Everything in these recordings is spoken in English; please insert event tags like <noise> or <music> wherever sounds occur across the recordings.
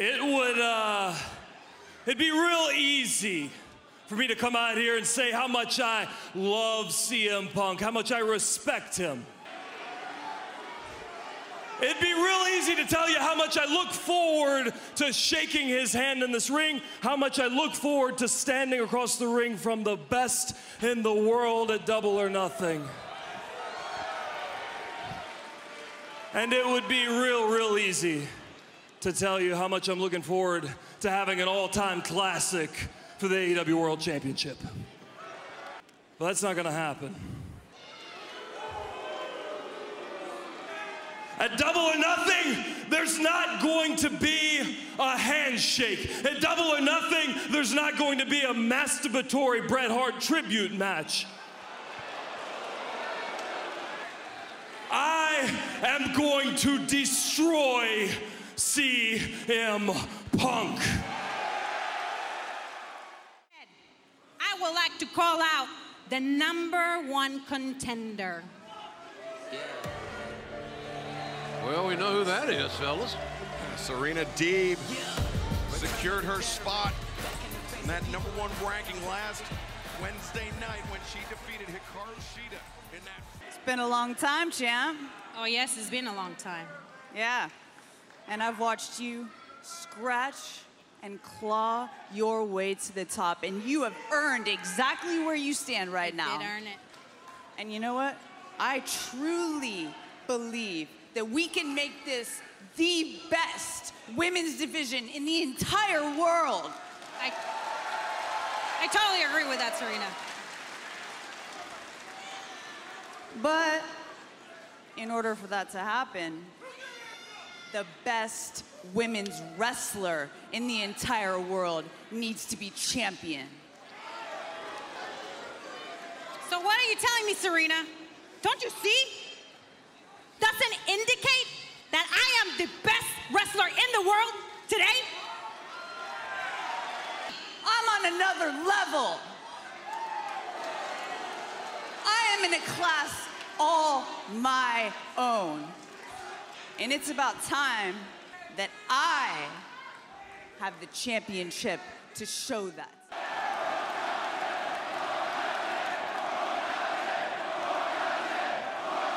It would, uh, it'd be real easy for me to come out here and say how much I love CM Punk, how much I respect him. It'd be real easy to tell you how much I look forward to shaking his hand in this ring, how much I look forward to standing across the ring from the best in the world at Double or Nothing. And it would be real, real easy to tell you how much I'm looking forward to having an all time classic for the AEW World Championship. But that's not gonna happen. At double or nothing, there's not going to be a handshake. At double or nothing, there's not going to be a masturbatory Bret Hart tribute match. I am going to destroy CM Punk. I would like to call out the number one contender. Well, we know who that is, fellas. Serena Deeb secured her spot in that number one ranking last Wednesday night when she defeated Hikaru Shida in that. It's been a long time, champ. Oh, yes, it's been a long time. Yeah. And I've watched you scratch and claw your way to the top, and you have earned exactly where you stand right now. Did earn it. And you know what? I truly believe that we can make this the best women's division in the entire world. I, I totally agree with that, Serena. But in order for that to happen, the best women's wrestler in the entire world needs to be champion. So, what are you telling me, Serena? Don't you see? Doesn't indicate that I am the best wrestler in the world today? I'm on another level. I am in a class all my own. And it's about time that I have the championship to show that.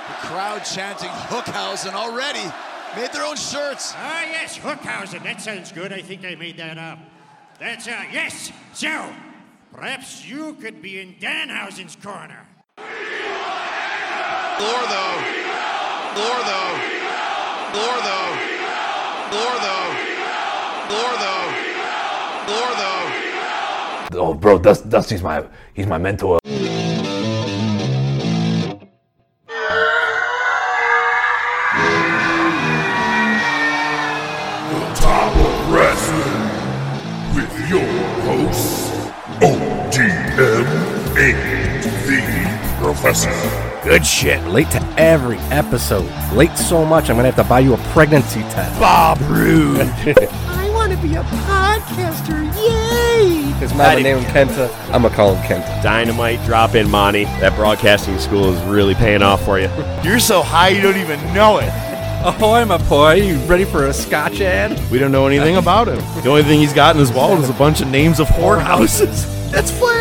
The crowd chanting Hookhausen already. Made their own shirts. Ah, yes, Hookhausen. That sounds good. I think I made that up. That's, uh, yes. So, perhaps you could be in Danhausen's corner. Lore though. Lore though. Though. Oh, bro, Dust, Dusty's my he's my mentor. Top of Wrestling with your hosts, ODM and the Professor. Good shit. Late to every episode. Late so much, I'm gonna have to buy you a pregnancy test. Bob Rude. <laughs> I want to be a podcaster. Yay! His mother named him Kenta. I'm gonna call him Kenta. Dynamite drop in, Monty. That broadcasting school is really paying off for you. <laughs> You're so high you don't even know it. Oh, I'm a boy. You ready for a Scotch ad? We don't know anything about him. The only thing he's got in his wallet is a bunch of names of whorehouses. That's Flair.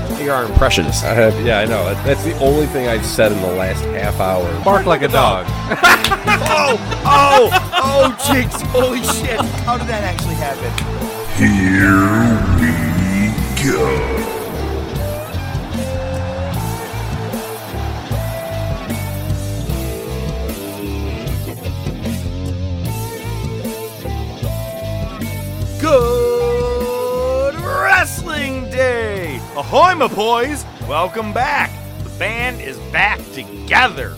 You're our impressionist. I have, yeah, I know. That's the only thing I've said in the last half hour. Bark like a dog. <laughs> Oh, oh, oh, jinx. Holy shit. How did that actually happen? Here we go. Ahoy, my boys! Welcome back. The band is back together.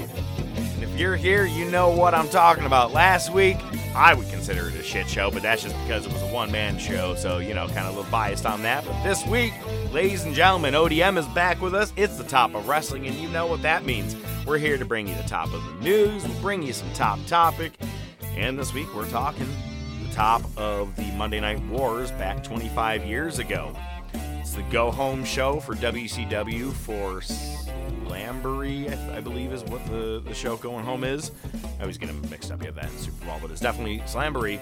And if you're here, you know what I'm talking about. Last week, I would consider it a shit show, but that's just because it was a one man show, so, you know, kind of a little biased on that. But this week, ladies and gentlemen, ODM is back with us. It's the top of wrestling, and you know what that means. We're here to bring you the top of the news, we'll bring you some top topic, and this week we're talking the top of the Monday Night Wars back 25 years ago. It's the go home show for WCW for Slamboree, I, I believe is what the, the show going home is. I always get them mixed up. You have that in Super Bowl, but it's definitely Slamboree.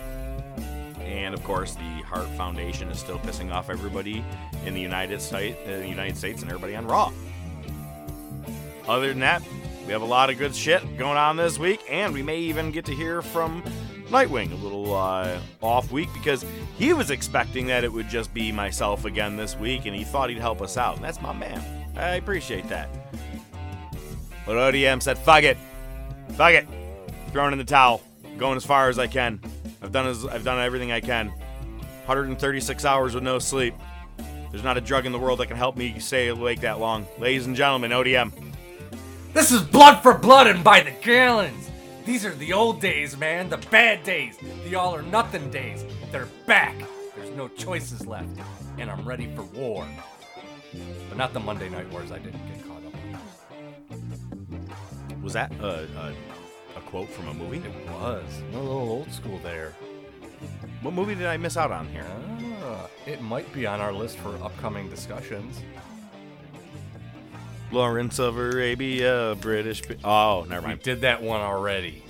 And of course, the Hart Foundation is still pissing off everybody in the United States, the United States, and everybody on Raw. Other than that, we have a lot of good shit going on this week, and we may even get to hear from Nightwing a little uh, off week because he was expecting that it would just be myself again this week, and he thought he'd help us out. And that's my man. I appreciate that. But ODM said, "Fuck it, fuck it, throwing in the towel, going as far as I can. I've done as I've done everything I can. 136 hours with no sleep. There's not a drug in the world that can help me stay awake that long. Ladies and gentlemen, ODM." This is blood for blood and by the gallons. These are the old days, man. The bad days. The all or nothing days. They're back. There's no choices left. And I'm ready for war. But not the Monday Night Wars I didn't get caught up on. Was that a, a, a quote from a movie? It was. A little old school there. What movie did I miss out on here? Ah, it might be on our list for upcoming discussions. Lawrence of Arabia, British. Bi- Oh, never We mind. did that one already.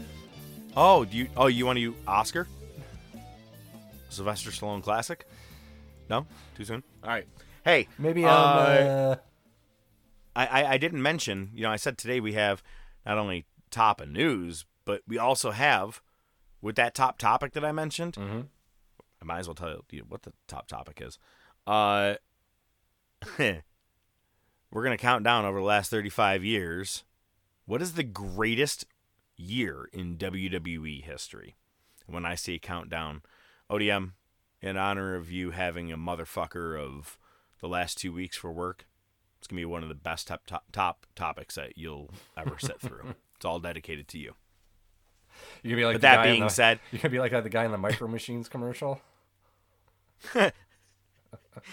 Oh, do you? Oh, you want to do Oscar? Sylvester Stallone classic? No, too soon. All right. Hey, Maybe uh, on. Uh, I, I I didn't mention. You know, I said today we have not only top of news, but we also have with that top topic that I mentioned. Mhm. I might as well tell you what the top topic is. Uh, <laughs> we're gonna count down over the last thirty-five years. What is the greatest year in WWE history? When I say countdown, ODM, in honor of you having a motherfucker of the last two weeks for work, it's gonna be one of the best top top, top topics that you'll ever sit through. <laughs> it's all dedicated to you. you could be like the that being the- said- you could be like the guy in the Micro Machines commercial. <laughs>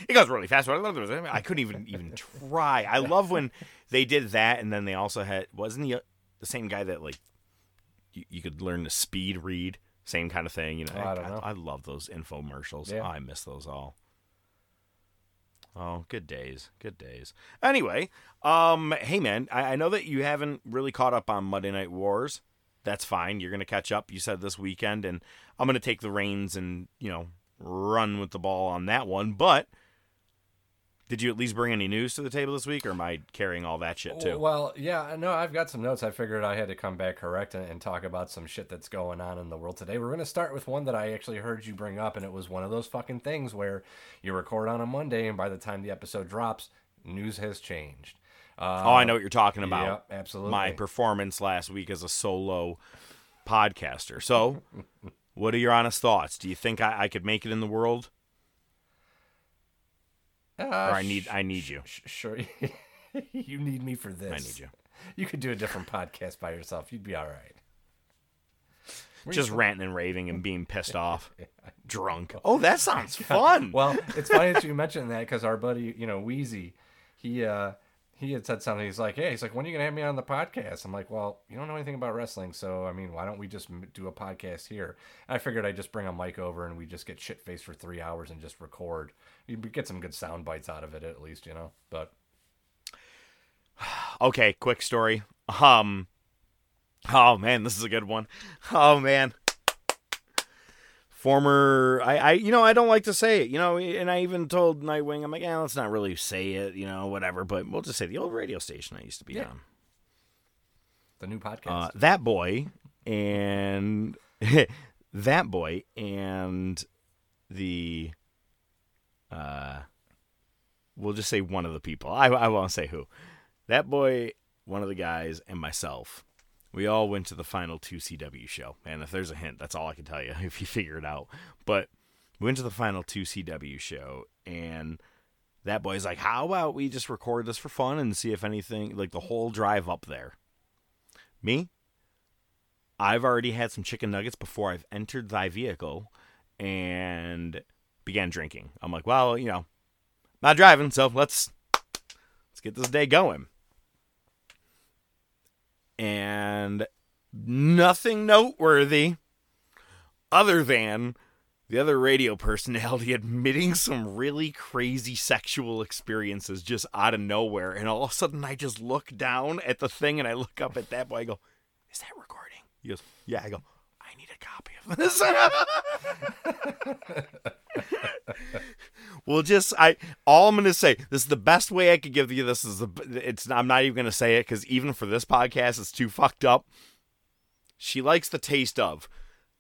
It goes really fast. I couldn't even even try. I love when they did that, and then they also had wasn't he uh, the same guy that like you, you could learn to speed read, same kind of thing. You know, I don't know. I, love those infomercials. Yeah. I miss those all. Oh, good days, good days. Anyway, um, hey man, I, I know that you haven't really caught up on Monday Night Wars. That's fine. You're gonna catch up. You said this weekend, and I'm gonna take the reins and you know run with the ball on that one. But did you at least bring any news to the table this week, or am I carrying all that shit too? Well, yeah, no, I've got some notes. I figured I had to come back correct and, and talk about some shit that's going on in the world today. We're going to start with one that I actually heard you bring up, and it was one of those fucking things where you record on a Monday, and by the time the episode drops, news has changed. Uh, oh, I know what you're talking about. Yep, absolutely. My performance last week as a solo podcaster. So, <laughs> what are your honest thoughts? Do you think I, I could make it in the world, Uh, or I need I need you? sh- sure. <laughs> you need me for this. I need you. You could do a different podcast by yourself. You'd be all right. Where Just you- ranting and raving and being pissed <laughs> off, drunk. Oh, that sounds <laughs> fun. well, it's funny that you mentioned that because our buddy, you know, Wheezy, he uh he had said something. He's like, "Hey, he's like, when are you gonna have me on the podcast?" I'm like, "Well, you don't know anything about wrestling, so I mean, why don't we just do a podcast here?" I figured I'd just bring a mic over and we just get shit faced for three hours and just record. You get some good sound bites out of it at least, you know. But <sighs> Okay, quick story. Um Oh man, this is a good one. Oh man. Former I, I you know, I don't like to say it, you know, and I even told Nightwing, I'm like, yeah, let's not really say it, you know, whatever, but we'll just say the old radio station I used to be Yeah. on. the new podcast. Uh, that boy and <laughs> that boy and the uh we'll just say one of the people. I I won't say who. That boy, one of the guys, and myself. We all went to the final two CW show. And if there's a hint, that's all I can tell you <laughs> if you figure it out. But we went to the final two CW show and that boy's like, How about we just record this for fun and see if anything like the whole drive up there? Me? I've already had some chicken nuggets before I've entered thy vehicle and began drinking. I'm like, well, you know, not driving, so let's let's get this day going. And nothing noteworthy other than the other radio personality <laughs> admitting some really crazy sexual experiences just out of nowhere. And all of a sudden, I just look down at the thing and I look up at that boy. I go, Is that recording? He goes, Yeah. I go, I need a copy of this. <laughs> <laughs> well, just I all I'm gonna say. This is the best way I could give you. This is the. It's. I'm not even gonna say it because even for this podcast, it's too fucked up. She likes the taste of.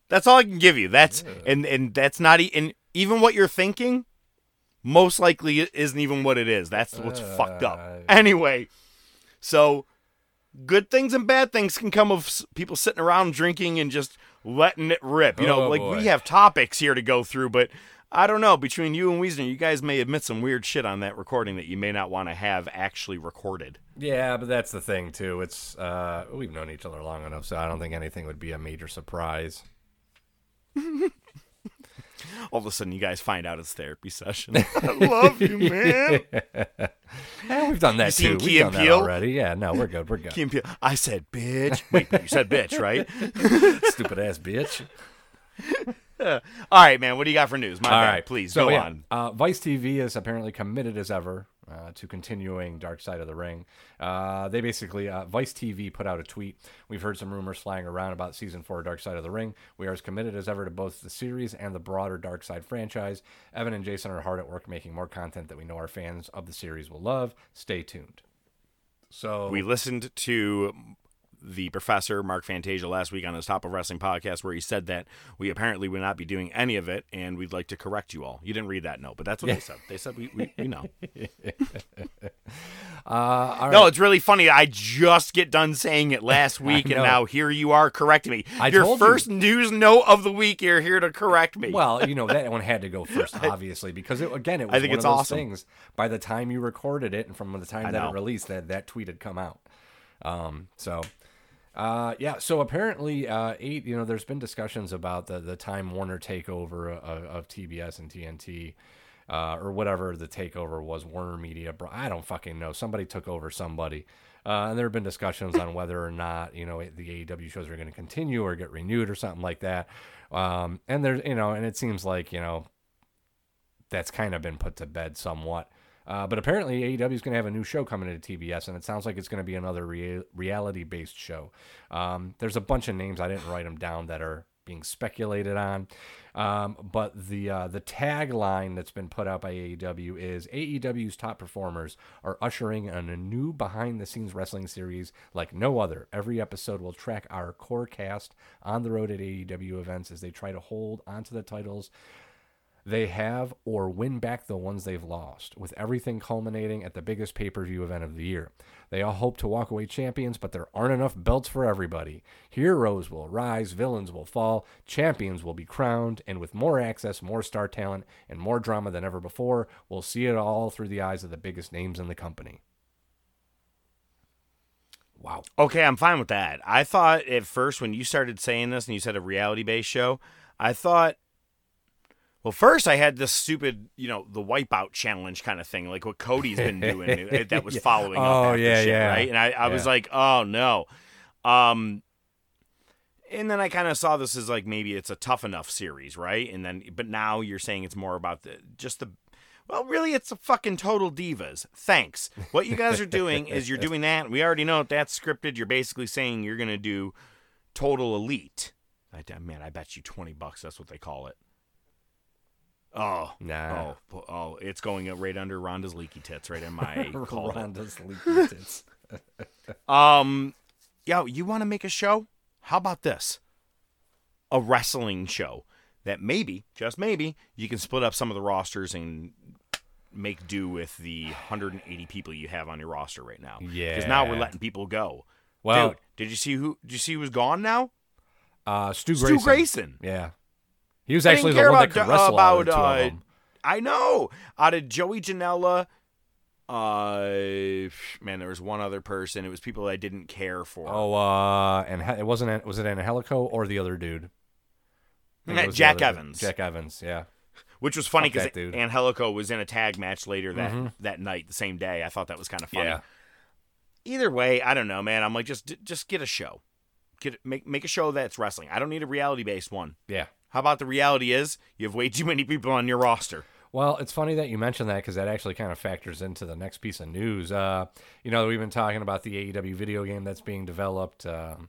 That's all I can give you. That's and and that's not e- and even what you're thinking, most likely isn't even what it is. That's what's fucked up. Uh, anyway, so good things and bad things can come of people sitting around drinking and just letting it rip. You oh, know, Oh, like boy. we have topics here to go through, but I don't know. Between you and Wiesner, you guys may admit some weird shit on that recording that you may not want to have actually recorded. Yeah, but that's the thing too. It's uh, we've known each other long enough, so I don't think anything would be a major surprise. <laughs> All of a sudden, you guys find out it's therapy session. <laughs> I love you, man. <laughs> Yeah, we've done that too. Key We've and done that already. Yeah, no, we're good. We're good. Key and Peele. I said bitch. Wait, you said bitch, right? Stupid ass bitch. <laughs> All right, man. What do you got for news? My All bad. right, Please so, go yeah, on. Uh, Vice TV is apparently committed as ever uh, to continuing Dark Side of the Ring. Uh, they basically uh, Vice TV put out a tweet. We've heard some rumors flying around about season four of Dark Side of the Ring. We are as committed as ever to both the series and the broader Dark Side franchise. Evan and Jason are hard at work making more content that we know our fans of the series will love. Stay tuned. So We listened to the professor Mark Fantasia last week on his Top of Wrestling podcast, where he said that we apparently would not be doing any of it, and we'd like to correct you all. You didn't read that note, but that's what they said. They said we we, we know. <laughs> Uh, all No, right. it's really funny. I just get done saying it last <laughs> week, and now here you are correcting me. I Your told you. first news note of the week. You're here to correct me. Well, you know that one had to go <laughs> first, obviously, because it, again, it was I think one it's of those awesome. things. By the time you recorded it, and from the time I that know. it released, that that tweet had come out. Um, so, uh, yeah. So apparently, uh, eight. You know, there's been discussions about the the Time Warner takeover of, of TBS and TNT. Uh, or whatever the takeover was, Warner Media. Bro, I don't fucking know. Somebody took over somebody. Uh, and there have been discussions on whether or not you know the AEW shows are going to continue or get renewed or something like that. Um, and there's you know, and it seems like you know that's kind of been put to bed somewhat. Uh, but apparently AEW is going to have a new show coming to TBS, and it sounds like it's going to be another rea- reality-based show. Um, there's a bunch of names I didn't write them down that are being speculated on, um, but the uh, the tagline that's been put out by AEW is AEW's top performers are ushering in a new behind-the-scenes wrestling series like no other. Every episode will track our core cast on the road at AEW events as they try to hold onto the titles they have or win back the ones they've lost, with everything culminating at the biggest pay per view event of the year. They all hope to walk away champions, but there aren't enough belts for everybody. Heroes will rise, villains will fall, champions will be crowned, and with more access, more star talent, and more drama than ever before, we'll see it all through the eyes of the biggest names in the company. Wow. Okay, I'm fine with that. I thought at first when you started saying this and you said a reality based show, I thought well, first I had this stupid, you know, the wipeout challenge kind of thing, like what Cody's been <laughs> doing uh, that was Yeah. following up Oh, after yeah, shit, yeah. right? And I, I was like, oh no. Um and then I kind of saw this as like maybe it's a tough enough series, right? And then but now you're saying it's more about the just the well, really, it's a fucking total divas. Thanks. What you guys are doing is you're doing that. We already know if that's scripted. You're basically saying you're gonna do total elite. I, man, I bet you twenty bucks. That's what they call it. Oh Nah. Oh, oh, it's going right under Rhonda's leaky tits, right in my <laughs> call. Rhonda's leaky tits. <laughs> Um, yo, you want to make a show? How about this? A wrestling show that maybe, just maybe, you can split up some of the rosters and make do with the 180 people you have on your roster right now. Yeah. Because now we're letting people go. Well- Dude, did you see who? Did you see who's gone now? Uh, Stu Grayson. Stu. Grayson. Yeah. He was actually the one about, that could wrestle out of about, the of uh. I know. Out of Joey Janela Uh, man, there was one other person. It was people I didn't care for. Oh, uh, and it wasn't. Was it Angelico or the other dude? I think it was the Jack other dude. Evans. Jack Evans. Yeah. Which was funny because. Angelico was in a tag match later that Mhm. that night, the same day. I thought that was kind of funny. Yeah. Either way, I don't know, man. I'm like, just just get a show, get make make a show that's wrestling. I don't need a reality based one. Yeah. How about the reality is you have way too many people on your roster. Well, it's funny that you mentioned that because that actually kind of factors into the next piece of news. Uh, you know, we've been talking about the AEW video game that's being developed, um,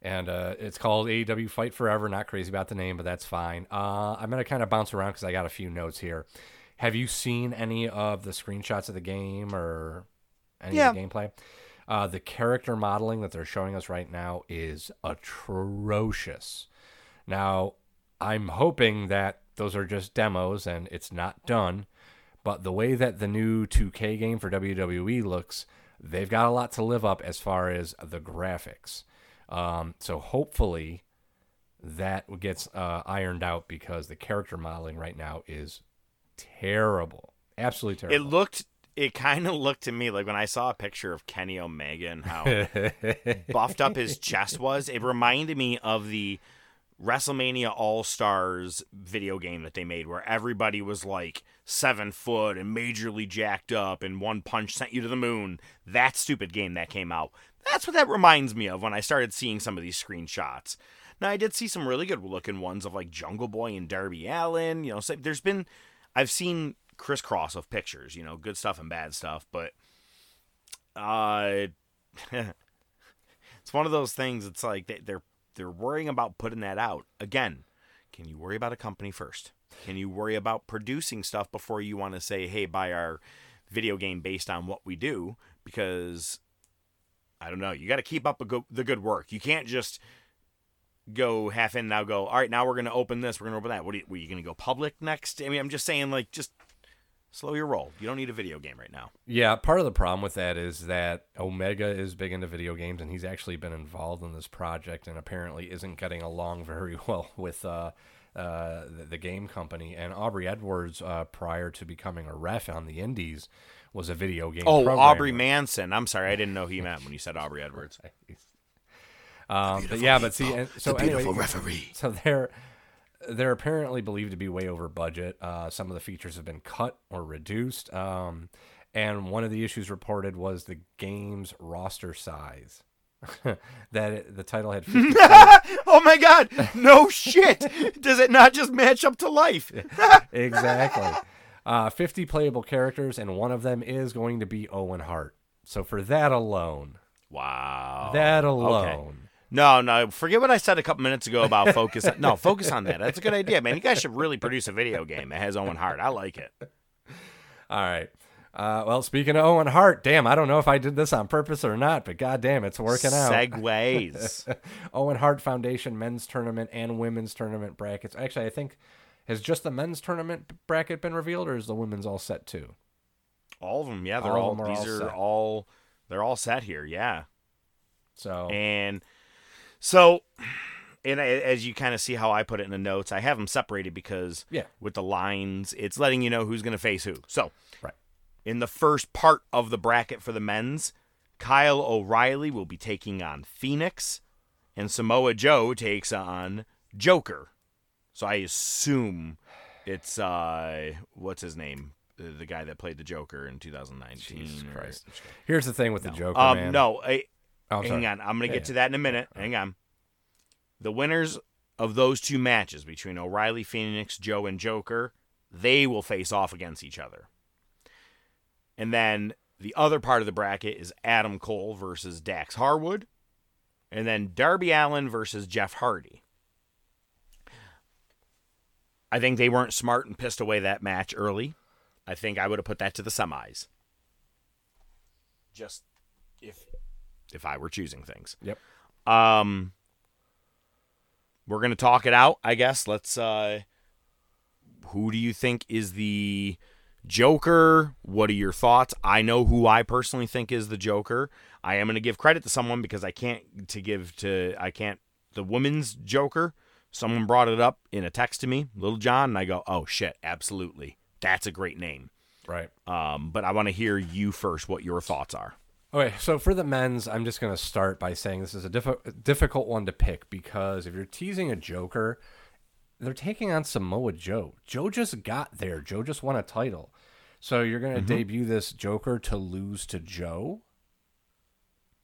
and uh, it's called AEW Fight Forever. Not crazy about the name, but that's fine. Uh, I'm gonna kind of bounce around because I got a few notes here. Have you seen any of the screenshots of the game or any of the gameplay? Uh, the character modeling that they're showing us right now is atrocious. Now, I'm hoping that those are just demos and it's not done. But the way that the new 2K game for WWE looks, they've got a lot to live up as far as the graphics. Um, so hopefully that gets uh, ironed out because the character modeling right now is terrible. Absolutely terrible. It looked, it kind of looked to me like when I saw a picture of Kenny Omega and how <laughs> buffed up his chest was. It reminded me of the WrestleMania All Stars video game that they made, where everybody was like seven foot and majorly jacked up, and one punch sent you to the moon. That stupid game that came out. That's what that reminds me of when I started seeing some of these screenshots. Now I did see some really good looking ones of like Jungle Boy and Darby Allin. You know, so there's been I've seen crisscross of pictures. You know, good stuff and bad stuff, but uh, <laughs> it's one of those things. It's like they, they're they're worrying about putting that out again. Can you worry about a company first? Can you worry about producing stuff before you want to say, "Hey, buy our video game based on what we do"? Because I don't know. You got to keep up go- the good work. You can't just go half in now. Go all right. Now we're going to open this. We're going to open that. What are you, you going to go public next? I mean, I'm just saying, like, just slow your roll. You don't need a video game right now. Yeah, part of the problem with that is that Omega is big into video games, and he's actually been involved in this project, and apparently isn't getting along <laughs> very well with uh, uh, the, the game company. And Aubrey Edwards, uh, prior to becoming a ref on the Indies, was a video game. Oh, programmer. Aubrey Manson. I'm sorry, I didn't know he meant when you said Aubrey <laughs> Edwards. <laughs> Um, but yeah, but see, and so anyway, referee. So they're they're apparently believed to be way over budget. Uh, some of the features have been cut or reduced. Um, and one of the issues reported was the game's roster size. <laughs> that it, the title had <laughs> oh my God! No shit. Does it not just match up to life? <laughs> exactly. Uh, 50 playable characters, and one of them is going to be Owen Hart. So for that alone, wow, that Okay. No, no. Forget what I said a couple minutes ago about <laughs> focus. no, focus on that. That's a good idea, man. You guys should really produce a video game that has Owen Hart. I like it. All right. Uh, well, speaking of Owen Hart, damn, I don't know if I did this on purpose or not, but goddamn, it's working out. Segues. <laughs> Owen Hart Foundation men's tournament and women's tournament brackets. Actually, I think has just the men's tournament bracket been revealed, or is the women's all set too? All of them, yeah. They're All all. them are these all are set. all. They're all set here. Yeah. So and so, and as you kind of see how I put it in the notes, I have them separated because Yeah. with the lines, it's letting you know who's going to face who. So, right. in the first part of the bracket for the men's, Kyle O'Reilly will be taking on Fenix, and Samoa Joe takes on Joker. So I assume it's uh, what's his name, the, guy that played the Joker in 2019. Jesus or- Here's the thing with the Joker, Um, man. no, I, Oh, hang sorry. on. I'm gonna Yeah, get to that in a minute. Hang on. The winners of those two matches between O'Reilly, Fenix, Joe, and Joker, they will face off against each other. And then the other part of the bracket is Adam Cole versus Dax Harwood, and then Darby Allin versus Jeff Hardy. I think they weren't smart and pissed away that match early. I think I would have put that to the semis. Just if I were choosing things. Yep. Um we're going to talk it out, I guess. Let's uh who do you think is the Joker? What are your thoughts? I know who I personally think is the Joker. I am going to give credit to someone because I can't to give to I can't the woman's Joker. Someone brought it up in a text to me, Little John, and I go, "Oh shit, absolutely. That's a great name." Right. Um, but I want to hear you first. What your thoughts are? Okay, so for the men's, I'm just going to start by saying this is a diffi- difficult one to pick because if you're teasing a Joker, they're taking on Samoa Joe. Joe just got there. Joe just won a title. So you're going to Mhm. debut this Joker to lose to Joe?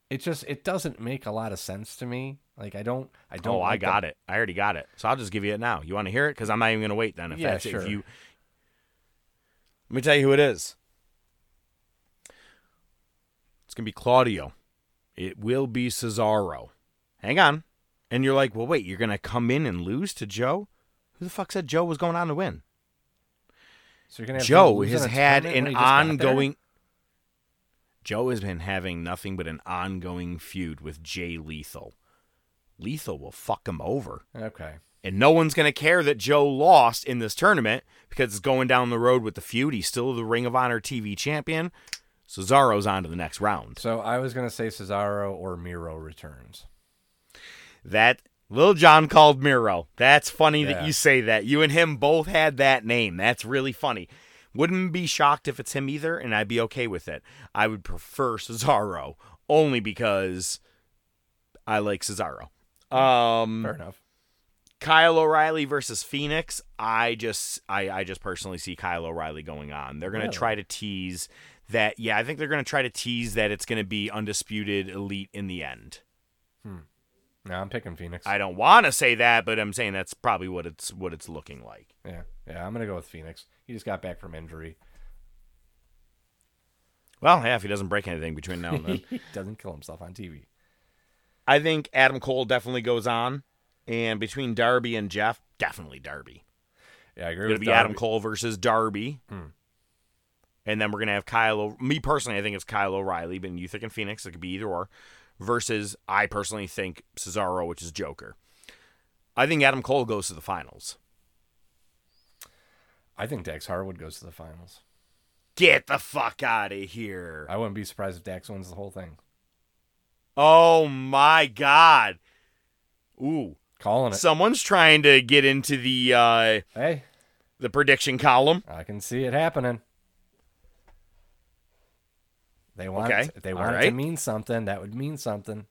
It just it doesn't make a lot of sense to me. Like I don't I don't Oh, I like the- got it. I already got it. So I'll just give you it now. You want to hear it? Because I'm not even going to wait then. If Yeah, that's sure. if you. Let me tell you who it is. It's going to be Claudio. It will be Cesaro. Hang on. And you're like, well, wait, you're going to come in and lose to Joe? Who the fuck said Joe was going on to win? So you're gonna have Joe has had an when he just got there? ongoing. Joe has been having nothing but an ongoing feud with Jay Lethal. Lethal will fuck him over. Okay. And no one's going to care that Joe lost in this tournament because it's going down the road with the feud. He's still the Ring of Honor TV champion. Cesaro's on to the next round. So I was gonna say Cesaro or Miro returns. That Lil John called Miro. That's funny that you say that. You and him both had that name. That's really funny. Wouldn't be shocked if it's him either, and I'd be okay with it. I would prefer Cesaro only because I like Cesaro. Um, Fair enough. Kyle O'Reilly versus Fenix. I just I, I just personally see Kyle O'Reilly going on. They're gonna Really? try to tease that yeah, I think they're gonna try to tease that it's gonna be undisputed elite in the end. Hmm. No, I'm picking Fenix. I don't wanna say that, but I'm saying that's probably what it's what it's looking like. Yeah, yeah, I'm gonna go with Fenix. He just got back from injury. Well, yeah, if he doesn't break anything between now and then. <laughs> he doesn't kill himself on TV. I think Adam Cole definitely goes on. And between Darby and Jeff, definitely Darby. Yeah, I agree It'll with be Adam Cole versus Darby. Hmm. And then we're gonna have Kyle. O- Me personally, I think it's Kyle O'Reilly, but you thinking Fenix, it could be either or. Versus, I personally think Cesaro, which is Joker. I think Adam Cole goes to the finals. I think Dax Harwood goes to the finals. Get the fuck out of here! I wouldn't be surprised if Dax wins the whole thing. Oh my god! Ooh, calling it. Someone's trying to get into the uh, hey the prediction column. I can see it happening. They want Okay, if they want it to mean something. That would mean something.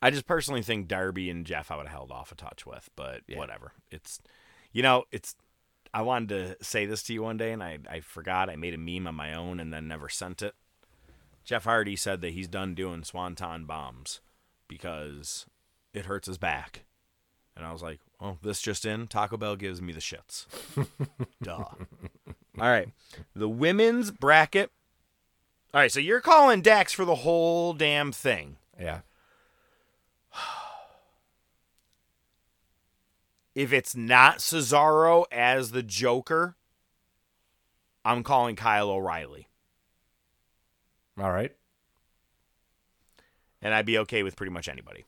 I just personally think Darby and Jeff I would have held off a touch with, but whatever. It's you know, it's I wanted to say this to you one day and I, I forgot. I made a meme on my own and then never sent it. Jeff Hardy said that he's done doing swanton bombs because it hurts his back. And I was like, well, this just in, Taco Bell gives me the shits. <laughs> Duh. All right. The women's bracket. All right, so you're calling Dax for the whole damn thing. Yeah. if it's not Cesaro as the Joker, I'm calling Kyle O'Reilly. All right. And I'd be okay with pretty much anybody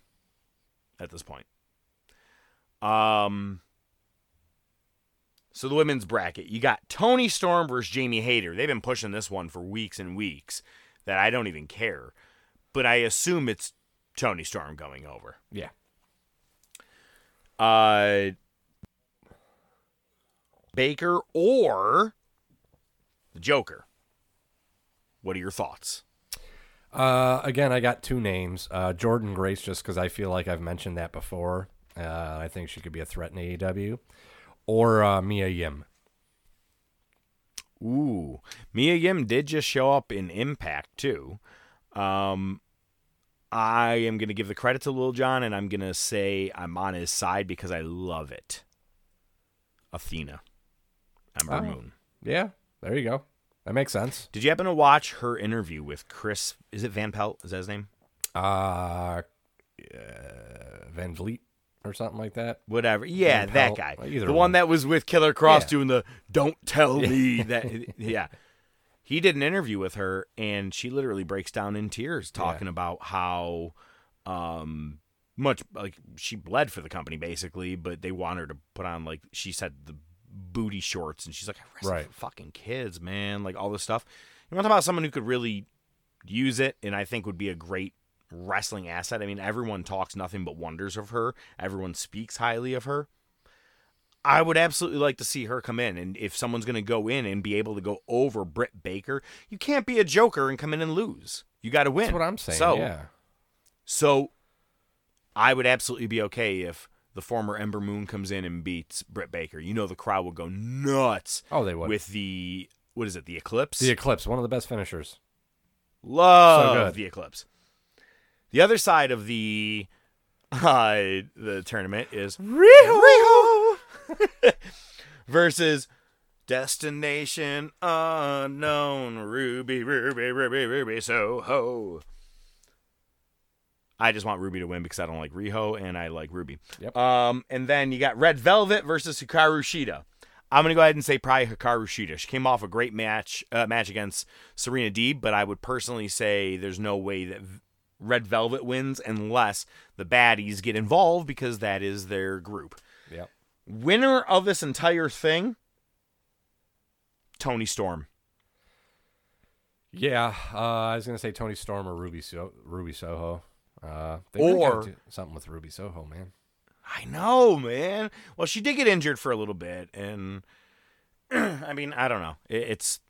at this point. Um so the women's bracket, you got Toni Storm versus Jamie Hayter. They've been pushing this one for weeks and weeks that I don't even care. But I assume it's Toni Storm going over. Yeah. Uh Baker or the Joker. What are your thoughts? Uh, again, I got two names. Uh, Jordynne Grace, just because I feel like I've mentioned that before. Uh, I think she could be a threat in AEW. Or uh, Mia Yim. Ooh, Mia Yim did just show up in Impact too. Um, I am gonna give the credit to Lil Jon, and I'm gonna say I'm on his side because I love it. Athena, Ember Oh. Moon. Yeah, there you go. That makes sense. Did you happen to watch her interview with Chris? Is it Van Pelt? Is that his name? Uh, uh, Van Vliet or something like that. Whatever. Yeah, Van that Pelt. guy. Either the one that was with Killer Kross Yeah. doing the "Don't tell me <laughs> that." yeah, he did an interview with her, and she literally breaks down in tears talking about how um much like she bled for the company basically, but they want her to put on like she said the booty shorts, and she's like, I Right. fucking kids, man, like all this stuff. You want to talk about someone who could really use it, and I think would be a great wrestling asset. I mean, everyone talks nothing but wonders of her. Everyone speaks highly of her. I would absolutely like to see her come in. And if someone's going to go in and be able to go over Britt Baker, you can't be a joker and come in and lose. You got to win. That's what I'm saying. So, yeah. so I would absolutely be okay if the former Ember Moon comes in and beats Britt Baker. You know the crowd will go nuts. Oh, they would. With the what is it? The Eclipse. The Eclipse, one of the best finishers. Love So good. the Eclipse. The other side of the <laughs> uh, the tournament is Riho <laughs> versus Destination Unknown Ruby Ruby Ruby Ruby Soho. I just want Ruby to win because I don't like Riho and I like Ruby. Yep. Um, and then you got Red Velvet versus Hikaru Shida. I'm gonna go ahead and say probably Hikaru Shida. She came off a great match uh, match against Serena Deeb, but I would personally say there's no way that Red Velvet wins unless the baddies get involved because that is their group. Yep. Winner of this entire thing, Toni Storm. Yeah, uh, I was gonna say Toni Storm or Ruby so- Ruby Soho. Uh, really Or- something with Ruby Soho, man. I know, man. Well, she did get injured for a little bit, and <clears throat> I mean, I don't know. It, it's.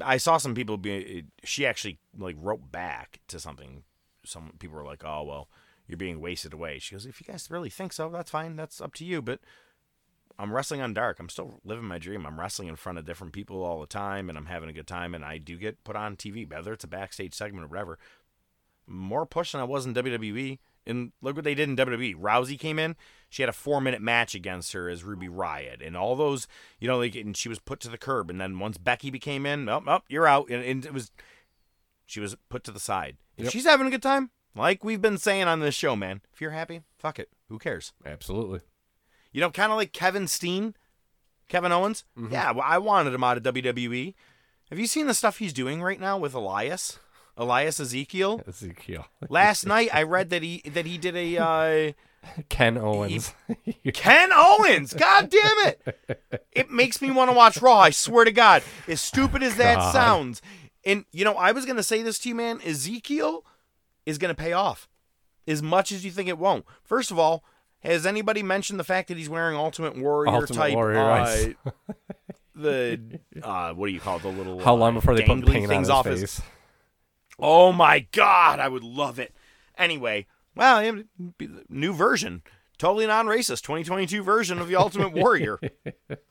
I saw some people be. She actually like wrote back to something. Some people were like, "Oh well, you're being wasted away." She goes, "If you guys really think so, that's fine. That's up to you." But I'm wrestling on dark. I'm still living my dream. I'm wrestling in front of different people all the time, and I'm having a good time. And I do get put on TV, whether it's a backstage segment or whatever. More push than I was in WWE. And look what they did in WWE. Rousey came in. She had a four minute match against her as Ruby Riott, and all those, you know, like, and she was put to the curb. And then once Becky became in, oh, oh you're out. And, and it was, she was put to the side. If Yep. she's having a good time, like we've been saying on this show, man, if you're happy, fuck it. Who cares? Absolutely. You know, kind of like Kevin Steen, Kevin Owens. Mm-hmm. Yeah, well, I wanted him out of WWE. Have you seen the stuff he's doing right now with Elias? Elias Ezekiel. Ezekiel. Last <laughs> night I read that he that he did a uh, Ken Owens. <laughs> Ken Owens. God damn it! It makes me want to watch Raw. I swear to God, as stupid as that God. sounds. And you know, I was gonna say this to you, man. Ezekiel is gonna pay off as much as you think it won't. First of all, has anybody mentioned the fact that he's wearing Ultimate Warrior Ultimate type? Warrior uh, the uh, what do you call it? The little How uh, long before they put paint on his off face? Oh my god, I would love it. Anyway, well, it would be the new version, totally non-racist, 2022 version of the Ultimate Warrior,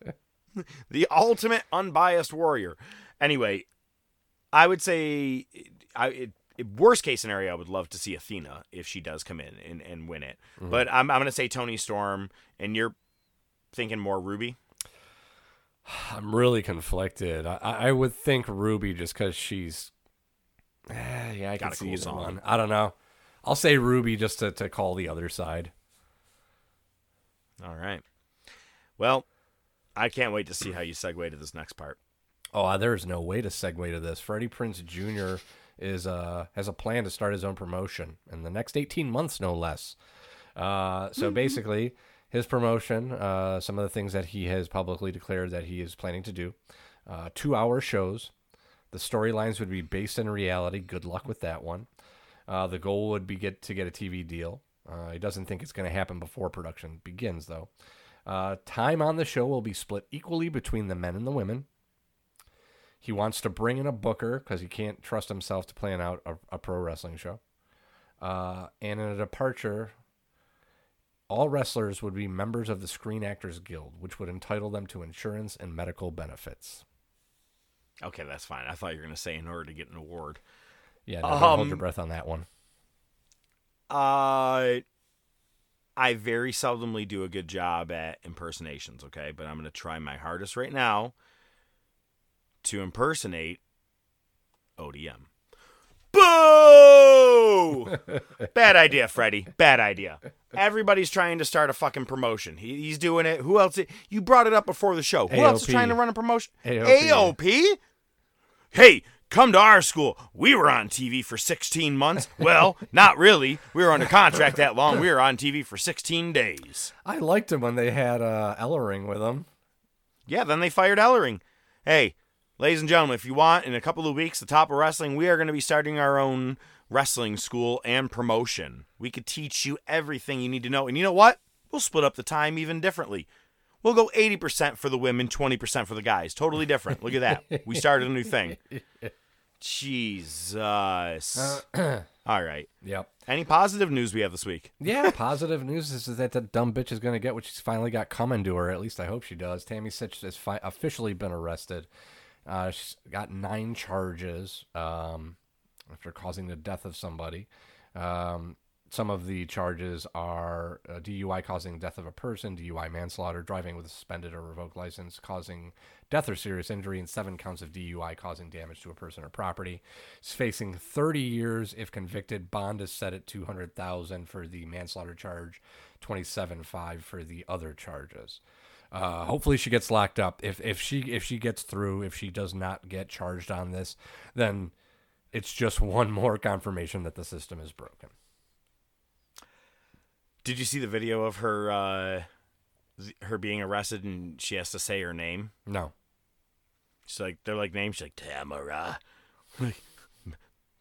<laughs> the ultimate unbiased warrior. Anyway, I would say, I it, worst case scenario, I would love to see Athena if she does come in and, and win it. Mhm. But I'm I'm gonna say Toni Storm, and you're thinking more Ruby. <sighs> I'm really conflicted. I I would think Ruby just because she's. Eh, yeah, I Got can a see cool either song. one. I don't know. I'll say Ruby just to, to call the other side. All right. Well, I can't wait to see how you segue to this next part. Oh, uh, there's no way to segue to this. Freddie Prinze Jr. is uh has a plan to start his own promotion in the next 18 months, no less. Uh, so basically, his promotion, uh, some of the things that he has publicly declared that he is planning to do, uh, two-hour shows. The storylines would be based in reality. Good luck with that one. Uh, the goal would be get to get a TV deal. Uh, he doesn't think it's going to happen before production begins, though. Uh, time on the show will be split equally between the men and the women. He wants to bring in a booker because he can't trust himself to plan out a, a pro wrestling show. Uh, and in a departure, all wrestlers would be members of the Screen Actors Guild, which would entitle them to insurance and medical benefits. Okay, that's fine. I thought you were going to say in order to get an award. Yeah, no, don't hold your Um, breath on that one. Uh, I very seldomly do a good job at impersonations, okay? But I'm going to try my hardest right now to impersonate ODM. Boo! <laughs> Bad idea, Freddie. Bad idea. Everybody's trying to start a fucking promotion. He, he's doing it. Who else? You brought it up before the show. Who else is trying to run a promotion? AOP. AOP? Hey, come to our school. We were on TV for 16 months. <laughs> Well, not really. We were under contract that long. We were on TV for 16 days. I liked him when they had uh, Ellering with him. Yeah, then they fired Ellering. Hey, ladies and gentlemen, if you want, in a couple of weeks, the top of wrestling, we are going to be starting our own wrestling school and promotion. We could teach you everything you need to know. And you know what? We'll split up the time even differently. We'll go 80% for the women, 20% for the guys. Totally different. Look at that. We started a new thing. <laughs> Jesus. <clears throat> All right. Yep. Any positive news we have this week? Yeah, <laughs> positive news is that the dumb bitch is going to get what she's finally got coming to her. At least I hope she does. Tammy Sytch has fi- officially been arrested. Uh, she's got nine charges um, after causing the death of somebody. Um, some of the charges are uh, DUI causing death of a person, DUI manslaughter, driving with a suspended or revoked license causing death or serious injury, and seven counts of DUI causing damage to a person or property. She's facing 30 years if convicted. Bond is set at 200,000 for the manslaughter charge, 27.5 for the other charges. Uh, hopefully she gets locked up. If if she if she gets through, if she does not get charged on this, then it's just <laughs> one more confirmation that the system is broken. Did you see the video of her uh, her being arrested and she has to say her name? No. She's like they're like names. She's like Tamara, like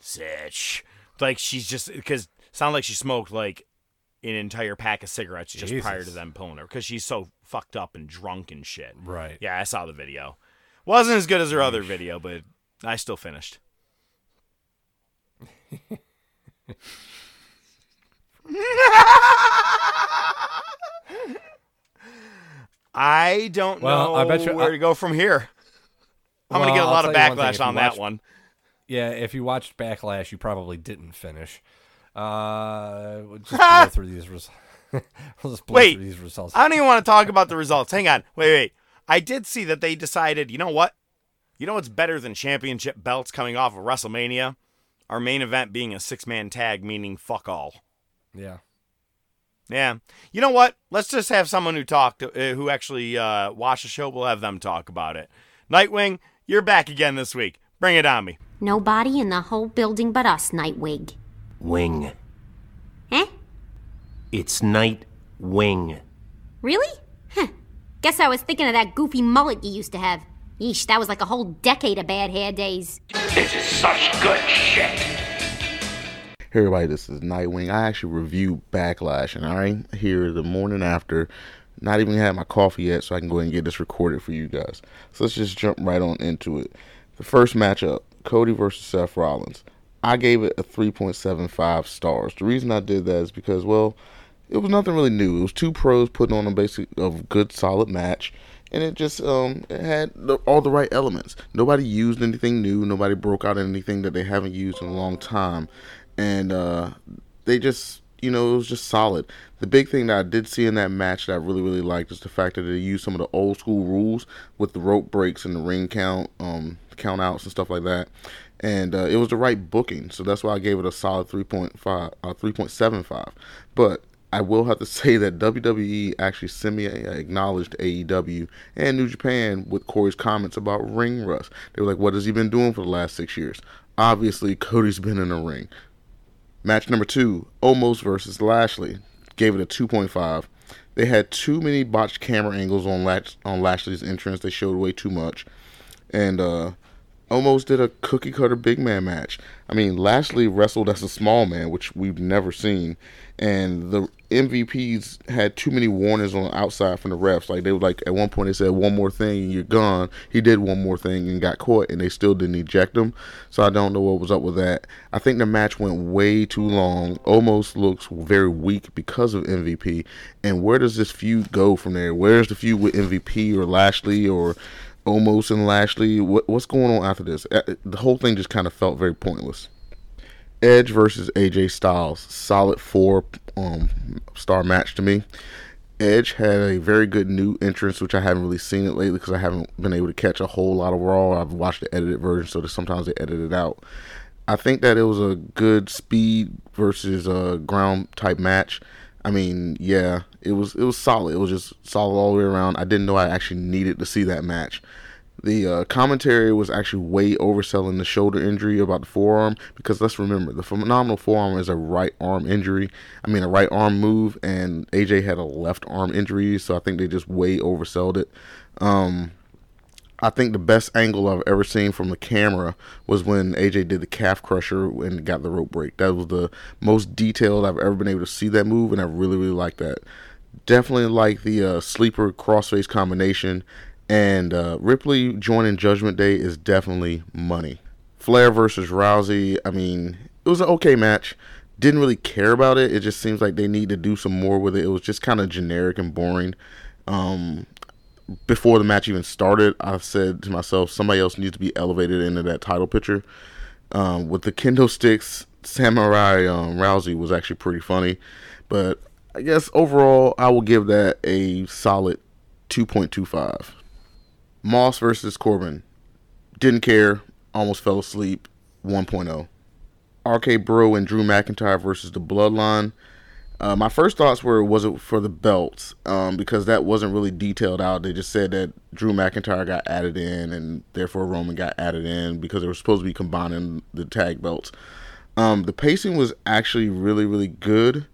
Sytch. Like she's just because sound like she smoked like an entire pack of cigarettes just prior to them pulling her because she's so fucked up and drunk and shit. Right. Yeah, I saw the video. Wasn't as good as her other video, but I still finished. <laughs> I don't Well, know I bet you- where I- to go from here. I'm gonna get a lot of tell you one thing, backlash on that one. Yeah, if you watched Backlash, you probably didn't finish. Uh, just <laughs> blow through these results. <laughs> we'll just blow Wait, through these results. I don't even want to talk about the results. Hang on, wait, wait. I did see that they decided. You know what? You know what's better than championship belts coming off of WrestleMania? Our main event being a six-man tag, meaning fuck all. Yeah. Yeah. You know what? Let's just have someone who talked, uh, who actually uh, watched the show. We'll have them talk about it. Nightwing, you're back again this week. Bring it on me. Nobody in the whole building but us, Nightwing. Wing. Eh? It's Night Wing. Really? Huh. Guess I was thinking of that goofy mullet you used to have. Yeesh, that was like a whole decade of bad hair days. This is such good shit. Hey everybody, this is Nightwing. I actually reviewed Backlash, and I ain't here the morning after, not even had my coffee yet, so I can go and get this recorded for you guys. So let's just jump right on into it. The first matchup, Cody versus Seth Rollins. I gave it a 3.75 stars. The reason I did that is because, well, it was nothing really new. It was two pros putting on a basic of good, solid match, and it just um it had the, all the right elements. Nobody used anything new. Nobody broke out anything that they haven't used in a long time, and uh, they just you know it was just solid. The big thing that I did see in that match that I really really liked is the fact that they used some of the old school rules with the rope breaks and the ring count, um, count outs and stuff like that. And uh, it was the right booking, so that's why I gave it a solid 3.5, uh, 3.75. But I will have to <laughs> say that WWE actually semi acknowledged AEW and New Japan with Corey's comments about ring rust. They were like, "What has he been doing for the last six years?" Obviously, Cody's been in a ring. Match number two, Omos versus Lashley, gave it a 2.5. They had too many botched camera angles on Lash- on Lashley's entrance. They showed way too much, and uh, Omos did a cookie cutter big man match. I mean, Lashley wrestled as a small man, which we've never seen, and the MVPs had too many warnings on the outside from the refs. Like they were like at one point they said one more thing and you're gone. He did one more thing and got caught, and they still didn't eject him. So I don't know what was up with that. I think the match went way too long. Almost looks very weak because of MVP. And where does this feud go from there? Where's the feud with MVP or Lashley or Omos and Lashley? What, what's going on after this? Uh, The whole thing just kind of felt very pointless. Edge versus AJ Styles, solid four um, star match to me. Edge had a very good new entrance, which I haven't really seen it lately because I haven't been able to catch a whole lot of Raw. I've watched the edited version, so that sometimes they edit it out. I think that it was a good speed versus a ground type match. I mean, yeah, it was it was solid. It was just solid all the way around. I didn't know I actually needed to see that match. The uh, commentary was actually way overselling the shoulder injury about the forearm because let's remember the phenomenal forearm is a right arm injury. I mean a right arm move, and AJ had a left arm injury, so I think they just way oversold it. Um, I think the best angle I've ever seen from the camera was when AJ did the calf crusher and got the rope break. That was the most detailed I've ever been able to see that move, and I really really like that. Definitely like the uh, sleeper crossface combination, and uh, Ripley joining Judgment Day is definitely money. Flair versus Rousey. I mean, it was an okay match. Didn't really care about it. It just seems like they need to do some more with it. It was just kind of generic and boring. Um, before the match even started, I said to myself, somebody else needs to be elevated into that title picture. Um, with the kendo sticks, Samurai um, Rousey was actually pretty funny, but I guess overall, I will give that a solid 2.25. Moss versus Corbin. Didn't care. Almost fell asleep. 1.0. RK Bro and Drew McIntyre versus the Bloodline. Uh, my first thoughts were was it for the belts um, because that wasn't really detailed out. They just said that Drew McIntyre got added in and therefore Roman got added in because they were supposed to be combining the tag belts. Um, the pacing was actually really really good,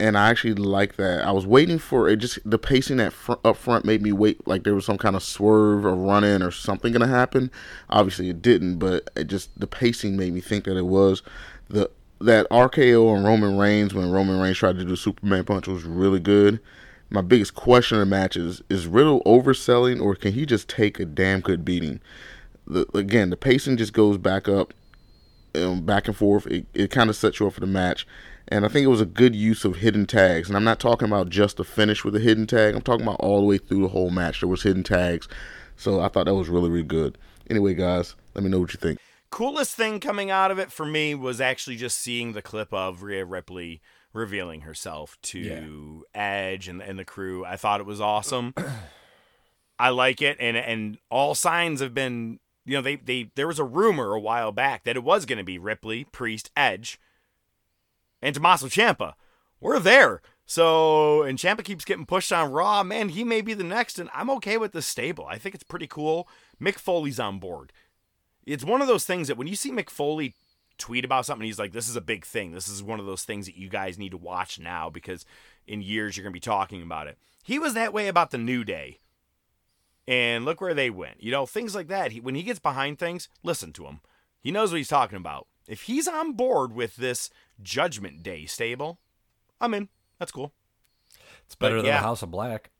and I actually like that. I was waiting for it. Just the pacing that fr- up front made me wait like there was some kind of swerve or run in or something gonna happen. Obviously it didn't, but it just the pacing made me think that it was the that RKO on Roman Reigns when Roman Reigns tried to do Superman punch was really good. My biggest question in the match is is Riddle overselling or can he just take a damn good beating? The, again, the pacing just goes back up, and back and forth. It, it kind of sets you up for the match, and I think it was a good use of hidden tags. And I'm not talking about just the finish with a hidden tag. I'm talking about all the way through the whole match. There was hidden tags, so I thought that was really really good. Anyway, guys, let me know what you think coolest thing coming out of it for me was actually just seeing the clip of Rhea Ripley revealing herself to yeah. Edge and, and the crew. I thought it was awesome. <clears throat> I like it, and and all signs have been, you know, they they there was a rumor a while back that it was going to be Ripley, Priest, Edge, and Tommaso Ciampa. We're there. So, and Ciampa keeps getting pushed on Raw. Man, he may be the next, and I'm okay with this stable. I think it's pretty cool. Mick Foley's on board it's one of those things that when you see Mick Foley tweet about something, he's like, "This is a big thing. This is one of those things that you guys need to watch now because in years you're gonna be talking about it." He was that way about the New Day, and look where they went. You know, things like that. He, when he gets behind things, listen to him. He knows what he's talking about. If he's on board with this Judgment Day stable, I'm in. That's cool. It's better but, than yeah. House of Black.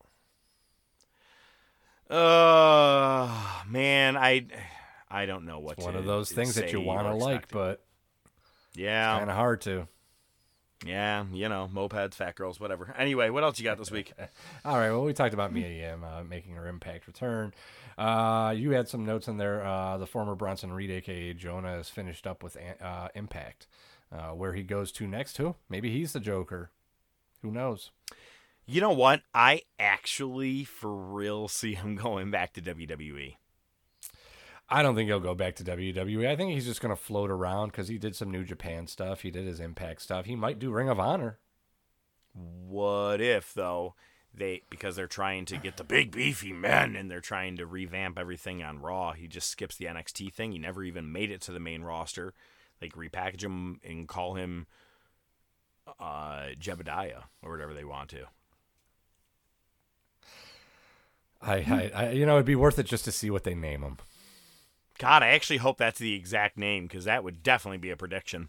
Uh, man, I I don't know what. It's one of those things that you want to like, but yeah, kind of hard to. Yeah, you know, mopeds, fat girls, whatever. Anyway, what else you got this week? <laughs> All right, well, we talked about Mia Yim uh, making her impact return. Uh, you had some notes in there. Uh, the former Bronson Reed, aka Jonah, is finished up with uh, Impact. Uh, where he goes to next, who? Maybe he's the Joker. Who knows? You know what? I actually, for real, <laughs> see him going back to WWE. I don't think he'll go back to WWE. I think he's just going to float around because he did some New Japan stuff. He did his Impact stuff. He might do Ring of Honor. What if though they because they're trying to get the big beefy men and they're trying to revamp everything on Raw. He just skips the NXT thing. He never even made it to the main roster. Like repackage him and call him uh Jebediah or whatever they want to. I, I, I, you know, it'd be worth it just to see what they name him. God, I actually hope that's the exact name because that would definitely be a prediction.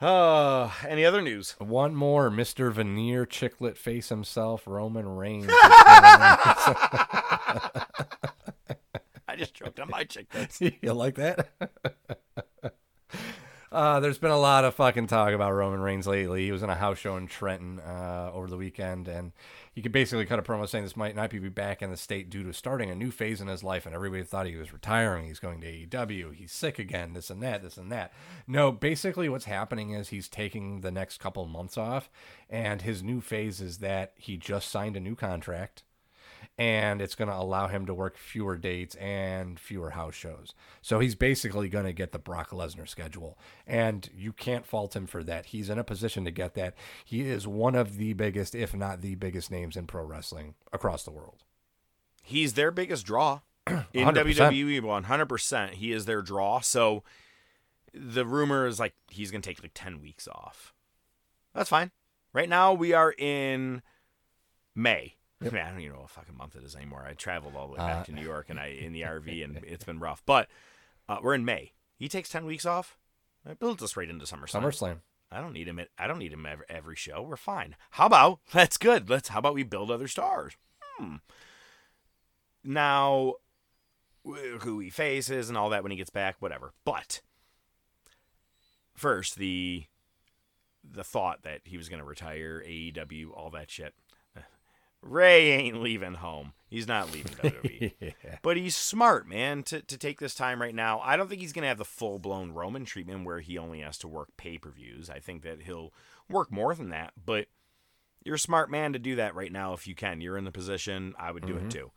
Uh, <sighs> any other news? One more, Mr. Veneer Chicklet Face himself, Roman Reigns. <laughs> <laughs> I just choked on my chicklets. <laughs> you like that? Uh, there's been a lot of fucking talk about Roman Reigns lately. He was in a house show in Trenton uh, over the weekend, and he could basically cut a promo saying this might not be back in the state due to starting a new phase in his life, and everybody thought he was retiring. He's going to AEW. He's sick again. This and that. This and that. No, basically, what's happening is he's taking the next couple months off, and his new phase is that he just signed a new contract and it's going to allow him to work fewer dates and fewer house shows. So he's basically going to get the Brock Lesnar schedule, and you can't fault him for that. He's in a position to get that. He is one of the biggest, if not the biggest, names in pro wrestling across the world. He's their biggest draw <clears throat> in 100%. WWE. One hundred percent, he is their draw. So the rumor is like he's going to take like ten weeks off. That's fine. Right now we are in May. Yep. <laughs> Man, I don't even know what fucking month it is anymore. I traveled all the way back uh, to New York and I in the RV and <laughs> it's been rough. But uh, we're in May. He takes ten weeks off. It builds us right into SummerSlam. SummerSlam. I don't need him. At, I don't need him every, every show. We're fine. How about <laughs> that's good. Let's. How about we build other stars? Hmm. Now, who he faces and all that when he gets back, whatever. But first, the the thought that he was going to retire, AEW, all that shit. Ray ain't leaving home. He's not leaving WWE. <laughs> Yeah. But he's smart, man, to, to take this time right now. I don't think he's going to have the full blown Roman treatment where he only has to work pay per views. I think that he'll work more than that. But you're a smart man to do that right now if you can. You're in the position. I would do Mhm. it too.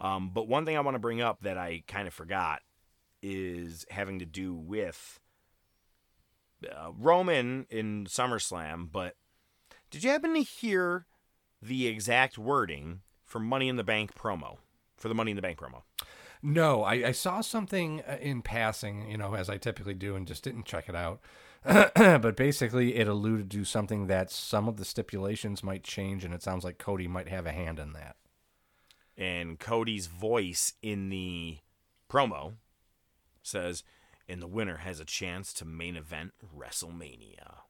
Um, but one thing I want to bring up that I kind of forgot is having to do with uh, Roman in SummerSlam. But did you happen to hear the exact wording for Money in the Bank promo? For the Money in the Bank promo. No, I, I saw something uh, in passing, you know, as I typically do, and just didn't check it out. <clears throat> but basically, it alluded to something that some of the stipulations might change, and it sounds like Cody might have a hand in that. and Cody's voice in the promo says, "And the winner has a chance to main event WrestleMania."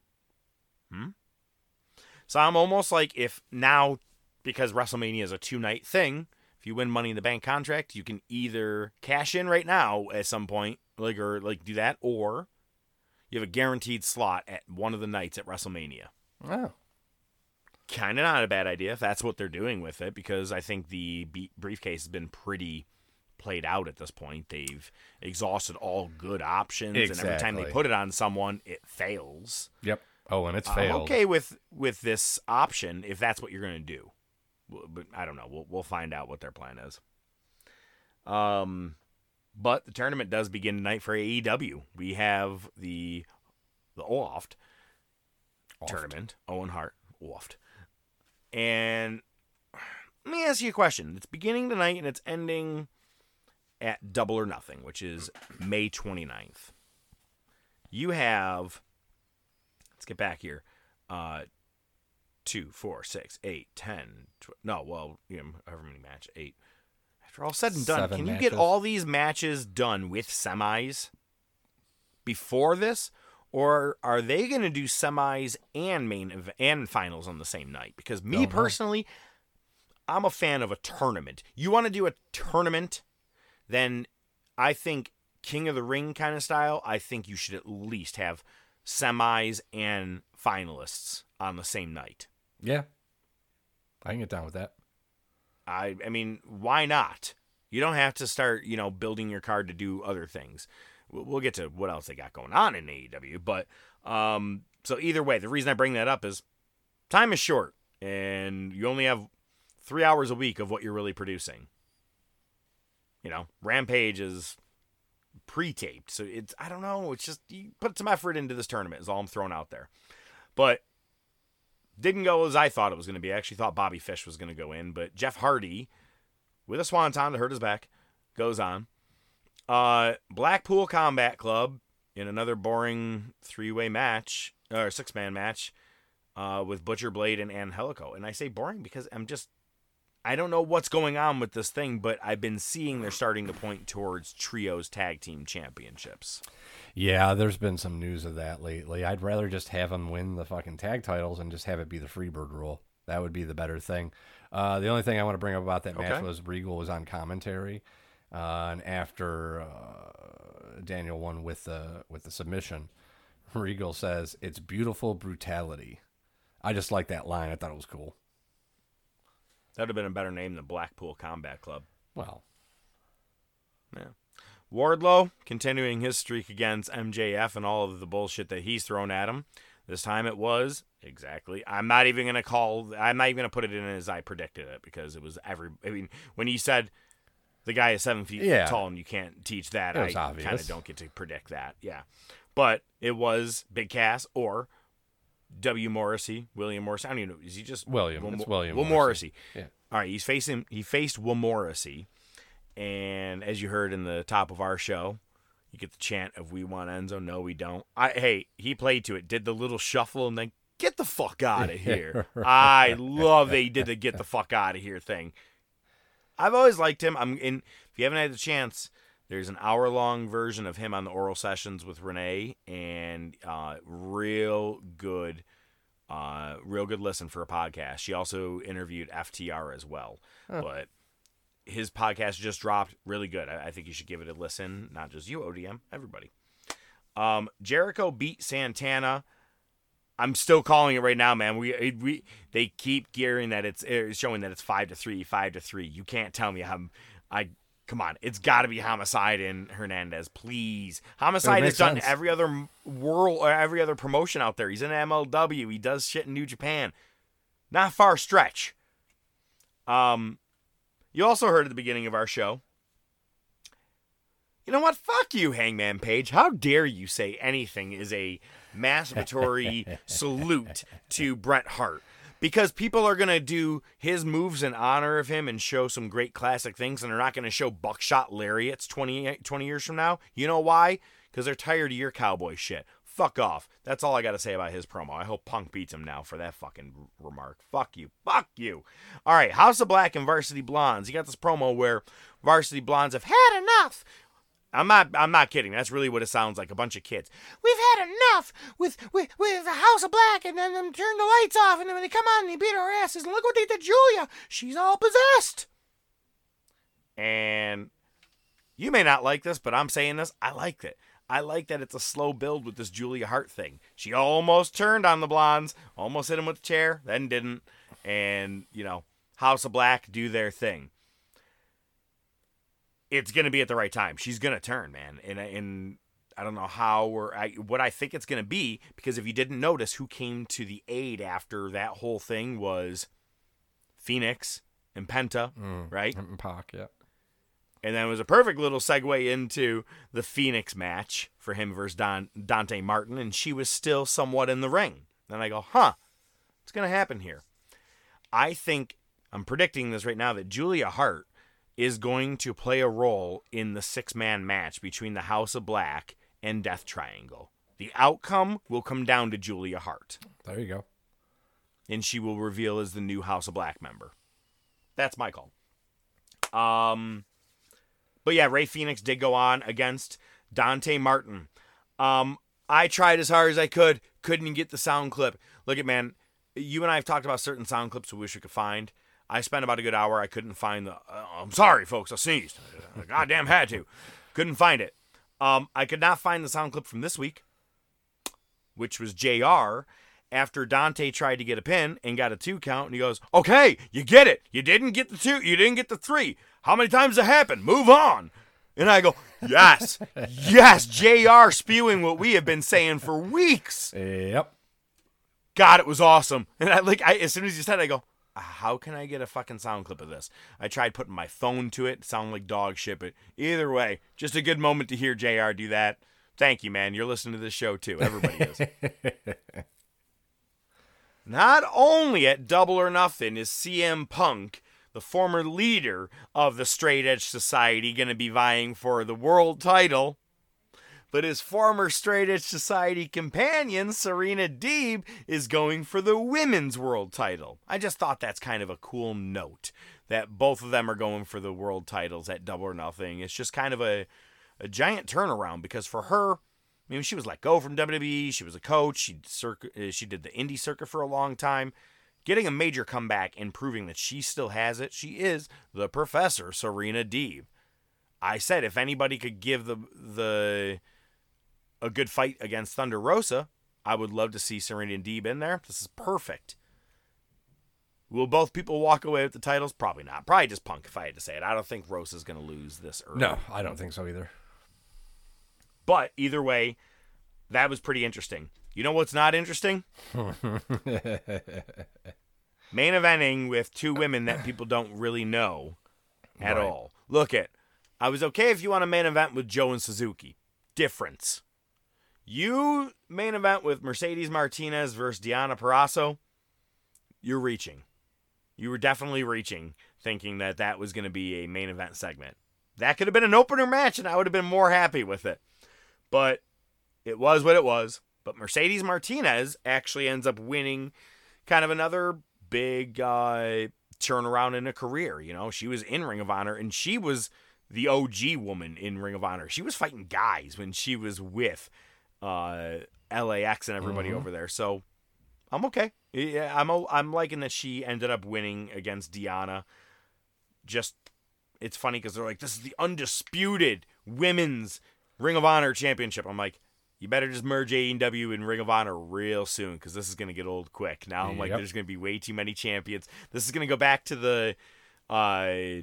Hmm. So I'm almost like if now, because WrestleMania is a two night thing, if you win Money in the Bank contract, you can either cash in right now at some point, like or like do that, or you have a guaranteed slot at one of the nights at WrestleMania Oh, kind of not a bad idea if that's what they're doing with it because I think the briefcase has been pretty played out at this point. They've exhausted all good options, and every time they put it on someone, it fails. yep. Oh, and it's I'm failed. okay with with this option if that's what you're going to do, but I don't know. We'll we'll find out what their plan is. Um, but the tournament does begin tonight for AEW. We have the the Oloft tournament. Owen Hart Oloft, and let me ask you a question. It's beginning tonight and it's ending at Double or Nothing, which is May 29th. You have get back here. Uh, two, four, six, eight, ten. Tw- no, well, you know, however many match eight. After all said and done, Seven can you matches. get all these matches done with semis before this, or are they going to do semis and main ev- and finals on the same night? Because me Don't know. personally, I'm a fan of a tournament. You want to do a tournament, then I think King of the Ring kind of style. I think you should at least have semis and finalists on the same night. Yeah, I can get down with that. I I mean, why not? You don't have to start, you know, building your card to do other things. We'll we'll get to what else they got going on in AEW, but um, so either way, the reason I bring that up is time is short, and you only have three hours a week of what you're really producing. You know, Rampage is pre-taped, so it's I don't know. It's just you put some effort into this tournament. Is all I'm throwing out there, but didn't go as I thought it was going to be. I actually thought Bobby Fish was going to go in, but Jeff Hardy, with a swanton to hurt his back, goes on. Uh, Blackpool Combat Club in another boring three-way match or six-man match uh, with Butcher Blade and Angelico. And I say boring because I'm just I don't know what's going on with this thing, but I've been seeing they're starting to point towards trios tag team championships. Yeah, there's been some news of that lately. I'd rather just have them win the fucking tag titles and just have it be the Freebird rule. That would be the better thing. Uh, the only thing I want to bring up about that match was Regal was on commentary, uh, and after uh, Daniel won with the with the submission, Regal says it's beautiful brutality. I just like that line. I thought it was cool. That would have been a better name than Blackpool Combat Club. Well, Yeah. Wardlow continuing his streak against MJF and all of the bullshit that he's thrown at him. This time it was exactly. I'm not even gonna call. I'm not even gonna put it in as I predicted it because it was every. I mean, when he said the guy is seven feet Yeah. tall and you can't teach that, I kind of don't get to predict that. Yeah, but it was Big Cass or W. Morrissey, William Morrissey. I don't even know. Is he just William. Will, It's William Will Morrissey. Morrissey. Yeah. All right, he's facing. He faced Will Morrissey. And as you heard in the top of our show, you get the chant of "We want Enzo." No, we don't. I hey, he played to it, did the little shuffle, and then get the fuck out of <laughs> here. I love that he did the "get the fuck out of here" thing. I've always liked him. I'm in. If you haven't had the chance There's an hour long version of him on the oral sessions with Renee, and uh, real good, uh, real good listen for a podcast. She also interviewed FTR as well, Huh. but his podcast just dropped. Really good. I, I think you should give it a listen. Not just you, ODM, everybody. Um, Jericho beat Santana. I'm still calling it right now, man. We we they keep gearing that it's, it's showing that it's five to three, five to three. You can't tell me how I come on. It's got to be Homicide and Hernandez, please. Homicide has done sense. every other world or every other promotion out there. He's in MLW. He does shit in New Japan. Not far stretch. Um, you also heard at the beginning of our show. You know what? Fuck you, Hangman Page. How dare you say anything is a masturbatory <laughs> salute to Bret Hart? Because people are going to do his moves in honor of him and show some great classic things, and they're not going to show buckshot lariats 20, 20 years from now. You know why? Because they're tired of your cowboy shit. Fuck off. That's all I got to say about his promo. I hope Punk beats him now for that fucking remark. Fuck you. Fuck you. All right, House of Black and Varsity Blondes. You got this promo where Varsity Blondes have had enough. I'm not. I'm not kidding. That's really what it sounds like. A bunch of kids. We've had enough with with with the House of Black, and then them turn the lights off, and then when they come on, they beat our asses. And look what they did, to Julia. She's all possessed. And you may not like this, but I'm saying this. I like it. I like that it's a slow build with this Julia Hart thing. She almost turned on the blondes, almost hit him with the chair, then didn't. And you know, House of Black do their thing it's gonna be at the right time. She's gonna turn, man, and and I don't know how or I, what I think it's gonna be because if you didn't notice, who came to the aid after that whole thing was Fenix and Penta, mm. right? And Pac, yeah. And then it was a perfect little segue into the Fenix match for him versus Don, Dante Martin, and she was still somewhat in the ring. Then I go, huh, what's going to happen here? I think, I'm predicting this right now, that Julia Hart is going to play a role in the six man match between the House of Black and Death Triangle. The outcome will come down to Julia Hart. There you go. And she will reveal as the new House of Black member. That's my call. Um, but yeah, Rey Fenix did go on against Dante Martin. Um, I tried as hard as I could, couldn't get the sound clip. Look at man, you and I have talked about certain sound clips we wish we could find. I spent about a good hour. I couldn't find the. Uh, I'm sorry, folks. I sneezed. I goddamn had to. Couldn't find it. Um, I could not find the sound clip from this week, which was Jr. After Dante tried to get a pin and got a two count, and he goes, "Okay, you get it. You didn't get the two. You didn't get the three. How many times it happened? Move on." And I go, "Yes, <laughs> yes." Jr. spewing what we have been saying for weeks. Yep. God, it was awesome. And I like, I as soon as you said, it, I go, how can I get a fucking sound clip of this? I tried putting my phone to it, sound like dog shit, but either way, just a good moment to hear JR do that. Thank you, man. You're listening to this show too. Everybody is. <laughs> Not only at Double or Nothing is CM Punk, the former leader of the Straight Edge Society, going to be vying for the world title, but his former Straight Edge Society companion, Serena Deeb, is going for the women's world title. I just thought that's kind of a cool note that both of them are going for the world titles at Double or Nothing. It's just kind of a, a giant turnaround because for her, I mean, she was let go from WWE. She was a coach. She circuit, uh, she did the indie circuit for a long time. Getting a major comeback and proving that she still has it, she is the professor, Serena Deeb. I said if anybody could give the the a good fight against Thunder Rosa, I would love to see Serena Deeb in there. This is perfect. Will both people walk away with the titles? Probably not. Probably just Punk, if I had to say it. I don't think Rosa's going to lose this early. No, I don't think so either. But either way, that was pretty interesting. You know what's not interesting? <laughs> Main eventing with two women that people don't really know at Right. all. Look at, I was okay if you want a main event with Joe and Suzuki. Difference. You main event with Mercedes Martinez versus Deonna Purrazzo. You're reaching. You were definitely reaching, thinking that that was going to be a main event segment. That could have been an opener match, and I would have been more happy with it. But it was what it was. But Mercedes Martinez actually ends up winning kind of another big uh, turnaround in a career. You know, she was in Ring of Honor and she was the OG woman in Ring of Honor. She was fighting guys when she was with uh, LAX and everybody Mhm. over there. So I'm okay. Yeah, I'm o- I'm liking that she ended up winning against Deonna. Just it's funny because they're like, this is the undisputed women's Ring of Honor championship. I'm like, you better just merge AEW and Ring of Honor real soon because this is gonna get old quick. Now I'm like, there's gonna be way too many champions. This is gonna go back to the uh,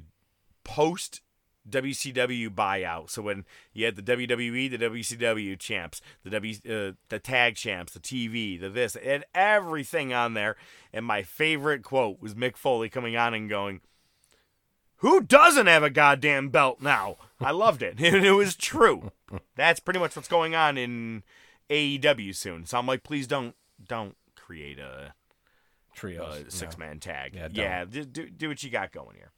post WCW buyout. So when you had the WWE, the WCW champs, the W, uh, the tag champs, the TV, the this, and everything on there. And my favorite quote was Mick Foley coming on and going, "Who doesn't have a goddamn belt now?" I loved it, <laughs> and it was true. That's pretty much what's going on in AEW soon. So I'm like, please don't don't create a trio, six man tag. Yeah, Yeah, do, do, do what you got going here.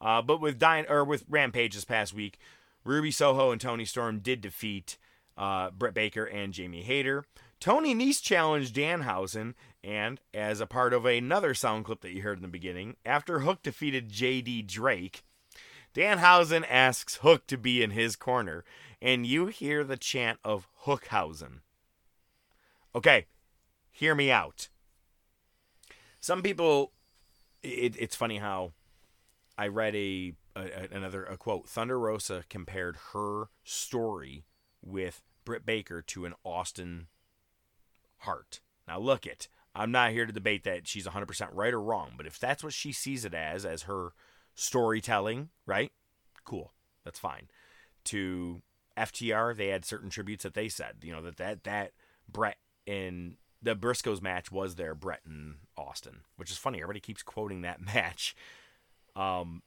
Uh, but with or with Rampage this past week, Ruby Soho and Toni Storm did defeat uh, Britt Baker and Jamie Hayter. Tony Nese challenged Danhausen, and as a part of another sound clip that you heard in the beginning, after Hook defeated JD Drake, Danhausen asks Hook to be in his corner, and you hear the chant of Hookhausen. Okay, hear me out. Some people, it, it's funny how I read a, a another a quote. Thunder Rosa compared her story with Britt Baker to an Austin Hart. Now look it. I'm not here to debate that she's 100% right or wrong, but if that's what she sees it as as her storytelling, right? Cool. That's fine. To FTR, they had certain tributes that they said, you know, that that that Bret and the Briscoes match was their Bret and Austin, which is funny. Everybody keeps quoting that <laughs> match. Um,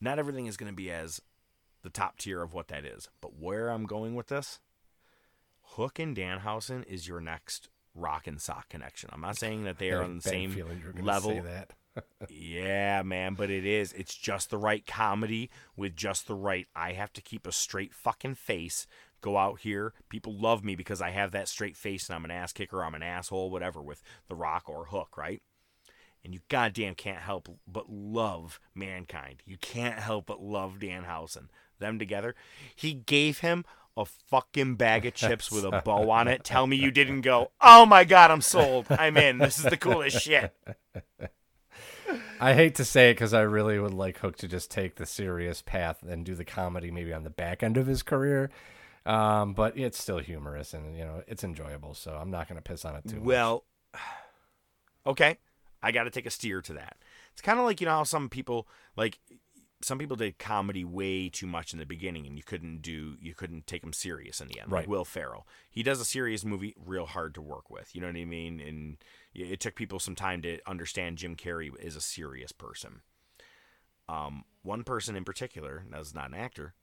not everything is going to be as the top tier of what that is, but where I'm going with this, Hook and Danhausen is your next rock and sock connection. I'm not saying that they are on the same feeling you were gonna level. <laughs> yeah, man, but it is. It's just the right comedy with just the right. I have to keep a straight fucking face. Go out here. People love me because I have that straight face and I'm an ass kicker. I'm an asshole, whatever, with The Rock or Hook, right? And you goddamn can't help but love mankind. You can't help but love Danhausen. Them together. He gave him a fucking bag of chips with a bow on it. Tell me you didn't go, oh my god, I'm sold. I'm in. This is the coolest shit. I hate to say it because I really would like Hook to just take the serious path and do the comedy maybe on the back end of his career. Um, but it's still humorous and you know it's enjoyable, so I'm not going to piss on it too much. Well, <sighs> okay, I got to take a steer to that. It's kind of like you know how some people like some people did comedy way too much in the beginning, and you couldn't do you couldn't take them serious in the end. Right. Like Will Ferrell, he does a serious movie real hard to work with. You know what I mean? And it took people some time to understand Jim Carrey is a serious person. Um, one person in particular, now is not an actor,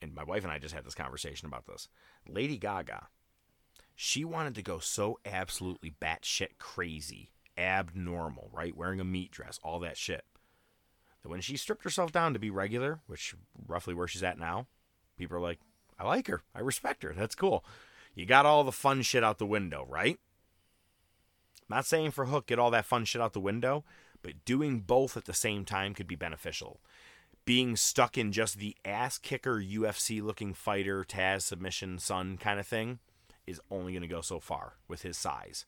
and my wife and I just had this conversation about this. Lady Gaga, she wanted to go so absolutely batshit crazy, abnormal, right? Wearing a meat dress, all that shit. That when she stripped herself down to be regular, which roughly where she's at now, people are like, I like her. I respect her. That's cool. You got all the fun shit out the window, right? Not saying for Hook, get all that fun shit out the window, but doing both at the same time could be beneficial. Being stuck in just the ass kicker UFC looking fighter, Taz submission son kind of thing is only going to go so far with his size.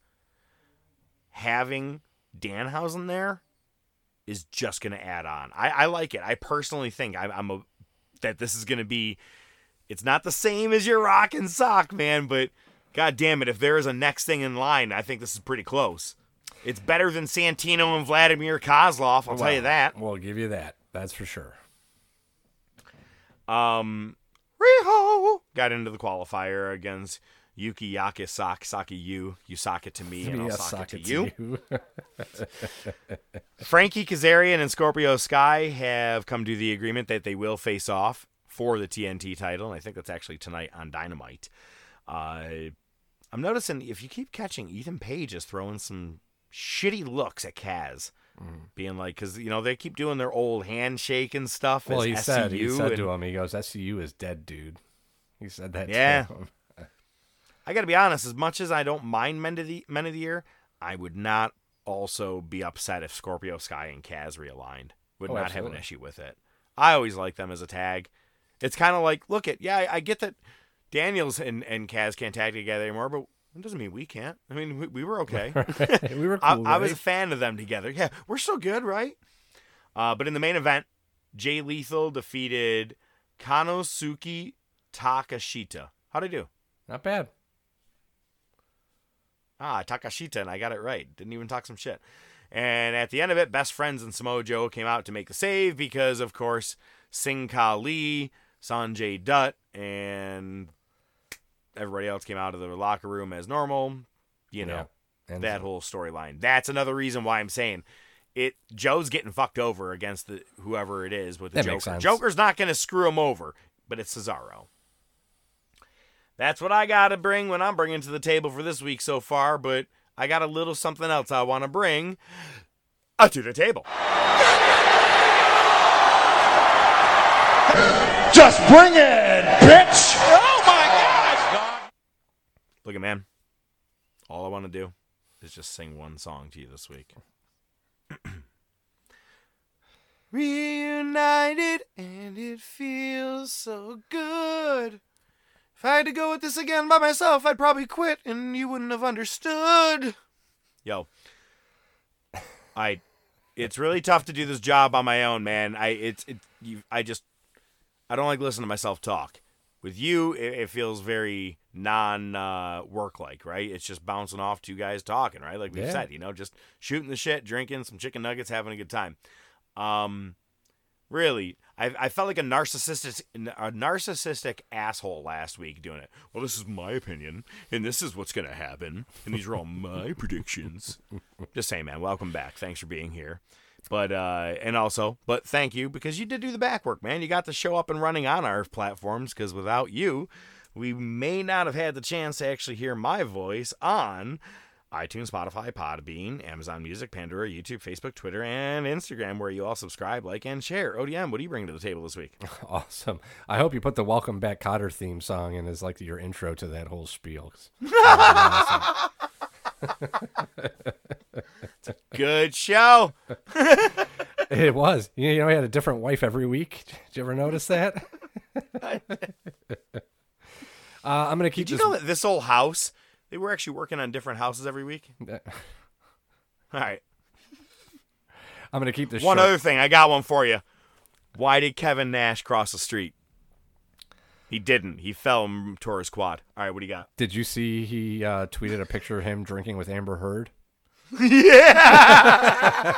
Having Danhausen there is just going to add on. I, I like it. I personally think I, I'm a that this is going to be. It's not the same as your rock and sock, man, but god damn it, if there is a next thing in line, I think this is pretty close. It's better than Santino and Vladimir Kozlov, I'll tell you that. We'll give you that. That's for sure. Um, Riho got into the qualifier against Yuki Yakisaki Saki you. You sock it to me, and <laughs> I'll sock, it to you. you. <laughs> Frankie Kazarian and Scorpio Sky have come to the agreement that they will face off for the TNT title, and I think that's actually tonight on Dynamite. Uh, I'm noticing if you keep catching Ethan Page is throwing some shitty looks at Kaz, being like, because you know they keep doing their old handshake and stuff. Well, as he said he SCU, said and- to him, he goes, "SCU is dead, dude." He said that. Yeah. To him. I got to be honest. As much as I don't mind Men of the Men of the Year, I would not also be upset if Scorpio Sky and Kaz realigned. Would Oh, not have an issue with it. I always like them as a tag. It's kind of like, look at, yeah, I, get that Daniels and, and Kaz can't tag together anymore, but it doesn't mean we can't. I mean, we, we were okay. <laughs> <laughs> we were I, cool, I was a fan of them together. Yeah, we're still good, right? Uh, but in the main event, Jay Lethal defeated Konosuke Takeshita. How'd I do? Not bad. Ah, Takeshita, and I got it right. Didn't even talk some shit. And at the end of it, best friends and Samoa Joe came out to make the save because, of course, Sing Singh Kali, Sonjay Dutt, and everybody else came out of the locker room as normal. You know, Yeah. And that whole storyline. That's another reason why I'm saying it. Joe's getting fucked over against the whoever it is with the That Joker. Joker's not going to screw him over, but it's Cesaro. That's what I got to bring when I'm bringing to the table for this week so far, but I got a little something else I want to bring uh, to the table. Just bring it, bitch! Oh my God! Look at man. All I want to do is just sing one song to you this week. <clears throat> Reunited and it feels so good. If I had to go with this again by myself, I'd probably quit and you wouldn't have understood. Yo. I it's really tough to do this job on my own, man. I it's it you I just I don't like listening to myself talk. With you, it, it feels very non uh, work like, right? It's just bouncing off two guys talking, right? Like we Yeah. said, you know, just shooting the shit, drinking some chicken nuggets, having a good time. Um, really, I, I felt like a narcissistic a narcissistic asshole last week doing it. Well, this is my opinion, and this is what's gonna happen, and these are all <laughs> my predictions. Just saying, man. Welcome back. Thanks for being here. But uh, and also, but thank you because you did do the back work, man. You got to show up and running on our platforms because without you, we may not have had the chance to actually hear my voice on iTunes, Spotify, Podbean, Amazon Music, Pandora, YouTube, Facebook, Twitter, and Instagram, where you all subscribe, like, and share. ODM, what are you bringing to the table this week? <laughs> Awesome. I hope you put the Welcome Back Kotter theme song in as like your intro to that whole spiel. <laughs> It's a Good show. <laughs> it was. You know, he had a different wife every week. Did you ever notice that? uh, I'm gonna keep Did you this. know that this whole house, they were actually working on different houses every week? <laughs> All right. I'm gonna keep this. One short. other thing, I got one for you. Why did Kevin Nash cross the street? He didn't. He fell and tore his quad. All right, what do you got? Did you see he uh, tweeted a picture of him drinking with Amber Heard? yeah.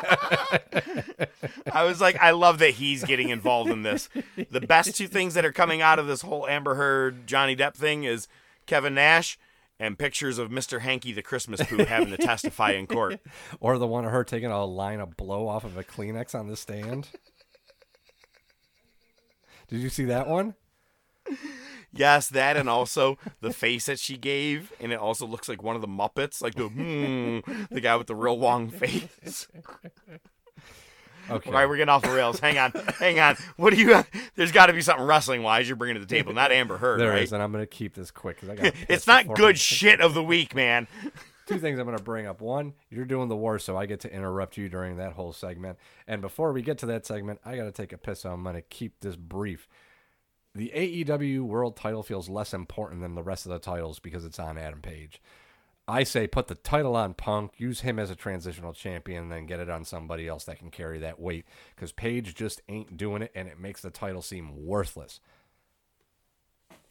<laughs> I was like, I love that he's getting involved in this. The best two things that are coming out of this whole Amber Heard Johnny Depp thing is Kevin Nash and pictures of Mr. Hanky the Christmas poo having to testify in court. <laughs> Or the one of her taking a line of blow off of a Kleenex on the stand? Did you see that one? Yes, that and also the face that she gave, and it also looks like one of the Muppets, like the hmm, the guy with the real long face. <laughs> Okay. All right, we're getting off the rails. Hang on, hang on. What do you? There's got to be something wrestling wise you're bringing to the table, not Amber Heard, There right? is, and I'm gonna keep this quick because I got. <laughs> it's not good shit of the week, man. <laughs> Two things I'm going to bring up. One, you're doing the war, so I get to interrupt you during that whole segment. And before we get to that segment, I got to take a piss, so I'm going to keep this brief. The AEW World title feels less important than the rest of the titles because it's on Adam Page. I say put the title on Punk, use him as a transitional champion, then get it on somebody else that can carry that weight because Page just ain't doing it, and it makes the title seem worthless.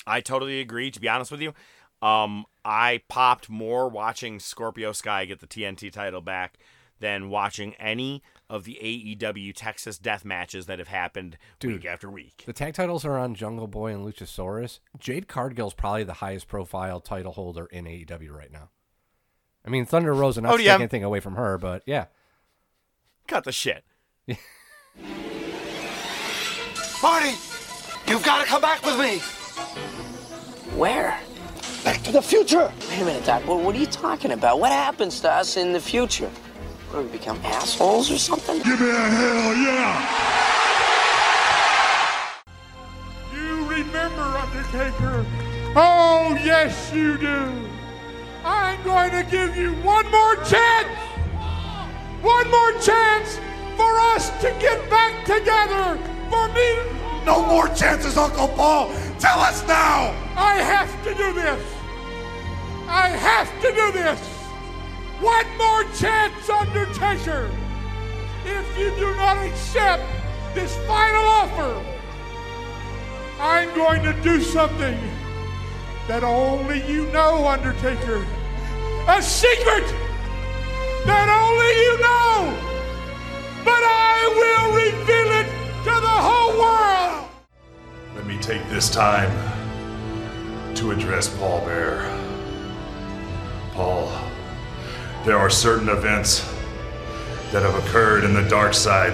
I totally agree. To be honest with you, um, I popped more watching Scorpio Sky get the TNT title back than watching any of the AEW Texas death matches that have happened week after week. The tag titles are on Jungle Boy and Luchasaurus. Jade Cargill's probably the highest profile title holder in AEW right now. I mean, Thunder Rosa, not Oh, to yeah. take anything away from her, but yeah. Cut the shit. <laughs> Marty, you've got to come back with me. Where? Back to the future. Wait a minute, Doc. What, what are you talking about? What happens to us in the future? What, do we become assholes or something? Give me a hell yeah. You remember, Undertaker? Oh, yes, you do. I'm going to give you one more chance. One more chance for us to get back together for me? No more chances, Uncle Paul. Tell us now. I have to do this. I have to do this. One more chance, Undertaker. If you do not accept this final offer, I'm going to do something that only you know, Undertaker. A secret that only you know. But I will reveal it to the whole world. Let me take this time to address Paul Bear. Paul, there are certain events that have occurred in the dark side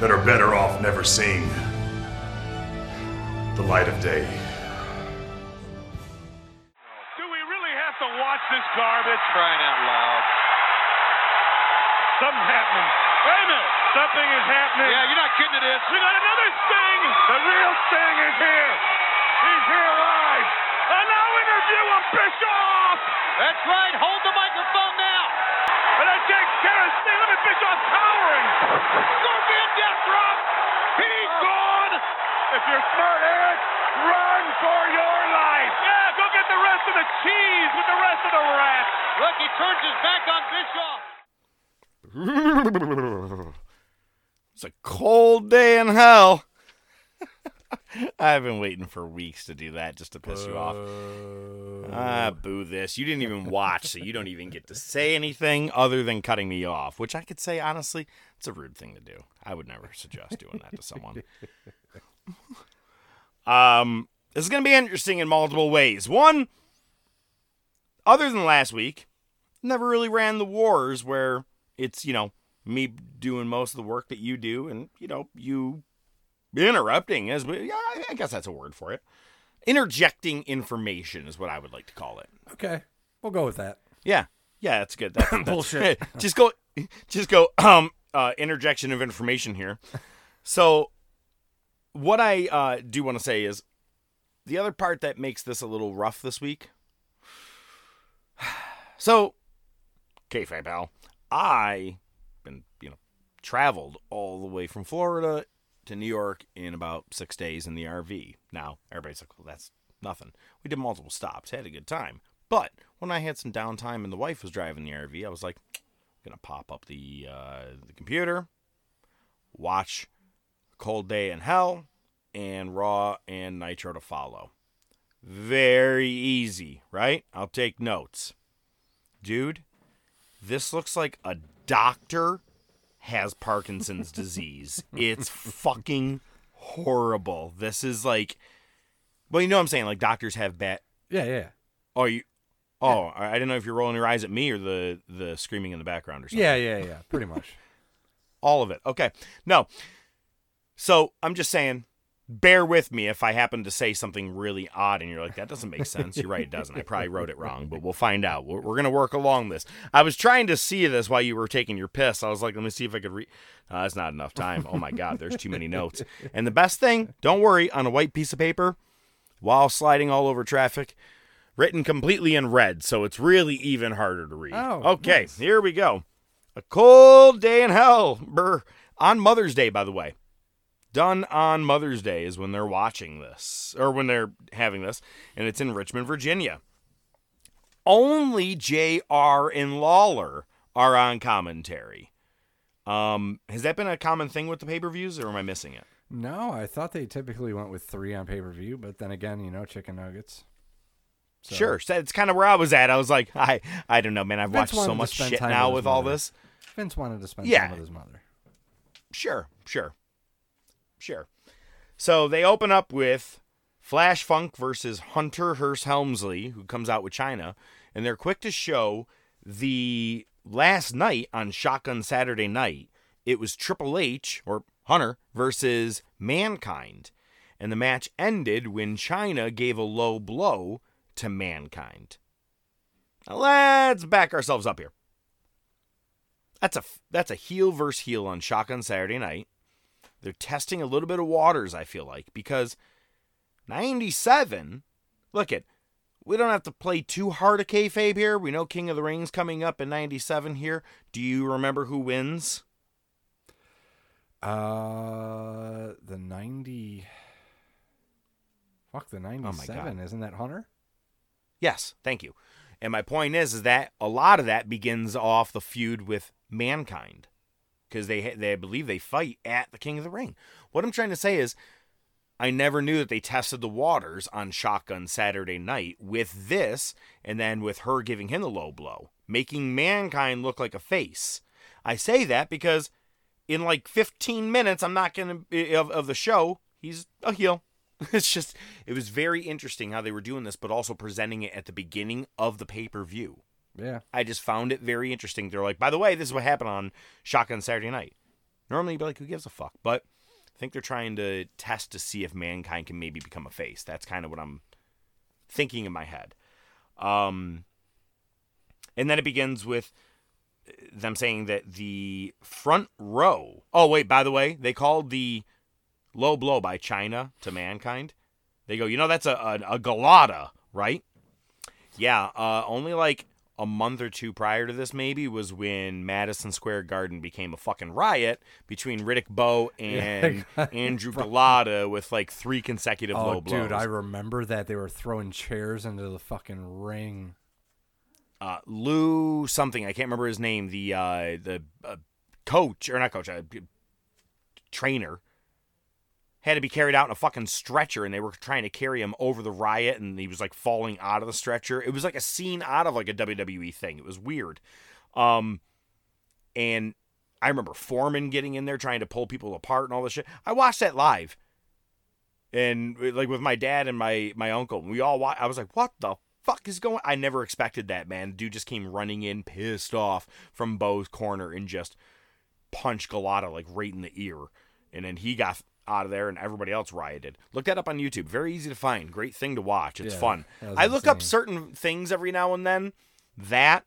that are better off never seeing the light of day. Watch this garbage? Crying out loud. Something's happening. Wait a minute. Something is happening. Yeah, you're not kidding it is. We got another Sting. The real Sting is here. He's here live. And now interview of Bischoff. That's right. Hold the microphone now. And that takes care of Sting. Look at Bischoff powering. Scorpion death drop. He's gone. If you're smart, Eric, run for your life. Yeah, go get the rest of the cheese with the rest of the rats. Look, he turns his back on Bischoff. <laughs> It's a cold day in hell. <laughs> I've been waiting for weeks to do that just to piss you off. Ah, boo this. You didn't even watch, so you don't even get to say anything other than cutting me off, which I could say, honestly, it's a rude thing to do. I would never suggest doing that to someone. <laughs> Um, this is going to be interesting in multiple ways. One, other than last week, never really ran the wars where it's, you know, me doing most of the work that you do and, you know, you interrupting as we, yeah, I I guess that's a word for it. Interjecting information is what I would like to call it. Okay, we'll go with that. Yeah. Yeah, that's good. That's, <laughs> that's Bullshit. <laughs> just go just go um uh interjection of information here. So what I uh do want to say is the other part that makes this a little rough this week. <sighs> So kayfabe pal, I been, you know, traveled all the way from Florida to New York in about six days in the RV. Now, everybody's like, well, that's nothing. We did multiple stops, had a good time. But when I had some downtime and the wife was driving the RV, I was like, I'm gonna pop up the uh, the computer, watch Cold Day in Hell, and Raw and Nitro to follow. Very easy, right? I'll take notes. Dude, this looks like a doctor has Parkinson's disease. <laughs> It's fucking horrible. This is like, well, you know what I'm saying? Like doctors have bad. Yeah, yeah. Oh, you. Oh, I didn't know if you're rolling your eyes at me or the the screaming in the background or something. Yeah, yeah, yeah. Pretty much. <laughs> All of it. Okay. No. So I'm just saying, bear with me if I happen to say something really odd and you're like, that doesn't make sense. You're right, it doesn't. I probably wrote it wrong, but we'll find out. We're, we're going to work along this. I was trying to see this while you were taking your piss. I was like, let me see if I could read. Uh, that's not enough time. Oh my God, there's too many <laughs> notes. And the best thing, don't worry, on a white piece of paper, while sliding all over traffic, written completely in red, so it's really even harder to read. Oh, okay, nice. here we go. A cold day in hell. Brr. On Mother's Day, by the way. Done on Mother's Day is when they're watching this, or when they're having this, and it's in Richmond, Virginia. Only JR and Lawler are on commentary. Um, has that been a common thing with the pay per views, or am I missing it? No, I thought they typically went with three on pay per view, but then again, you know, chicken nuggets. So- Sure, that's kind of where I was at. I was like, I, I don't know, man. I've Vince watched so much shit time now with with all this. Vince wanted to spend Yeah. time with his mother. Sure, sure, sure. So they open up with Flash Funk versus Hunter Hearst Helmsley, who comes out with Chyna, and they're quick to show the last night on Shotgun Saturday Night. It was Triple H or Hunter versus Mankind, and the match ended when Chyna gave a low blow to Mankind. Now let's back ourselves up here. That's a that's a heel versus heel on Shotgun Saturday Night. They're testing a little bit of waters, I feel like, because 97, look at, we don't have to play too hard a kayfabe here. We know King of the Rings coming up in 97 here. Do you remember who wins? Uh, the ninety. Fuck the God. ninety-seven. Isn't that Hunter? Yes, thank you. And my point is, is that a lot of that begins off the feud with mankind, because they they believe they fight at the King of the Ring. What I'm trying to say is, I never knew that they tested the waters on Shotgun Saturday Night with this, and then with her giving him the low blow, making mankind look like a face. I say that because in like 15 minutes, I'm not gonna of of the show, he's a heel. <laughs> It's just it was very interesting how they were doing this, but also presenting it at the beginning of the pay per view. Yeah. I just found it very interesting. They're like, by the way, this is what happened on Shotgun Saturday Night. Normally, you'd be like, who gives a fuck? But I think they're trying to test to see if mankind can maybe become a face. That's kind of what I'm thinking in my head. Um, and then it begins with them saying that the front row. Oh wait, by the way, they called the low blow by Chyna to mankind. They go, you know, that's a a, a Golota, right? Yeah. Uh, only like a month or two prior to this, maybe, was when Madison Square Garden became a fucking riot between Riddick Bowe <laughs> and <laughs> Andrew Golota with like three consecutive Oh, low blows. dude, I remember that they were throwing chairs into the fucking ring. uh, Lou something I can't remember his name. The uh, the uh, coach or not coach, uh, trainer had to be carried out in a fucking stretcher, and they were trying to carry him over the riot, and he was like falling out of the stretcher. It was like a scene out of like a WWE thing. It was weird. Um, and I remember Foreman getting in there trying to pull people apart and all this shit. I watched that live, and like with my dad and my my uncle, we all wa- I was like, what the fuck is going? I never expected that, man. Dude just came running in, pissed off from Bowe's corner, and just punched Golota like right in the ear, and then he got out of there, and everybody else rioted. Look that up on YouTube. Very easy to find. Great thing to watch. It's Yeah, fun. I look up certain things every now and then. That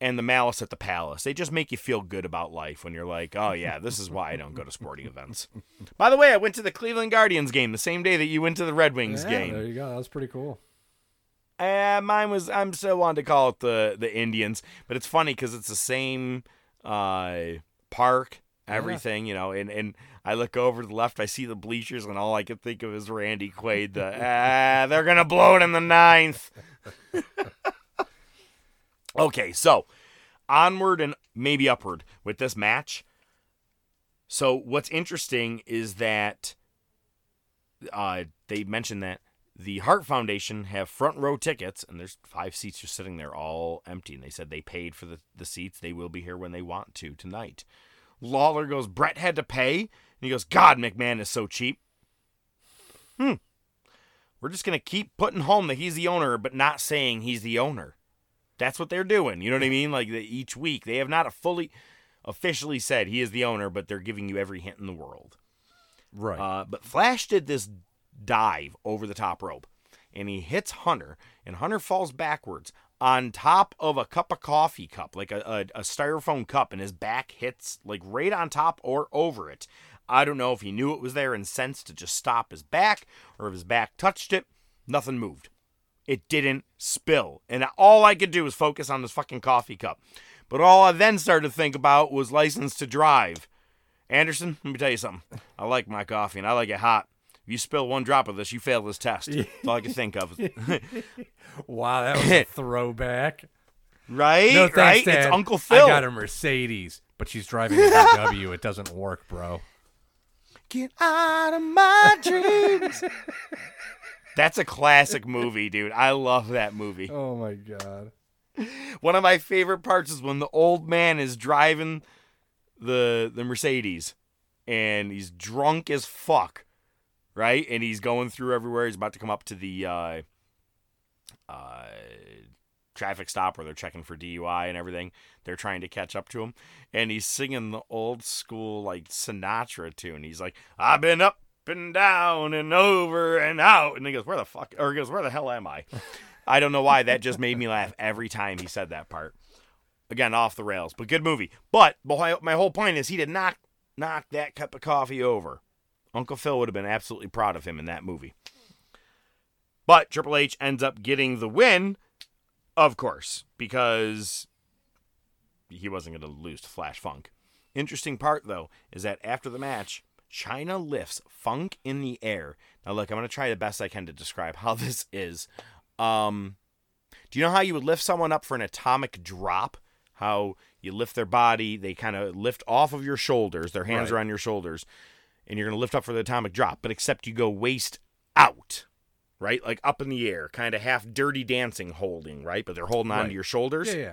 and the Malice at the Palace. They just make you feel good about life when you're like, oh yeah, this is why I don't go to sporting events. <laughs> By the way, I went to the Cleveland Guardians game the same day that you went to the Red Wings Yeah, game. There you go. That was pretty cool. Uh, mine was I'm still wanting to call it the the Indians, but it's funny because it's the same uh, park, everything, you know. And and I look over to the left, I see the bleachers, and all I can think of is Randy Quaid. The <laughs> ah, they're gonna blow it in the ninth. <laughs> okay, so onward and maybe upward with this match. So what's interesting is that uh, they mentioned that the Hart Foundation have front row tickets, and there's five seats just sitting there, all empty. And they said they paid for the, the seats. They will be here when they want to tonight. Lawler goes, Bret had to pay. And he goes, God, McMahon is so cheap. Hmm. We're just going to keep putting home that he's the owner, but not saying he's the owner. That's what they're doing. You know what I mean? Like the, each week, they have not a fully officially said he is the owner, but they're giving you every hint in the world. Right. Uh, but Flash did this dive over the top rope, and he hits Hunter, and Hunter falls backwards on top of a cup of coffee cup, like a, a, a styrofoam cup, and his back hits like right on top or over it. I don't know if he knew it was there and sensed to just stop his back, or if his back touched it. Nothing moved. It didn't spill. And all I could do was focus on this fucking coffee cup. But all I then started to think about was license to drive. Anderson, let me tell you something. I like my coffee and I like it hot. If you spill one drop of this, you fail this test. <laughs> That's all I can think of. <laughs> wow, that was a <laughs> throwback. Right? No thanks, right? Dad. It's Uncle Phil. I got a Mercedes, but she's driving a VW. It doesn't work, bro. Get out of my dreams. <laughs> That's a classic movie, dude. I love that movie. Oh my god. One of my favorite parts is when the old man is driving the the Mercedes and he's drunk as fuck, right? And he's going through everywhere. He's about to come up to the uh, uh, traffic stop where they're checking for DUI and everything. They're trying to catch up to him, and he's singing the old school like Sinatra tune. He's like, "I've been up and down and over and out," and he goes, "Where the fuck?" Or he goes, "Where the hell am I?" I don't know why that just made me laugh every time he said that part. Again, off the rails, but good movie. But my whole point is he did not knock that cup of coffee over. Uncle Phil would have been absolutely proud of him in that movie. But Triple H ends up getting the win, of course, because he wasn't going to lose to Flash Funk. Interesting part though is that after the match, Chyna lifts Funk in the air. Now look, I'm gonna try the best I can to describe how <laughs> this is. Um, do you know how you would lift someone up for an atomic drop? How you lift their body, they kind of lift off of your shoulders, their hands Right. are on your shoulders, and you're gonna lift up for the atomic drop, but except you go waist out, right? Like up in the air, kind of half dirty dancing holding, right? But they're holding on Right. to your shoulders. Yeah, yeah.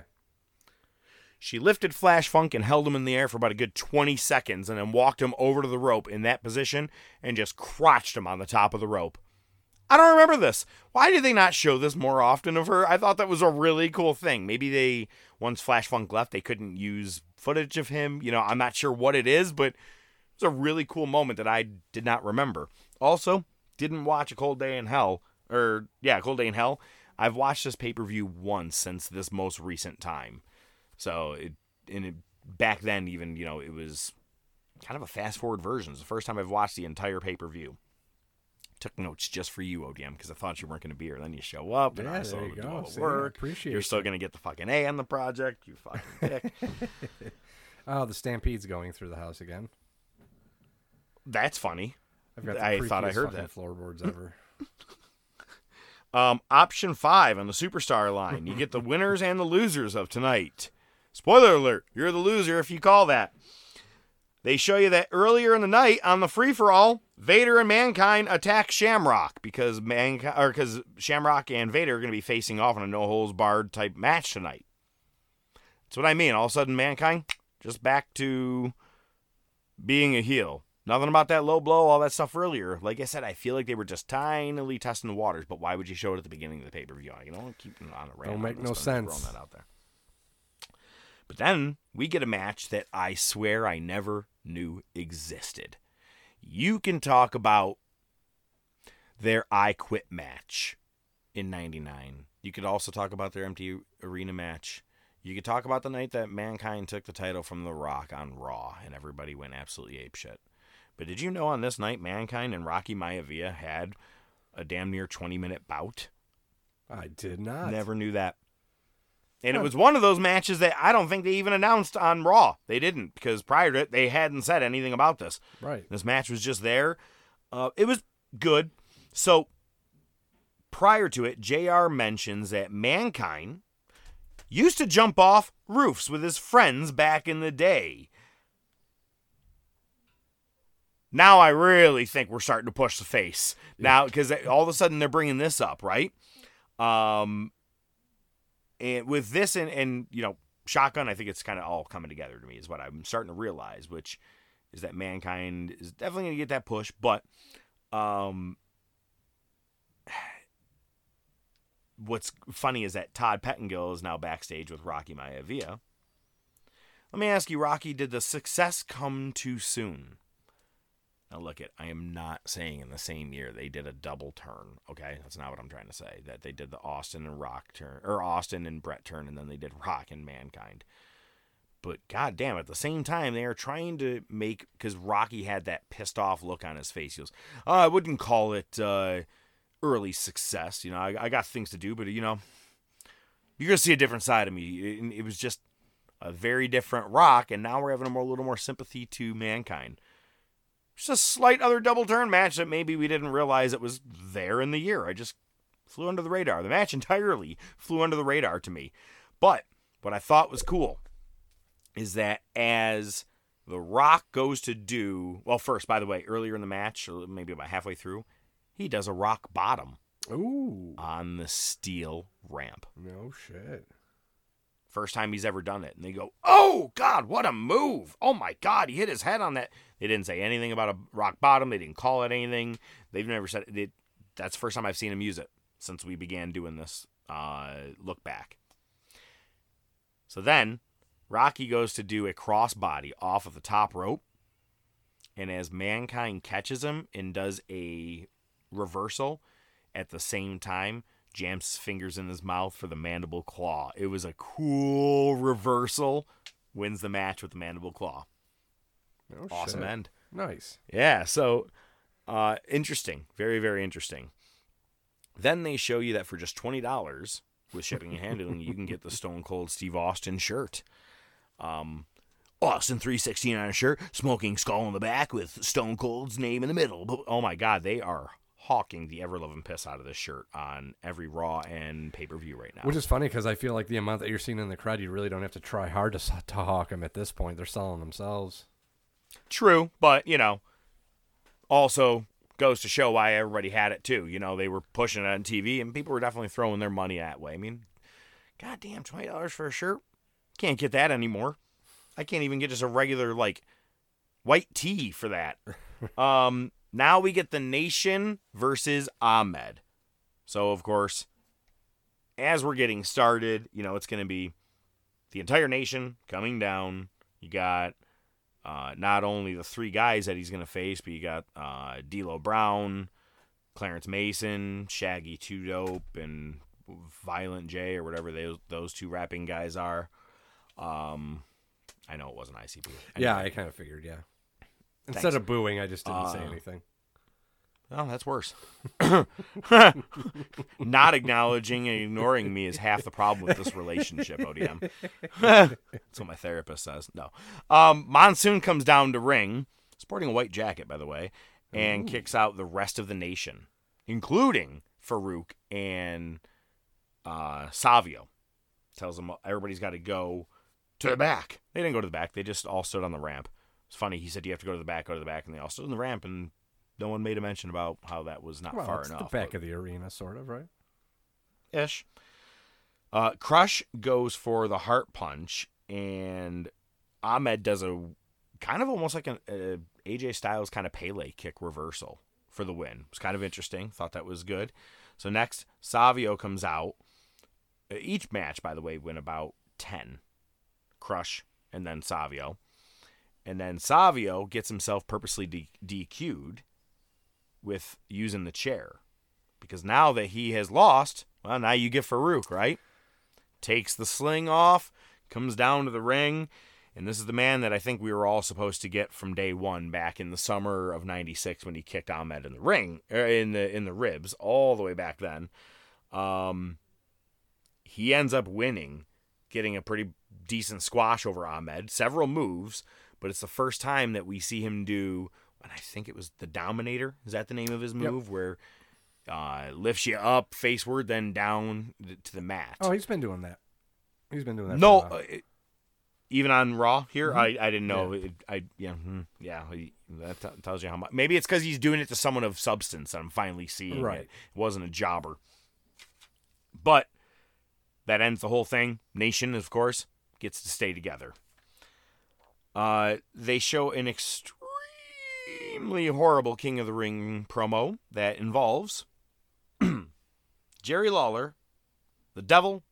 She lifted Flash Funk and held him in the air for about a good 20 seconds and then walked him over to the rope in that position and just crotched him on the top of the rope. I don't remember this. Why did they not show this more often of her? I thought that was a really cool thing. Maybe they, once Flash Funk left, they couldn't use footage of him. You know, I'm not sure what it is, but it's a really cool moment that I did not remember. Also, didn't watch A Cold Day in Hell, or yeah, A Cold Day in Hell. I've watched this pay per view once since this most recent time. So it and it, back then even you know it was kind of a fast forward version. It's the first time I've watched the entire pay per view. Took notes just for you, ODM, because I thought you weren't going to be here. Then you show up, and Yeah, I still do all the work. Appreciate You're still going to get the fucking A on the project. You fucking <laughs> dick. oh, the stampede's going through the house again. That's funny. I've got the I thought I heard that. floorboards ever. <laughs> Um, option five on the superstar line. You get the winners and the losers of tonight. Spoiler alert: you're the loser if you call that. They show you that earlier in the night on the free for all, Vader and Mankind attack Shamrock because Mankind or because Shamrock and Vader are going to be facing off in a no holds barred type match tonight. That's what I mean. All of a sudden, Mankind just back to being a heel. Nothing about that low blow, all that stuff earlier. Like I said, I feel like they were just tinily testing the waters. But why would you show it at the beginning of the pay per view? I can only keep on a rant. Don't on make no sense. Throwing that out there. But then we get a match that I swear I never knew existed. You can talk about their I Quit match in 99. You could also talk about their empty arena match. You could talk about the night that Mankind took the title from The Rock on Raw and everybody went absolutely apeshit. But did you know on this night, Mankind and Rocky Maivia had a damn near 20 minute bout? I did not. Never knew that. And it was one of those matches that I don't think they even announced on Raw. They didn't because prior to it, they hadn't said anything about this. Right. This match was just there. Uh, it was good. So prior to it, JR mentions that Mankind used to jump off roofs with his friends back in the day. Now I really think we're starting to push the face. Now, because all of a sudden they're bringing this up, right? Um, and with this and, and you know, Shotgun, I think it's kind of all coming together to me, is what I'm starting to realize, which is that Mankind is definitely going to get that push, but um, <sighs> what's funny is that Todd Pettengill is now backstage with Rocky Maivia. Let me ask you, Rocky, did the success come too soon? Now, look, at I am not saying in the same year they did a double turn. Okay, that's not what I'm trying to say. That they did the Austin and Rock turn, or Austin and Bret turn, and then they did Rock and Mankind. But god damn, at the same time, they are trying to make because Rocky had that pissed off look on his face. He goes, oh, "I wouldn't call it uh, early success. You know, I, I got things to do, but you know, you're gonna see a different side of me." It, it was just a very different Rock, and now we're having a more, little more sympathy to Mankind. Just a slight other double turn match that maybe we didn't realize it was there in the year. I just flew under the radar. The match <laughs> entirely flew under the radar to me. But what I thought was cool is that as The Rock goes to do, well, first, by the way, earlier in the match, or maybe about halfway through, he does a rock bottom. Ooh. On the steel ramp. No shit. First time he's ever done it. And they go, oh, God, what a move. Oh, my God, he hit his head on that. They didn't say anything about a rock bottom. They didn't call it anything. They've never said it. That's the first time I've seen him use it since we began doing this uh, look back. So then Rocky goes to do a crossbody off of the top rope. And as Mankind catches him and does a reversal at the same time, jams his fingers in his mouth for the mandible claw. It was a cool reversal. Wins the match with the mandible claw. No awesome shit. end. Nice. Yeah, so uh, interesting. Very, very interesting. Then they show you that for just $20 with shipping and handling, you can get the Stone Cold Steve Austin shirt. Um, Austin 316 on a shirt, smoking skull in the back with Stone Cold's name in the middle. But oh my God, they are hawking the ever loving piss out of this shirt on every Raw and pay per view right now. Which is funny because I feel like the amount that you're seeing in the crowd, you really don't have to try hard to, to hawk them at this point. They're selling themselves. True, but you know, also goes to show why everybody had it too. You know, they were pushing it on TV, and people were definitely throwing their money that way. I mean, goddamn, twenty dollars for a shirt, can't get that anymore. I can't even get just a regular like white tee for that. <laughs> um, now we get the Nation versus Ahmed. So of course, as we're getting started, you know, it's going to be the entire nation coming down. You got uh, not only the three guys that he's going to face, but you got uh, D'Lo Brown, Clarence Mason, Shaggy Two Dope, and Violent J, or whatever those those two rapping guys are. Um, I know it wasn't ICP. Yeah, I kind of figured. Yeah. Thanks. Instead of booing, I just didn't say Uh, anything. Oh, that's worse. <laughs> Not acknowledging and ignoring me is half the problem with this relationship, ODM. <laughs> that's what my therapist says. No. Um, Monsoon comes down to ring, sporting a white jacket, by the way, and Ooh. kicks out the rest of the nation, including Farouk and uh, Savio. Tells them everybody's got to go to the back. They didn't go to the back. They just all stood on the ramp. It's funny. He said you have to go to the back, go to the back, and they all stood on the ramp, and no one made a mention about how that was not well, far it's enough. the back of the arena, sort of, right? ish. Uh, Crush goes for the heart punch, and Ahmed does a kind of almost like an a AJ Styles kind of Pele kick reversal for the win. It was kind of interesting. Thought that was good. So next, Savio comes out. Uh, Each match, by the way, went about ten. Crush and then Savio, and then Savio gets himself purposely DQ'd with using the chair because now that he has lost, well, now you get Farouk, right? Takes the sling off, comes down to the ring, and this is the man that I think we were all supposed to get from day one back in the summer of '96 when he kicked Ahmed in the ring, er, in the in the ribs, all the way back then. Um, he ends up winning, getting a pretty decent squash over Ahmed, several moves, but it's the first time that we see him do. And I think it was the Dominator. Is that the name of his Yep. move? Where uh, lifts you up faceward, then down to the mat. Oh, he's been doing that. He's been doing that. No, for a while. uh, even on Raw here, Mhm. I, I didn't know. It, I yeah hmm, yeah that t- tells you how much. Maybe it's because he's doing it to someone of substance. I'm finally seeing Right. it. It wasn't a jobber, but that ends the whole thing. Nation, of course, gets to stay together. Uh, they show an extremely horrible King of the Ring promo that involves <clears throat> Jerry Lawler, the Devil,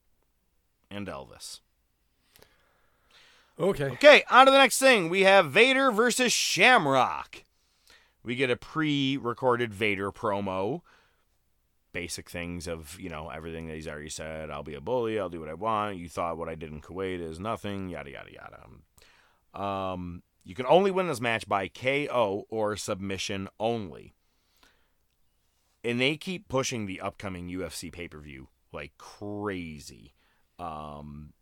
and Elvis. Okay. Okay, on to the next thing. We have Vader versus Shamrock. We get a pre recorded Vader promo. Basic things of, you know, everything that he's already said. I'll be a bully. I'll do what I want. You thought what I did in Kuwait is nothing. Yada, yada, yada. Um, you can only win this match by KO or submission only. And they keep pushing the upcoming UFC pay per view like crazy. Um,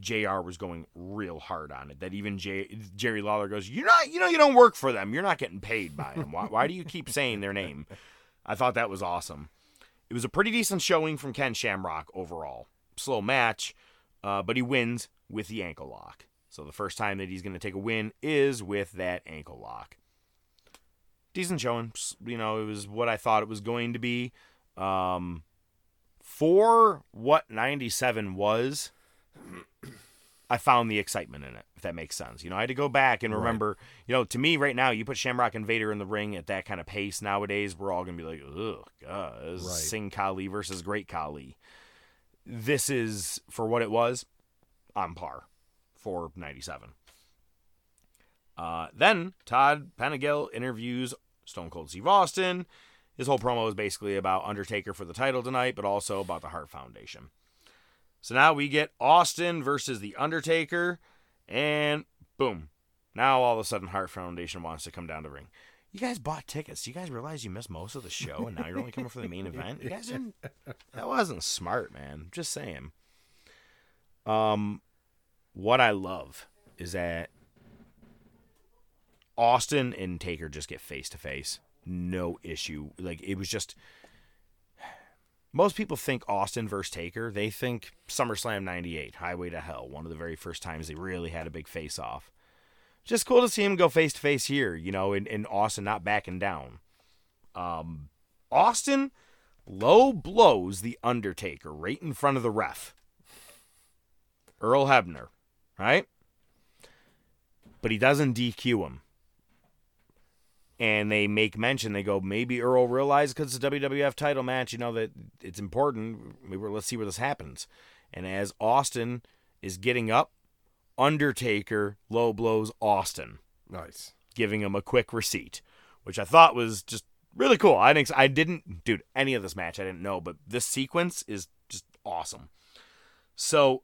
JR was going real hard on it. That even J, Jerry Lawler goes, "You're not, you know, you don't work for them. You're not getting paid by them. Why, why do you keep saying their name?" I thought that was awesome. It was a pretty decent showing from Ken Shamrock overall. Slow match, uh, but he wins with the ankle lock. So the first time that he's going to take a win is with that ankle lock. Decent showing. You know, it was what I thought it was going to be. Um, for what 97 was, <clears throat> I found the excitement in it, if that makes sense. You know, I had to go back and Right. remember, you know, to me right now, you put Shamrock and Vader in the ring at that kind of pace nowadays, we're all going to be like, ugh, God, this is Right. Sing Kali versus Great Khali. This is, for what it was, on par for 97. Uh, then Todd Pettengill interviews Stone Cold Steve Austin. His whole promo is basically about Undertaker for the title tonight, but also about the Heart Foundation. So now we get Austin versus the Undertaker, and boom. Now all of a sudden Heart Foundation wants to come down to ring. You guys bought tickets. You guys realize you missed most of the show, and now you're only coming for the main event. You guys didn't. <laughs> That wasn't smart, man. Just saying. Um, what I love is that Austin and Taker just get face to face. No issue. Like it was just most people think Austin versus Taker. They think SummerSlam 98, Highway to Hell, one of the very first times they really had a big face off. Just cool to see him go face to face here, you know, and, Austin not backing down. Um, Austin low blows The Undertaker right in front of the ref. Earl Hebner, right? But he doesn't DQ him and they make mention. They go, maybe Earl realized because it's a WWF title match, you know that it's important. Maybe let's see where this happens. And as Austin is getting up, Undertaker low blows Austin. Nice, giving him a quick receipt, which I thought was just really cool. I think I didn't, dude, any of this match I didn't know, but this sequence is just awesome. So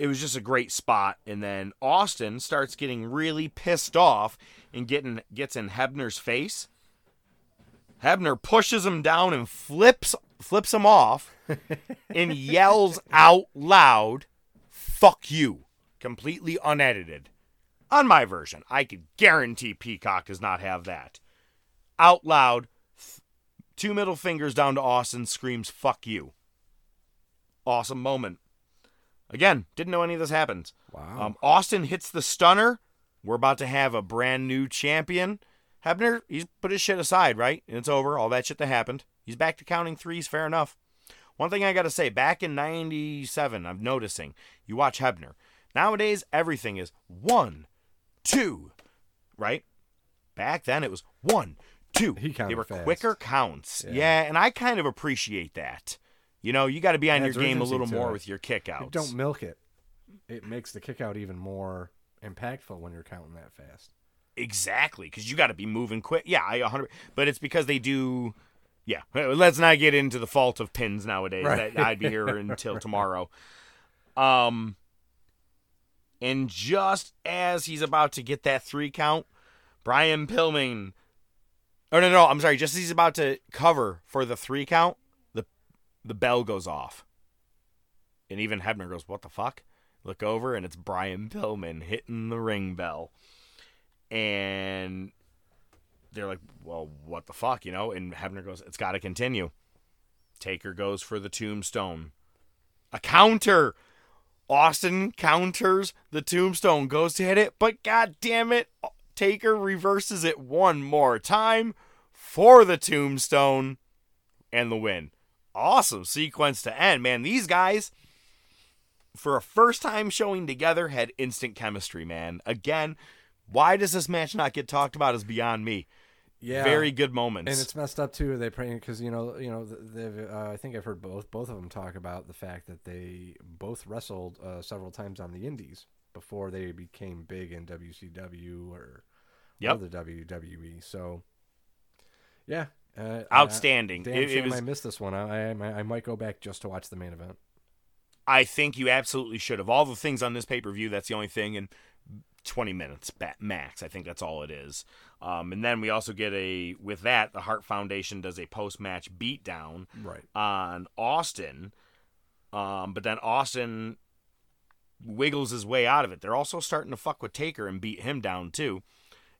it was just a great spot. And then Austin starts getting really pissed off and getting gets in Hebner's face. Hebner pushes him down and flips flips him off <laughs> and yells out loud, "Fuck you!" completely unedited. On my version, I could guarantee Peacock does not have that. Out loud, two middle fingers down to Austin, screams "Fuck you!" Awesome moment. Again, didn't know any of this happened. Wow. Um, Austin hits the stunner. We're about to have a brand new champion. Hebner, he's put his shit aside, right? And it's over. All that shit that happened. He's back to counting threes. Fair enough. One thing I got to say back in 97, I'm noticing, you watch Hebner. Nowadays, everything is one, two, right? Back then, it was one, two. He they were fast. quicker counts. Yeah. Yeah. and I kind of appreciate that. You know, you got to be on your game a little more it. with your kickouts. Don't milk it. It makes the kick out even more impactful when you're counting that fast. Exactly, because you got to be moving quick. Yeah, I 100. But it's because they do. Yeah, <laughs> let's not get into the fault of pins nowadays. Right. That I'd be here <laughs> until tomorrow. Um, and just as he's about to get that three count, Brian Pillman. Oh no, no, I'm sorry. Just as he's about to cover for the three count, the bell goes off, and even Hebner goes, "What the fuck?" Look over, and it's Brian Pillman hitting the ring bell and they're like, "Well, what the fuck," you know? And Hebner goes, "It's got to continue." Taker goes for the tombstone. A counter. Austin counters the tombstone, goes to hit it, but god damn it, Taker reverses it one more time for the tombstone and the win. Awesome sequence to end, man. These guys, for a first time showing together, had instant chemistry, man. Again, why does this match not get talked about is beyond me. Yeah, very good moments. And it's messed up too. They pray because you know, you know, they've. Uh, I think I've heard both both of them talk about the fact that they both wrestled uh, several times on the Indies before they became big in WCW or, Yep. or the WWE. So, yeah, uh, Outstanding. Uh, damn It- it was- I missed this one. I, I I might go back just to watch the main event. I think you absolutely should have. All the things on this pay per view, that's the only thing, and 20 minutes max. I think that's all it is. Um, and then we also get a, with that, the Hart Foundation does a post match beatdown Right. on Austin. Um, but then Austin wiggles his way out of it. They're also starting to fuck with Taker and beat him down too.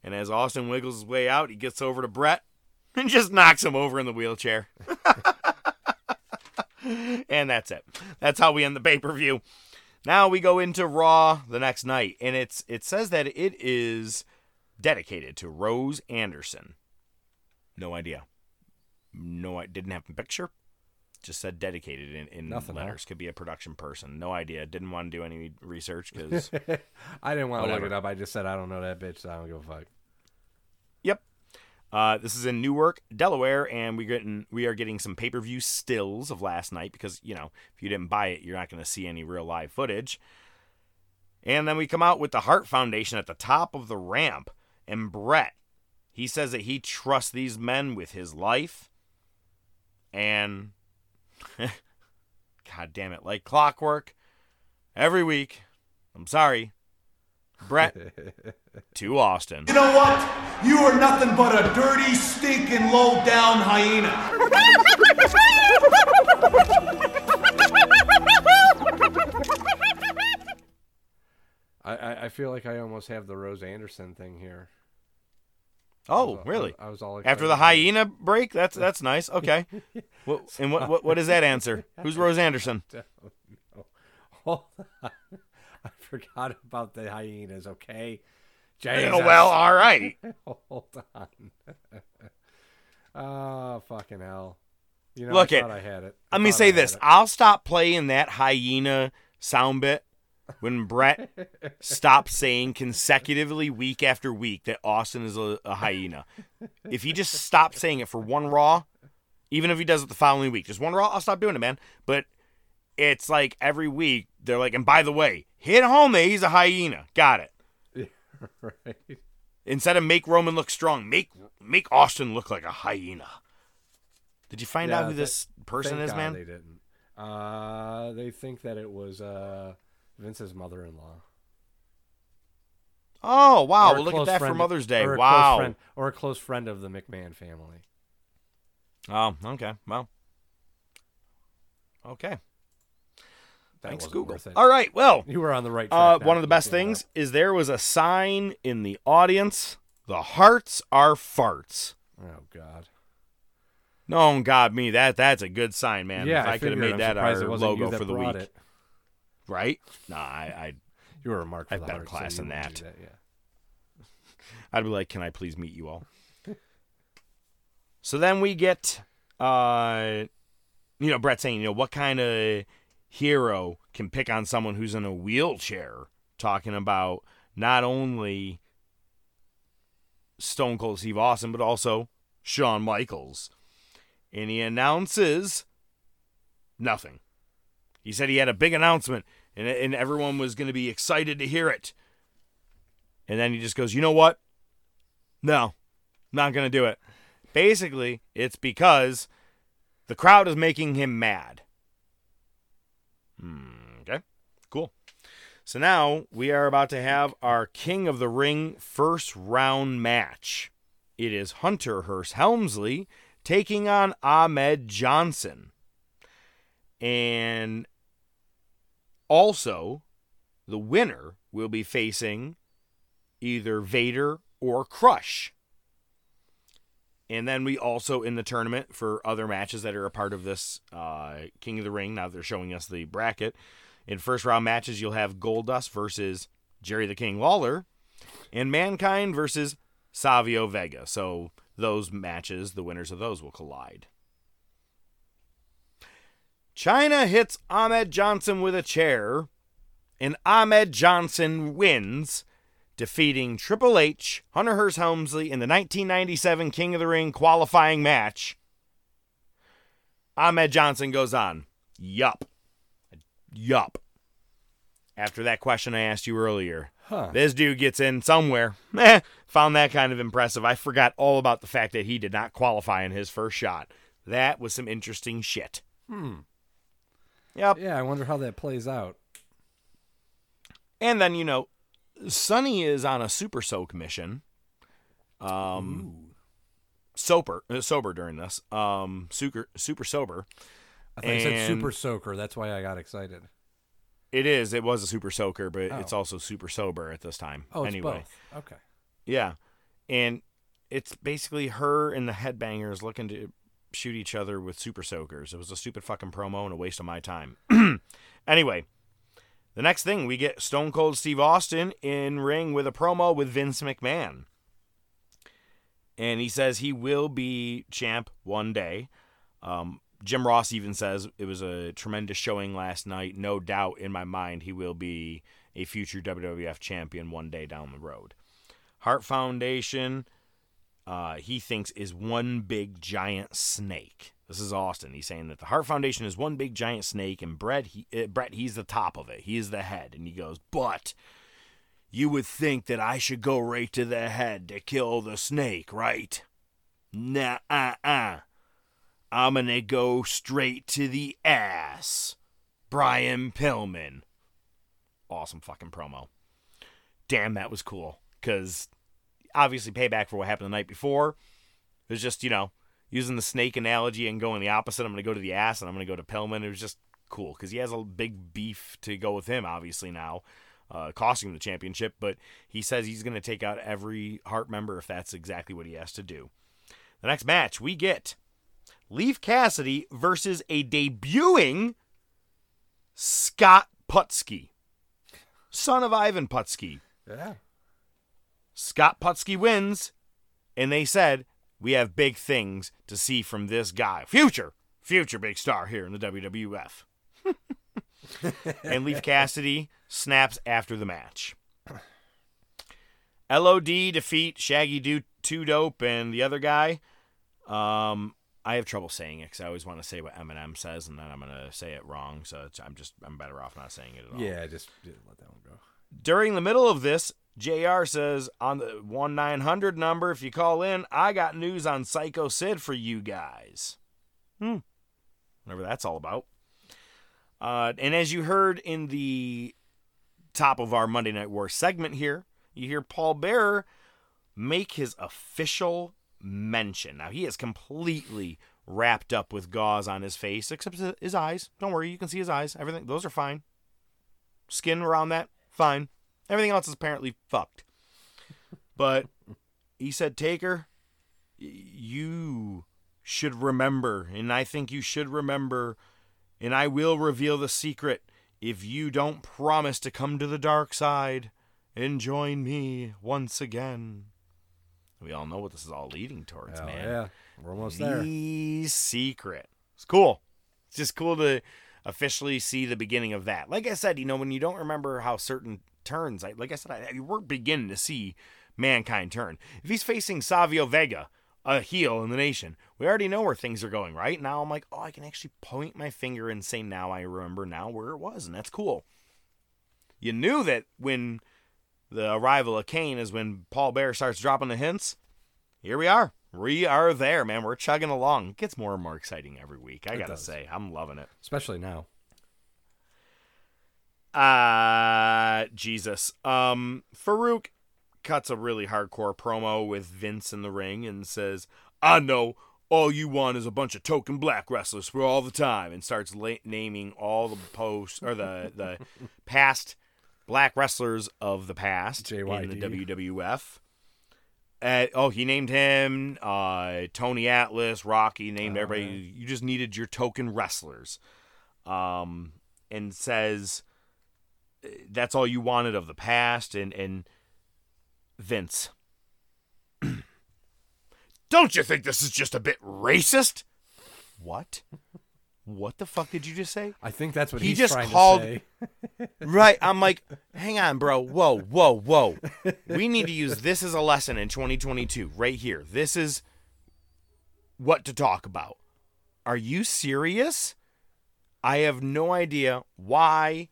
And as Austin wiggles his way out, he gets over to Bret and <laughs> just knocks him over in the wheelchair. <laughs> and that's it. That's how we end the pay per view. Now we go into Raw the next night, and it's it says that it is dedicated to Rose Anderson. No idea. No, I didn't have a picture. Just said dedicated in, in Nothing, huh? letters. Could be a production person. No idea. Didn't want to do any research because <laughs> I didn't want to look it up. I just said I don't know that bitch. So I don't give a fuck. Yep. Uh, this is in Newark, Delaware, and we getting we are getting some pay per view stills of last night because you know if you didn't buy it, you're not going to see any real live footage. And then we come out with the Hart Foundation at the top of the ramp, and Bret, he says that he trusts these men with his life, and <laughs> God damn it, like clockwork, every week. I'm sorry, Bret <laughs> to Austin. You know what? You are nothing but a dirty, stinking, low down hyena. I, I feel like I almost have the Rose Anderson thing here. Oh, all- uh, really? I was all excited. After the hyena break, that's that's nice. <laughs> Okay. what, and what, what what does that answer? Who's Rose Anderson? <laughs> Don't know. Hold on. <laughs> I forgot about the hyenas. Okay. Uh, yeah, well, all right. <laughs> Hold on. oh <laughs> fucking hell! You know, Look I at. thought I had it. I Let me say I this: it. I'll stop playing that hyena sound bit when Bret stops saying consecutively week after week that Austin is a, a hyena. If he just stops saying it for one Raw, even if he does it the following week, just one Raw, I'll stop doing it, man. But it's like every week they're like, and by the way, hit home that he's a hyena. Got it. <laughs> right. Instead of make Roman look strong, make make Austin look like a hyena. Did you find out who th- this person is, God man? They didn't. Uh, they think that it was uh, Vince's mother-in-law. Oh wow! Well, look at that for Mother's Day. or Wow. friend- or a close friend of the McMahon family. Oh, okay. Well. Okay. Thanks, Google. All right. Well, You were on the right Uh, track one of the best things is there was a sign in the audience. The hearts are farts. Oh God. No, God, me that that's a good sign, man. Yeah, if I I, could have made I'm that our it wasn't you logo for the week, it. right? Nah, I, I You were a mark for I've the better heart, so class than that. that, yeah. <laughs> I'd be like, "Can I please meet you all?" <laughs> so then we get, uh, you know, Bret saying, you know, what kind of hero can pick on someone who's in a wheelchair? Talking about not only Stone Cold Steve Austin, but also Shawn Michaels, and he announces nothing. He said he had a big announcement, and and everyone was going to be excited to hear it. And then he just goes, you know what? No, not going to do it. Basically, it's because the crowd is making him mad. Hmm, okay, cool. So now we are about to have our King of the Ring first round match. It is Hunter Hearst Helmsley taking on Ahmed Johnson. And also, the winner will be facing either Vader or Crush. And then we also in the tournament for other matches that are a part of this uh, King of the Ring. Now they're showing us the bracket. In first round matches, you'll have Goldust versus Jerry the King Lawler, and Mankind versus Savio Vega. So those matches, the winners of those will collide. Chyna hits Ahmed Johnson with a chair, and Ahmed Johnson wins, defeating Triple H, Hunter Hearst Helmsley in the 1997 King of the Ring qualifying match. Ahmed Johnson goes on, Yup. Yup. After that question I asked you earlier, Huh. this dude gets in somewhere. Eh, found that kind of impressive. I forgot all about the fact that he did not qualify in his first shot. That was some interesting shit. Hmm. Yep. Yeah, I wonder how that plays out. And then, you know, Sunny is on a super soak mission. Um sober uh, sober during this. Um super super sober. I thought you said super soaker. That's why I got excited. It is. It was a super soaker, but Oh. it's also super sober at this time. Oh, it's anyway. both. Okay. Yeah. And it's basically her and the headbangers looking to shoot each other with super soakers. It was a stupid fucking promo and a waste of my time. <clears throat> anyway, the next thing we get Stone Cold Steve Austin in ring with a promo with Vince McMahon. And he says he will be champ one day. Um, Jim Ross even says it was a tremendous showing last night. No doubt in my mind he will be a future WWF champion one day down the road. Heart Foundation, uh, he thinks is one big giant snake. This is Austin. He's saying that the Heart Foundation is one big giant snake, and Bret, he, uh, Bret, he's the top of it. He is the head, and he goes, but you would think that I should go right to the head to kill the snake, right? Nah, uh, uh. I'm gonna go straight to the ass. Brian Pillman. Awesome fucking promo. Damn, that was cool. Because obviously, payback for what happened the night before. It was just, you know, using the snake analogy and going the opposite. I'm going to go to the ass and I'm going to go to Pillman. It was just cool because he has a big beef to go with him, obviously, now. uh, costing him the championship. But he says he's going to take out every Hart member if that's exactly what he has to do. The next match we get Leif Cassidy versus a debuting Scott Putski, son of Ivan Putski. Yeah. Scott Putski wins, and they said, We have big things to see from this guy. Future, future big star here in the WWF. <laughs> and Leif Cassidy snaps after the match. <clears throat> LOD defeat Shaggy Do Two Dope and the other guy. Um, I have trouble saying it because I always want to say what Eminem says, and then I'm gonna say it wrong. So I'm just I'm better off not saying it at all. Yeah, just, just let that one go. During the middle of this, JR says on the 1 900 number, if you call in, I got news on Psycho Sid for you guys. Hmm. Whatever that's all about. Uh, and as you heard in the top of our Monday Night War segment here, you hear Paul Bearer make his official mention. Now, he is completely wrapped up with gauze on his face, except his eyes. Don't worry, you can see his eyes. Everything, those are fine. Skin around that, fine. Everything else is apparently fucked. But he said, Taker, you should remember, and I think you should remember, and I will reveal the secret if you don't promise to come to the dark side and join me once again. We all know what this is all leading towards, Hell man. yeah. We're almost there. The secret. It's cool. It's just cool to officially see the beginning of that. Like I said, you know, when you don't remember how certain turns, I, like I said, I, we're beginning to see mankind turn. If he's facing Savio Vega, a heel in the nation, we already know where things are going, right? Now I'm like, oh, I can actually point my finger and say, now I remember now where it was, and that's cool. You knew that when the arrival of Kane is when Paul Bearer starts dropping the hints. Here we are. We are there, man. We're chugging along. It gets more and more exciting every week. I gotta does. say, I'm loving it. Especially now. Uh Jesus. Um Farouk cuts a really hardcore promo with Vince in the ring and says, "I know all you want is a bunch of token black wrestlers for all the time," and starts la- naming all the posts or the the <laughs> past black wrestlers of the past in the WWF. Uh, oh, he named him uh, Tony Atlas, Rocky. Named Oh, everybody. You just needed your token wrestlers, um, and says that's all you wanted of the past. And and Vince, <clears throat> don't you think this is just a bit racist? What? What the fuck did you just say? I think that's what he he's just trying to called. say. <laughs> right, I'm like, hang on, bro. Whoa, whoa, whoa. We need to use this as a lesson in 2022, right here. This is what to talk about. Are you serious? I have no idea why.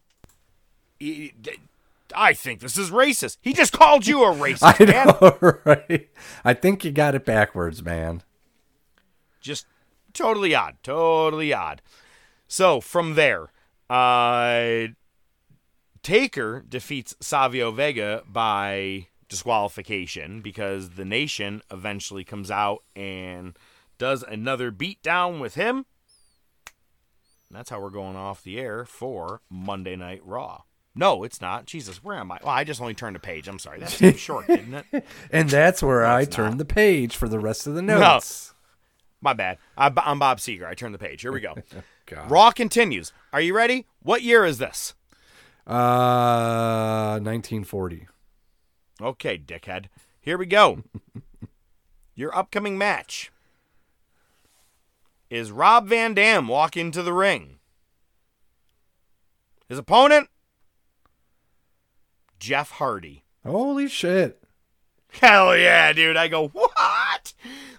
I think this is racist. He just called you a racist, <laughs> I man. know, <laughs> right? I think you got it backwards, man. just totally odd totally odd so from there uh taker defeats savio vega by disqualification because the nation eventually comes out and does another beatdown with him that's how we're going off the air for monday night raw no it's not jesus where am i well i just only turned a page i'm sorry that's too short <laughs> didn't it And that's where I turned not. the page for the rest of the <laughs> No. notes. My bad. I, I'm Bob Seeger. I turned the page. Here we go. <laughs> Raw continues. Are you ready? What year is this? Uh, 1940. Okay, dickhead. Here we go. Your upcoming match is Rob Van Dam walk into the ring. His opponent, Jeff Hardy. Holy shit. Hell yeah, dude. I go, what?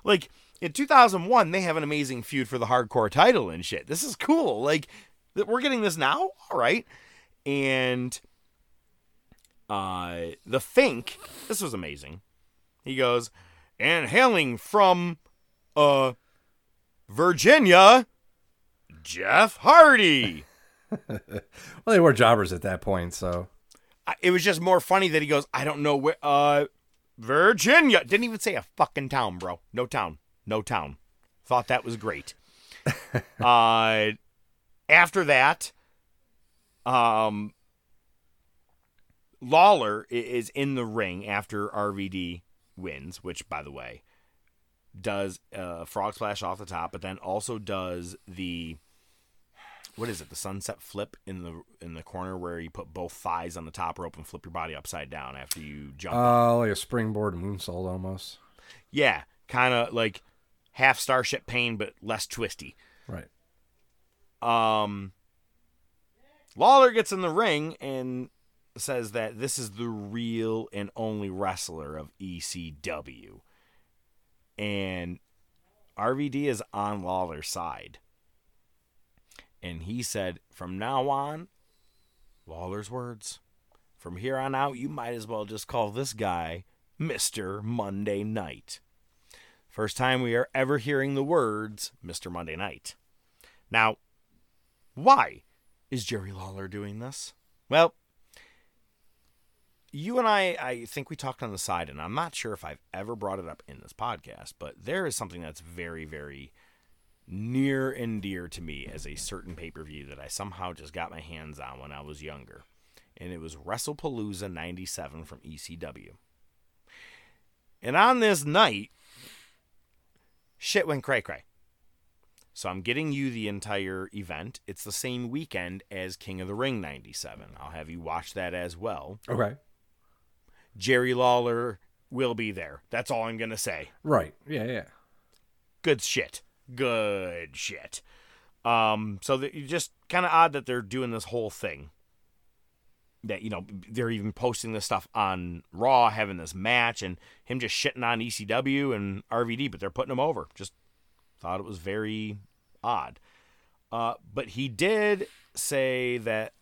Like, in 2001, they have an amazing feud for the hardcore title and shit. This is cool. Like, we're getting this now? All right. And uh, the Fink, this was amazing. He goes, and hailing from uh, Virginia, Jeff Hardy. <laughs> Well, they were jobbers at that point, so. It was just more funny that he goes, I don't know where, uh, Virginia. Didn't even say a fucking town, bro. No town. No town. Thought that was great. <laughs> uh, after that, um, Lawler is in the ring after RVD wins, which, by the way, does a frog splash off the top, but then also does the what is it? The sunset flip in the in the corner where you put both thighs on the top rope and flip your body upside down after you jump. Uh, like a springboard moonsault almost. yeah, kind of like half Starship Pain, but less twisty. Right. Um, Lawler gets in the ring and says that this is the real and only wrestler of ECW. And RVD is on Lawler's side. And he said, from now on, Lawler's words, from here on out, you might as well just call this guy Mr. Monday Night. First time we are ever hearing the words Mr. Monday Night. Now, why is Jerry Lawler doing this? Well, you and I, I think we talked on the side, and I'm not sure if I've ever brought it up in this podcast, but there is something that's very, very near and dear to me as a certain pay per view that I somehow just got my hands on when I was younger. And it was WrestlePalooza 97 from ECW. And on this night, shit went cray cray. So I'm getting you the entire event. It's the same weekend as King of the Ring 97. I'll have you watch that as well. Okay. Jerry Lawler will be there. That's all I'm going to say. Right. Yeah, yeah. Good shit. Good shit. Um, so that just kind of odd that they're doing this whole thing. That you know they're even posting this stuff on Raw, having this match, and him just shitting on ECW and RVD, but they're putting him over. Just thought it was very odd. Uh, but he did say that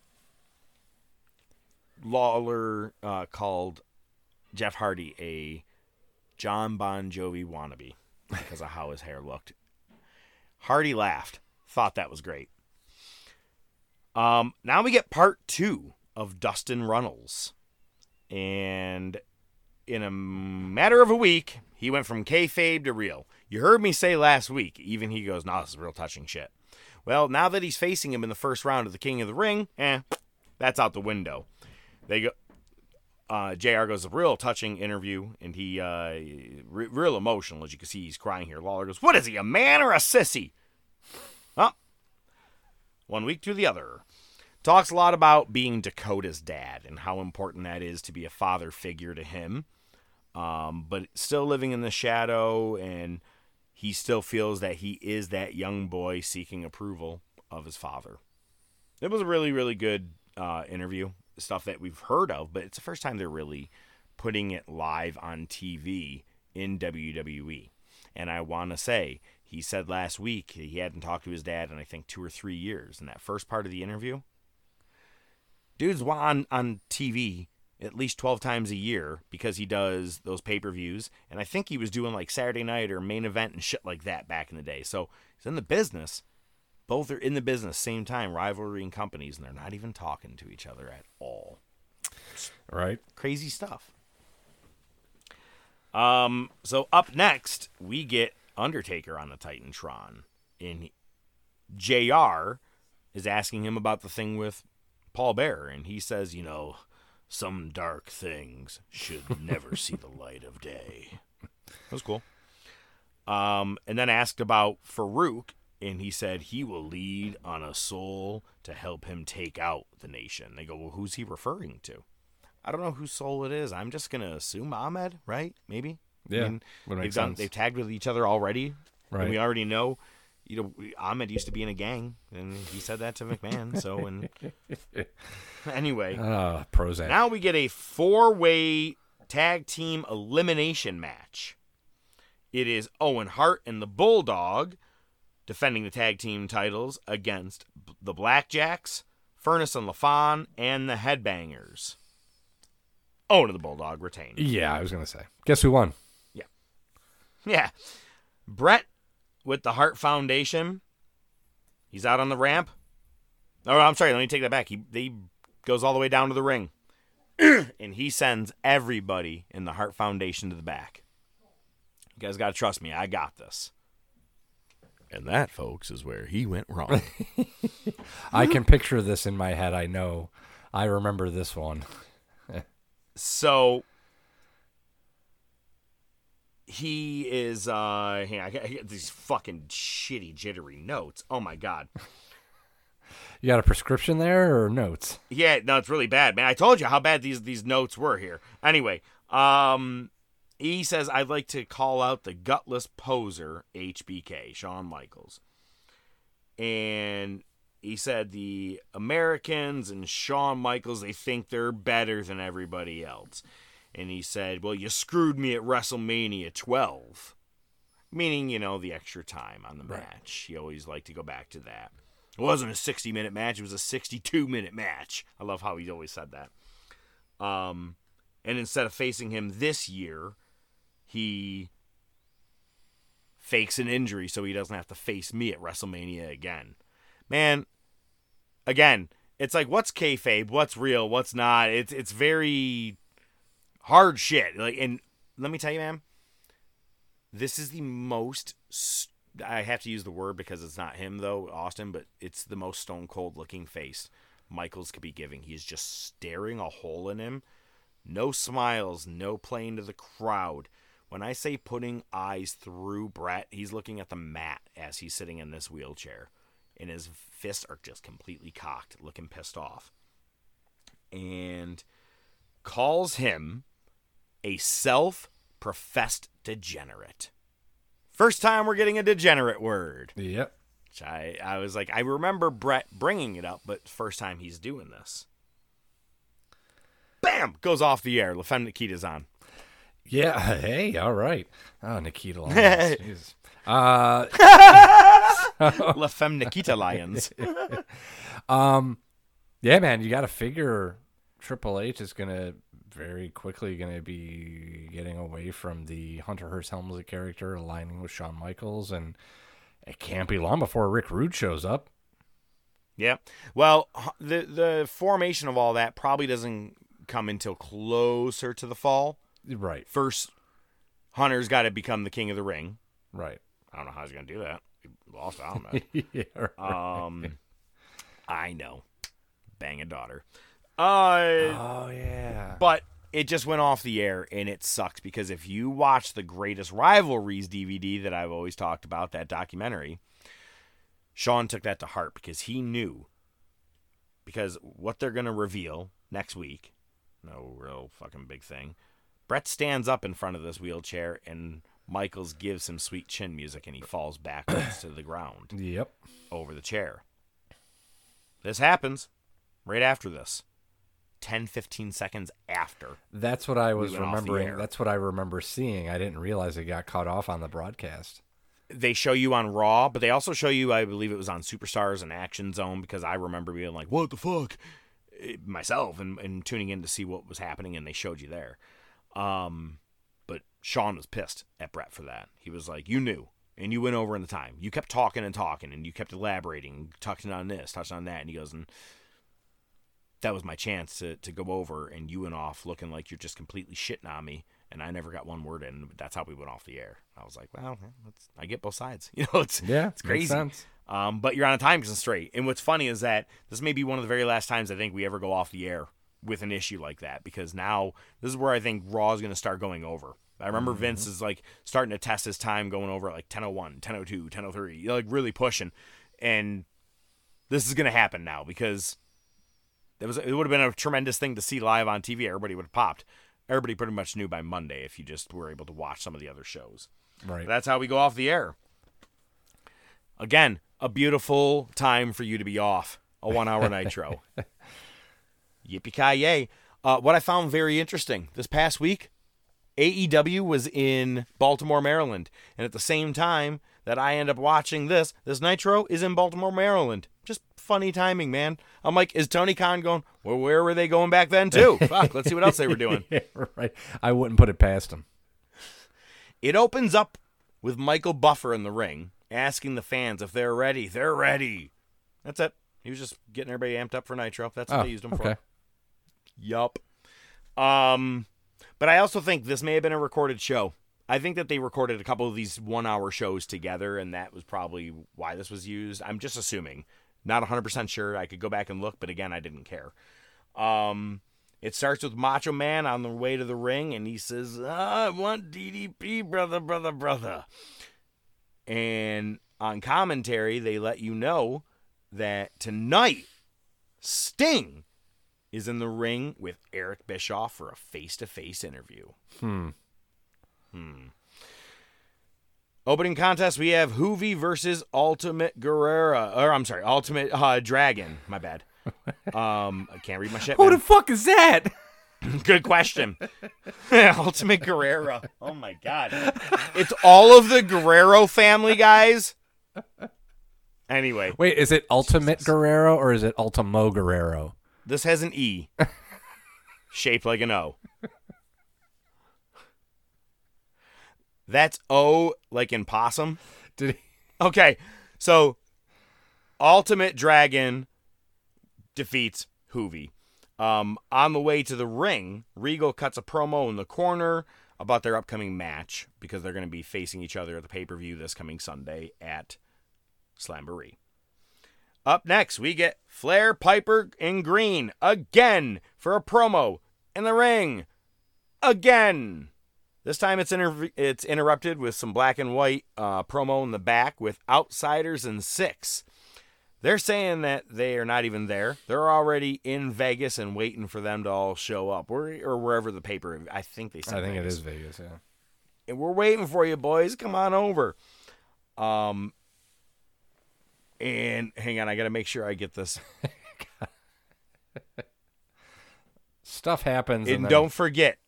Lawler uh, called Jeff Hardy a John Bon Jovi wannabe because of how his hair looked. Hardy laughed, thought that was great. Um, now we get part two of Dustin Runnels, and in a matter of a week, he went from kayfabe to real. You heard me say last week, even he goes, "Nah, this is real touching shit." Well, now that he's facing him in the first round of the King of the Ring, eh, that's out the window. They go. Uh, Jr. goes a real touching interview, and he uh, re- real emotional as you can see. He's crying here. Lawler goes, "What is he, a man or a sissy?" Huh? One week to the other. Talks a lot about being Dakota's dad and how important that is to be a father figure to him. Um, but still living in the shadow, and he still feels that he is that young boy seeking approval of his father. It was a really, really good uh, interview. Stuff that we've heard of, but it's the first time they're really putting it live on TV in WWE. And I want to say, he said last week he hadn't talked to his dad in I think two or three years. In that first part of the interview, dude's on on TV at least 12 times a year because he does those pay-per-views and I think he was doing like Saturday night or main event and shit like that back in the day. So, he's in the business. Both are in the business same time, rivalry and companies and they're not even talking to each other at all. Right. Crazy stuff. Um so up next, we get Undertaker on the Titantron and JR is asking him about the thing with Paul Bearer and he says, you know, some dark things should never see the light of day. That was cool. Um, and then asked about Farouk, and he said he will lead on a soul to help him take out the nation. They go, well, who's he referring to? I don't know whose soul it is. I'm just gonna assume Ahmed, right? Maybe. Yeah, would they've make done. sense. They've tagged with each other already, Right. And we already know. You know, Ahmed used to be in a gang, and he said that to McMahon. So, and <laughs> anyway, Ah, Prozac. now we get a four-way tag team elimination match. It is Owen Hart and the Bulldog defending the tag team titles against the Blackjacks, Furnas and LaFon, and the Headbangers. Owen and the Bulldog retain. Yeah, I was gonna say. Guess who won? Yeah. Yeah. Bret with the Hart Foundation. He's out on the ramp. Oh, I'm sorry. Let me take that back. He, he goes all the way down to the ring. <clears throat> and he sends everybody in the Hart Foundation to the back. You guys got to trust me. I got this. And that, folks, is where he went wrong. <laughs> I can picture this in my head. I know. I remember this one. So he is uh hang on, I got, these fucking shitty jittery notes. Oh my god. You got a prescription there or notes? Yeah, no, it's really bad, man. I told you how bad these these notes were here. Anyway, um he says I'd like to call out the gutless poser HBK, Shawn Michaels. And he said the Americans and Shawn Michaels, they think they're better than everybody else. And he said, Well, you screwed me at WrestleMania 12. Meaning, you know, the extra time on the match. He always liked to go back to that. It wasn't a 60 minute match, it was a 62 minute match. I love how he always said that. Um, and instead of facing him this year, he fakes an injury so he doesn't have to face me at WrestleMania again. Man, again, it's like what's kayfabe, what's real, what's not. It's it's very hard shit. Like, and let me tell you, man, this is the most. St- I have to use the word because it's not him though, Austin, but it's the most stone cold looking face Michaels could be giving. He's just staring a hole in him. No smiles, no playing to the crowd. When I say putting eyes through Bret, he's looking at the mat as he's sitting in this wheelchair. And his fists are just completely cocked, looking pissed off. And calls him a self professed degenerate. First time we're getting a degenerate word. Yep. Which I, I was like, I remember Bret bringing it up, but first time he's doing this. Bam! Goes off the air. LaFemme Nikita's on. Yeah. <laughs> Hey. All right. Oh, Nikita Lyons. <laughs> Jeez. Uh, La Femme Nikita Lions. <laughs> um, yeah, man, you got to figure Triple H is gonna very quickly gonna be getting away from the Hunter Hearst Helmsley character, aligning with Shawn Michaels, and it can't be long before Rick Rude shows up. Yeah. Well, the the formation of all that probably doesn't come until closer to the fall. Right. First, Hunter's got to become the king of the ring. Right. I don't know how he's going to do that. He lost out on <laughs> yeah, that. right. Um, I know. Bang a daughter. Uh, oh yeah. But it just went off the air and it sucks because if you watch the Greatest Rivalries DVD that I've always talked about, that documentary, Shawn took that to heart because he knew because what they're going to reveal next week, no real fucking big thing. Bret stands up in front of this wheelchair and Michaels gives him sweet chin music and he falls backwards to the ground. Yep. Over the chair. This happens right after this. 10 15 seconds after. That's what I was the remembering. That's what I remember seeing. I didn't realize it got cut off on the broadcast. they show you on Raw, but they also show you, I believe it was on Superstars and Action Zone, because I remember being like, "What the fuck," eh, myself, and, and tuning in to see what was happening, and they showed you there. Um, but Shawn was pissed at Bret for that. He was like, "You knew, and you went over in the time. You kept talking and talking, and you kept elaborating, touching on this, touching on that." And he goes, "And that was my chance to to go over, and you went off looking like you're just completely shitting on me." And I never got one word in. That's how we went off the air. I was like, "Well, I get both sides. <laughs> You know, it's Yeah, it's crazy." Um, but you're on a time constraint. And what's funny is that this may be one of the very last times I think we ever go off the air with an issue like that because now this is where I think Raw is going to start going over. I remember Mm-hmm. Vince is like starting to test his time going over like 1001, 1002, 1003, like really pushing. And this is going to happen now because it was it would have been a tremendous thing to see live on TV. Everybody would have popped. Everybody pretty much knew by Monday if you just were able to watch some of the other shows. Right. That's how we go off the air. Again, a beautiful time for you to be off. A one hour <laughs> nitro. Yippee ki yay. Uh, what I found very interesting this past week, AEW was in Baltimore, Maryland. And at the same time that I end up watching this, this Nitro is in Baltimore, Maryland. Just funny timing, man. I'm like, is Tony Khan going, well, where were they going back then, too? <laughs> Fuck, let's see what else they were doing. <laughs> Yeah, right. I wouldn't put it past him. It opens up with Michael Buffer in the ring, asking the fans if they're ready. They're ready. That's it. He was just getting everybody amped up for Nitro. That's what Oh, they used him okay. for. Yup. Um, but I also think this may have been a recorded show. I think that they recorded a couple of these one-hour shows together, and that was probably why this was used. I'm just assuming. Not 100% sure. I could go back and look, but again, I didn't care. Um, It starts with Macho Man on the way to the ring, and he says, "Ah, I want DDP, brother, brother, brother. And on commentary, they let you know that tonight, Sting is in the ring with Eric Bischoff for a face to face interview. Hmm. Hmm. Opening contest, we have Hoovy versus Ultimate Guerrera. Or, I'm sorry, Ultimate uh, Dragon. My bad. <laughs> Um, I can't read my shit. Who man. the fuck is that? <laughs> Good question. <laughs> Ultimate Guerrero. Oh my god. It's all of the Guerrero family guys. Anyway, Wait, is it Ultimate Guerrero or is it Ultimo Guerrero? This has an E <laughs> shaped like an O. That's O like in possum. Did he? Okay, so Ultimate Dragon defeats Hoovy. Um, on the way to the ring, Regal cuts a promo in the corner about their upcoming match because they're going to be facing each other at the pay per view this coming Sunday at Slamboree. Up next, we get Flair, Piper, and Greene again for a promo in the ring. Again. This time it's inter- it's interrupted with some black and white uh, promo in the back with outsiders and Syxx. They're saying that they are not even there. They're already in Vegas and waiting for them to all show up, or, or wherever the paper. I think they. Said I think it Vegas. is Vegas, yeah. And we're waiting for you, boys. Come on over. Um. And hang on, I got to make sure I get this. <laughs> Stuff happens. And, And, don't forget,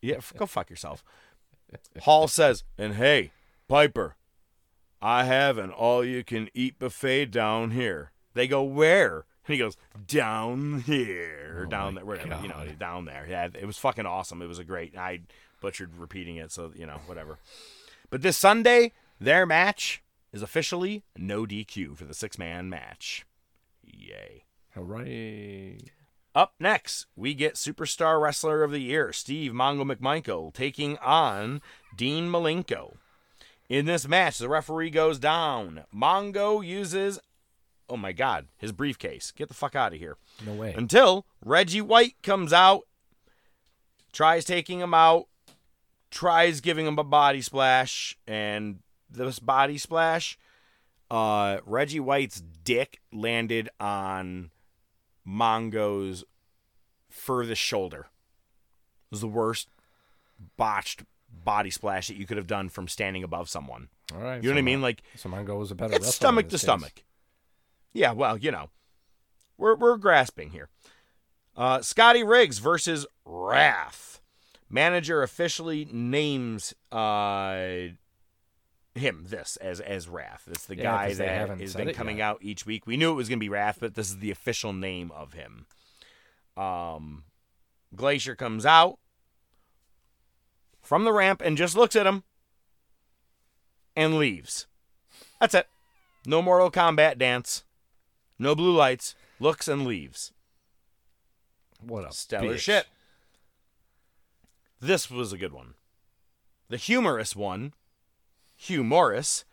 yeah, f- go fuck yourself. Hall says, and hey, Piper, I have an all-you-can-eat buffet down here. They go where? And he goes down here, or oh down there, whatever. You know, down there. Yeah, it was fucking awesome. It was a great. I butchered repeating it, so you know, whatever. But this Sunday, their match is officially no DQ for the six-man match. Yay! Hooray! Up next, we get Superstar Wrestler of the Year, Steve Mongo McMichael, taking on Dean Malenko. In this match, the referee goes down. Mongo uses, oh my God, his briefcase. Get the fuck out of here. No way. Until Reggie White comes out, tries taking him out, tries giving him a body splash, and this body splash, uh, Reggie White's dick landed on Mongo's furthest shoulder. It was the worst botched body splash that you could have done from standing above someone. All right. You know what I mean? Like so Mongo was a better it's stomach to case. stomach. Yeah, well, you know, we're we're grasping here. Uh, Scotty Riggs versus Wrath. Manager officially names uh, him this as as Wrath. It's the Yeah, guy that has been coming yet. out each week. We knew it was going to be Wrath, but this is the official name of him. Um, Glacier comes out from the ramp and just looks at him and leaves. That's it. No Mortal Kombat dance. No blue lights. Looks and leaves. What a Stellar bitch. shit. This was a good one. The humorous one, Hugh Morris,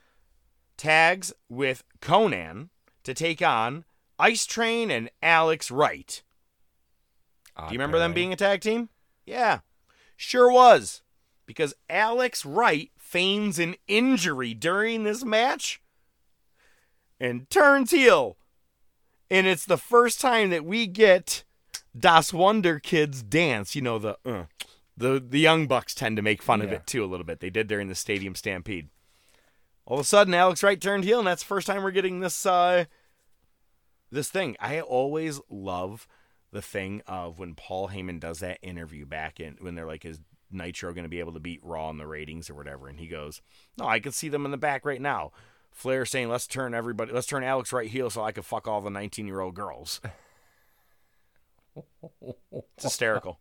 tags with Konnan to take on Ice Train and Alex Wright. Do you remember them being a tag team? Yeah, sure was. Because Alex Wright feigns an injury during this match and turns heel. And it's the first time that we get Das Wonder Kids dance. You know, the uh, the the young bucks tend to make fun of it too a little bit. They did during the Stadium Stampede. All of a sudden, Alex Wright turned heel, and that's the first time we're getting this uh, this thing. I always love the thing of when Paul Heyman does that interview back in when they're like, is Nitro going to be able to beat Raw in the ratings or whatever? And he goes, No, I can see them in the back right now. Flair saying, Let's turn everybody, let's turn Alex Wright heel so I can fuck all the 19 year old girls. It's hysterical.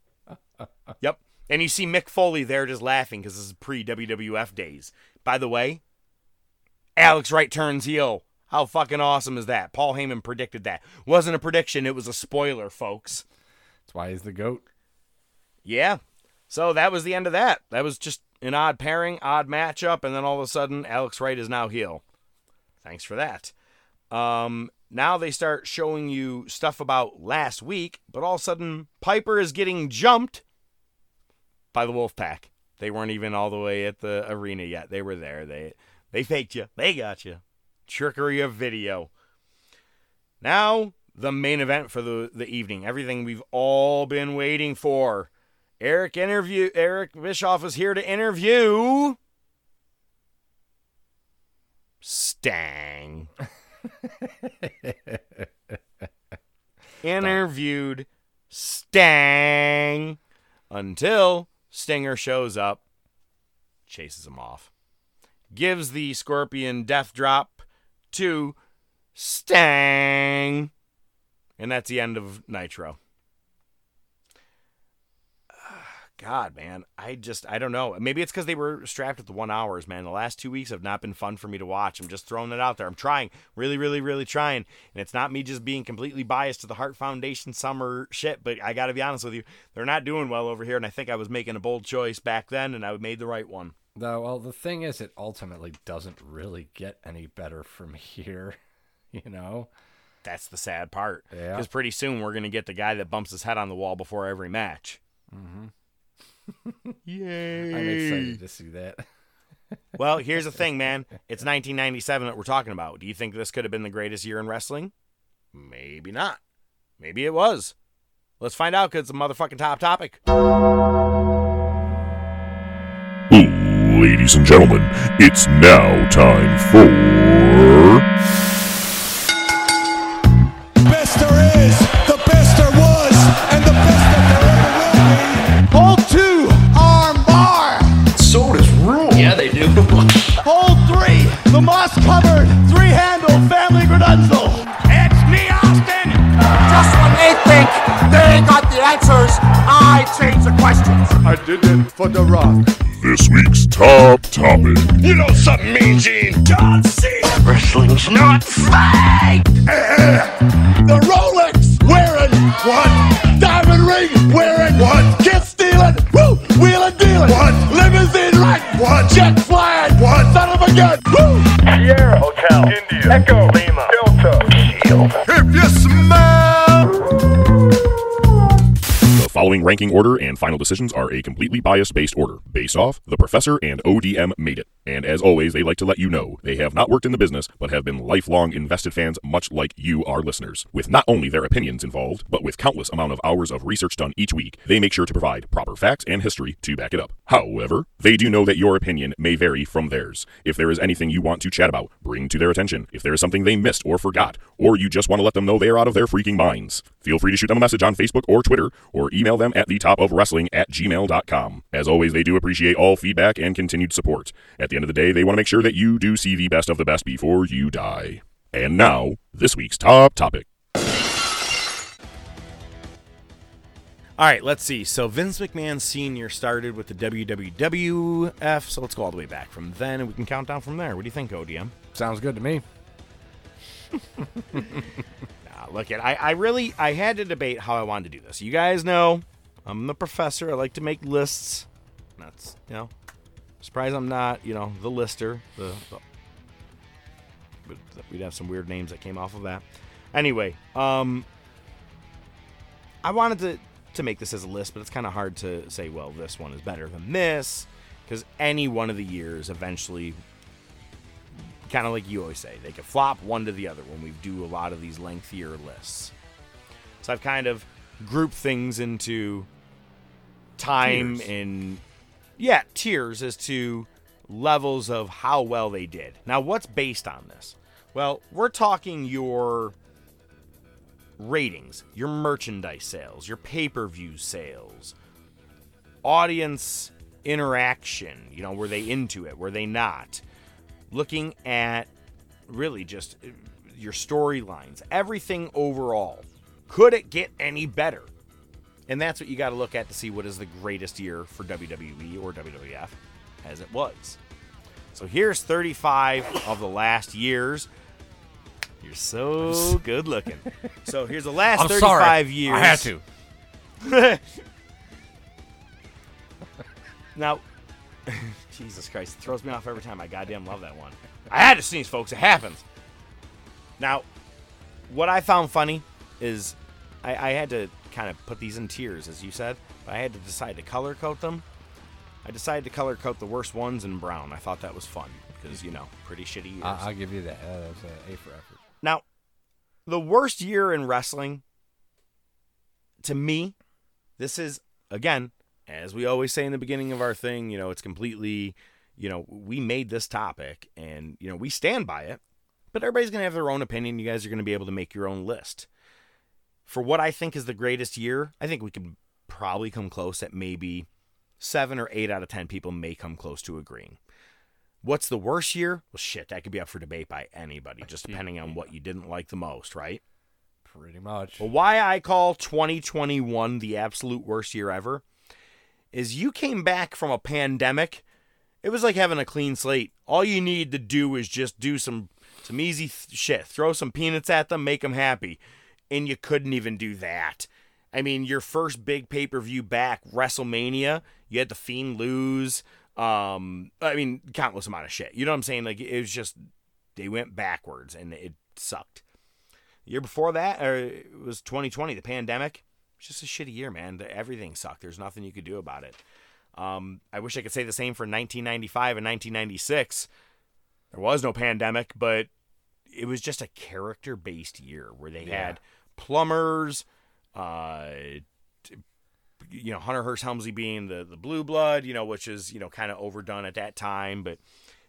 yep. And you see Mick Foley there just laughing because this is pre WWF days. By the way, Alex Wright turns heel. How fucking awesome is that? Paul Heyman predicted that. Wasn't a prediction, it was a spoiler, folks. That's why he's the goat. Yeah. So that was the end of that. That was just an odd pairing, odd matchup, and then all of a sudden, Alex Wright is now heel. Thanks for that. Um, now they start showing you stuff about last week, but all of a sudden Piper is getting jumped by the Wolfpack. They weren't even all the way at the arena yet. They were there. They they faked you. They got you. Trickery of video. Now the main event for the the evening. Everything we've all been waiting for. Eric interview Eric Bischoff is here to interview Stang. <laughs> Interviewed Stang until Stinger shows up, chases him off, gives the Scorpion death drop to Stang, and that's the end of Nitro. <sighs> God, man, I just I don't know. Maybe it's because they were strapped at the one hours, man. The last two weeks have not been fun for me to watch. I'm just throwing it out there. I'm trying, really, really, really trying, and it's not me just being completely biased to the Hart Foundation summer shit. But I got to be honest with you, they're not doing well over here, and I think I was making a bold choice back then, and I made the right one. No, well, the thing is, it ultimately doesn't really get any better from <laughs> here. You know, That's the sad part. Yeah. Because pretty soon we're gonna get the guy that bumps his head on the wall before every match. Mm-hmm. Yay! <laughs> I'm excited to see that. <laughs> well, here's the thing, man. It's 1997 that we're talking about. Do you think this could have been the greatest year in wrestling? Maybe not. Maybe it was. Let's find out because it's a motherfucking top topic. Ladies and gentlemen, it's now time for. Answers, I change the questions. I did it for The Rock. This week's top topic. You know something, Mean Gene? John Cena. Wrestling's not fake. the Rolex wearing one. Diamond ring wearing one. Kid stealing. Woo. Wheeling dealing. One. Limousine riding. One. Jet flying. One. Son of a gun. Woo. Sierra Hotel. India. Echo. Lima. Delta. Shield. If you following ranking order and final decisions are a completely bias based order, based off The Professor and ODM made it. And as always, they like to let you know they have not worked in the business, but have been lifelong invested fans, much like you, our listeners. With not only their opinions involved, but with countless amount of hours of research done each week, they make sure to provide proper facts and history to back it up. However, they do know that your opinion may vary from theirs. If there is anything you want to chat about, bring to their attention. If there is something they missed or forgot, or you just want to let them know they are out of their freaking minds, feel free to shoot them a message on Facebook or Twitter, or email them at the top of wrestling at gmail.com. As always, they do appreciate all feedback and continued support. At the end of the day, they want to make sure that you do see the best of the best before you die. And now, this week's top topic. All right, let's see. So Vince McMahon Sr. started with the WWF. So let's go all the way back from then, and we can count down from there. What do you think, ODM? Sounds good to me. <laughs> Look at I, I really I had to debate how I wanted to do this. You guys know I'm the professor. I like to make lists. That's you know, surprised I'm not you know the lister. The, the but we'd have some weird names that came off of that. Anyway, um, I wanted to to make this as a list, but it's kind of hard to say. Well, this one is better than this because any one of the years eventually kind of like you always say, they could flop one to the other when we do a lot of these lengthier lists. So I've kind of grouped things into time Tiers. and yeah, tiers as to levels of how well they did. Now, what's based on this? Well, we're talking your ratings, your merchandise sales, your pay-per-view sales, audience interaction, you know, were they into it, were they not? Looking at really just uh, your storylines, everything overall. Could it get any better? And that's what you got to look at to see what is the greatest year for WWE or WWF as it was. So here's 35 of the last years. You're so <laughs> good looking. So here's the last I'm 35 sorry. years. I had to. <laughs> now, Jesus Christ, it throws me off every time. I goddamn love that one. I had to sneeze, folks. It happens. Now, what I found funny is I, I had to kind of put these in tiers, as you said, but I had to decide to color code them. I decided to color code the worst ones in brown. I thought that was fun because, you know, pretty shitty years. I'll give you that. Uh, That's a A for effort. Now, the worst year in wrestling, to me, this is, again, as we always say in the beginning of our thing, you know, it's completely, you know, we made this topic and, you know, we stand by it, but everybody's going to have their own opinion. You guys are going to be able to make your own list. For what I think is the greatest year, I think we can probably come close at maybe seven or eight out of 10 people may come close to agreeing. What's the worst year? Well, shit, that could be up for debate by anybody, just depending on what you didn't like the most, right? Pretty much. Well, why I call 2021 the absolute worst year ever is you came back from a pandemic. It was like having a clean slate. All you need to do is just do some some easy th- shit. Throw some peanuts at them, make them happy. And you couldn't even do that. I mean, your first big pay-per-view back, WrestleMania, you had the Fiend lose. Um, I mean, countless amount of shit. You know what I'm saying? Like it was just they went backwards and it sucked. The year before that, or it was 2020, the pandemic. It's just a shitty year, man. Everything sucked. There's nothing you could do about it. Um, I wish I could say the same for 1995 and 1996. There was no pandemic, but it was just a character-based year where they Yeah. had plumbers, uh, you know, Hunter Hearst Helmsley being the the blue blood, you know, which is you know kind of overdone at that time, but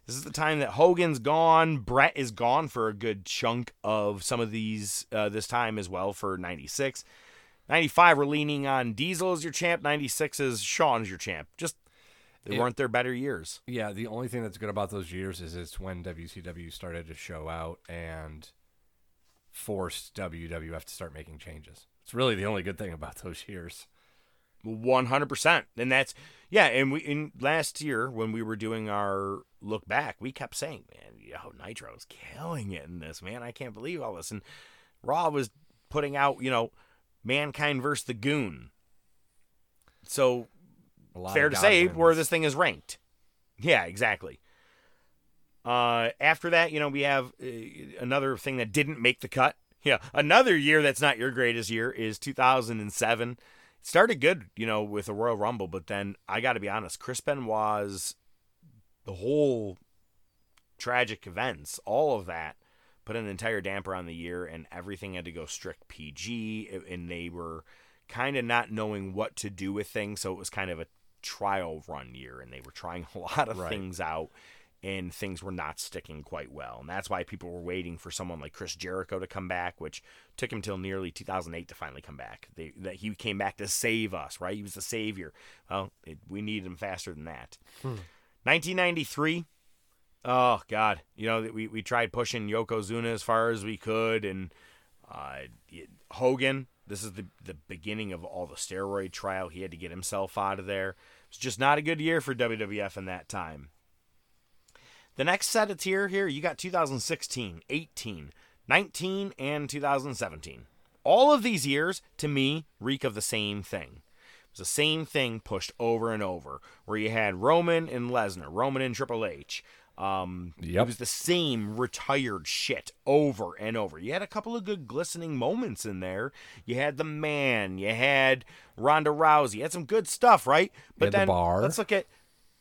this is the time that Hogan's gone. Bret is gone for a good chunk of some of these uh, this time as well for 96. 95, we're leaning on Diesel as your champ. 96 is Shawn as your champ. Just, they Yeah. weren't their better years. Yeah, the only thing that's good about those years is it's when WCW started to show out and forced WWF to start making changes. It's really the only good thing about those years. 100%. And that's, yeah. And we, in last year when we were doing our look back, we kept saying, man, yo, Nitro's killing it in this, man. I can't believe all this. And Raw was putting out, you know, Mankind versus the Goon. So, fair to say Godwins. where this thing is ranked. Yeah, exactly. Uh, after that, you know, we have uh, another thing that didn't make the cut. Yeah, another year that's not your greatest year is 2007. It started good, you know, with the Royal Rumble, but then I got to be honest, Chris Benoit's the whole tragic events, all of that put an entire damper on the year, and everything had to go strict PG, and they were kind of not knowing what to do with things, so it was kind of a trial run year, and they were trying <laughs> a lot of Right. things out, and things were not sticking quite well, and that's why people were waiting for someone like Chris Jericho to come back, which took him till nearly 2008 to finally come back. They, that he came back to save us, right? He was the savior. Well, it, we needed him faster than that. Hmm. 1993. Oh God, you know we we tried pushing Yokozuna as far as we could, and uh, Hogan. This is the the beginning of all the steroid trial. He had to get himself out of there. It's just not a good year for WWF in that time. The next set of tier here, you got 2016, 18, 19, and 2017. All of these years, to me, reek of the same thing. It was the same thing pushed over and over, where you had Roman and Lesnar, Roman and Triple H. Um, It was the same retired shit over and over. You had a couple of good glistening moments in there. You had the man, you had Ronda Rousey, you had some good stuff, right? But had the then bar. let's look at